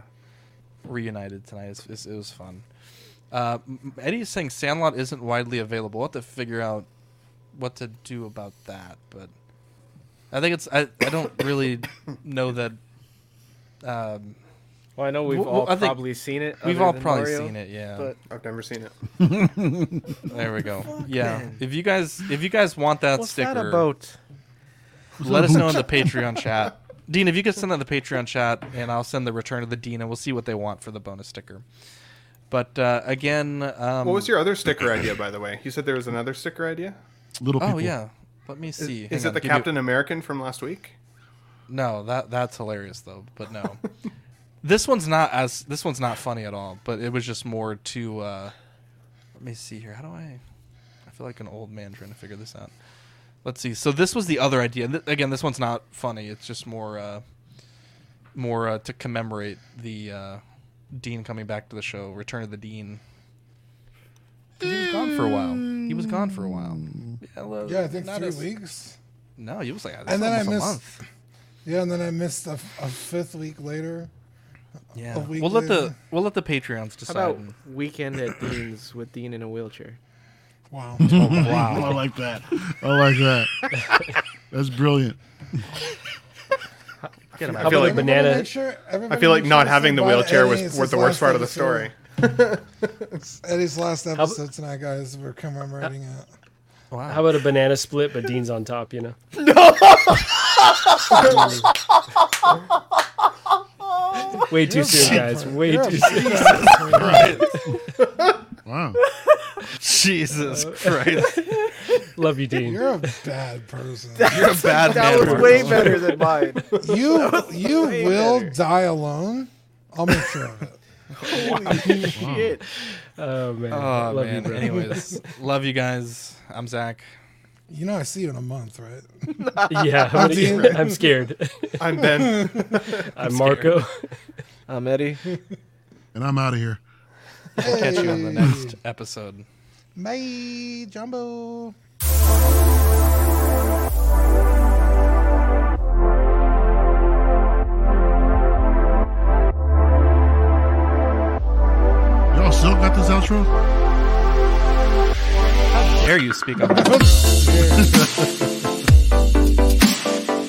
reunited tonight. It's, it's, it was fun. Uh, M- Eddie's saying Sandlot isn't widely available. We'll have to figure out what to do about that, but I think it's I, I don't really know that. Um, Well, I know we've Well, all I probably seen it. we've all probably Mario, seen it, yeah. But I've never seen it. there we go. Yeah, if you guys if you guys want that what's sticker, that about? let us know in the Patreon chat. Dean, if you could send that in the Patreon chat, and I'll send the return of the Dean, and we'll see what they want for the bonus sticker. But uh, again, um, What was your other sticker idea, by the way? You said there was another sticker idea. Little people. Oh yeah, let me see. is Hang it on, the give you- Captain American from last week? No, that that's hilarious though. But no, this one's not as this one's not funny at all. But it was just more to. Uh, let me see here. How do I? I feel like an old man trying to figure this out. Let's see. So this was the other idea. Th- again, this one's not funny. It's just more, uh, more uh, to commemorate the uh, Dean coming back to the show, Return of the Dean. He was gone for a while. He was gone for a while. Yeah, well, Yeah, I think not three as- weeks. No, he was like And then I almost a missed. month. Yeah, and then I missed a, a fifth week later. Yeah, a we'll let the we'll let the Patreons How decide. about weekend at Dean's with Dean in a wheelchair? Wow. Oh wow. I like that. I like that. That's brilliant. Get him I out. feel like banana- sure- I feel like not sure having the say bye to wheelchair Eddie. was, It's was his the worst part of the story. Eddie's last episode tonight, guys. We're commemorating it. Wow. How about a banana split, but Dean's on top? You know. No! Way too soon, guys. Way You're too soon. bad Wow. Jesus Christ. Love you, Dean. You're a bad person. You're a bad that man. was way better than mine. You you way will better. die alone. I'll make sure of it. Holy shit! Oh man. Oh Love man. you, bro. Anyways, love you guys. I'm Zach. You know I see you in a month, right? yeah, I'm, Dean. gonna, I'm scared. I'm Ben. I'm Marco. I'm Eddie. And I'm out of here. We'll catch you on the next episode. Bye, Jumbo. Y'all still got this outro? dare you speak on that?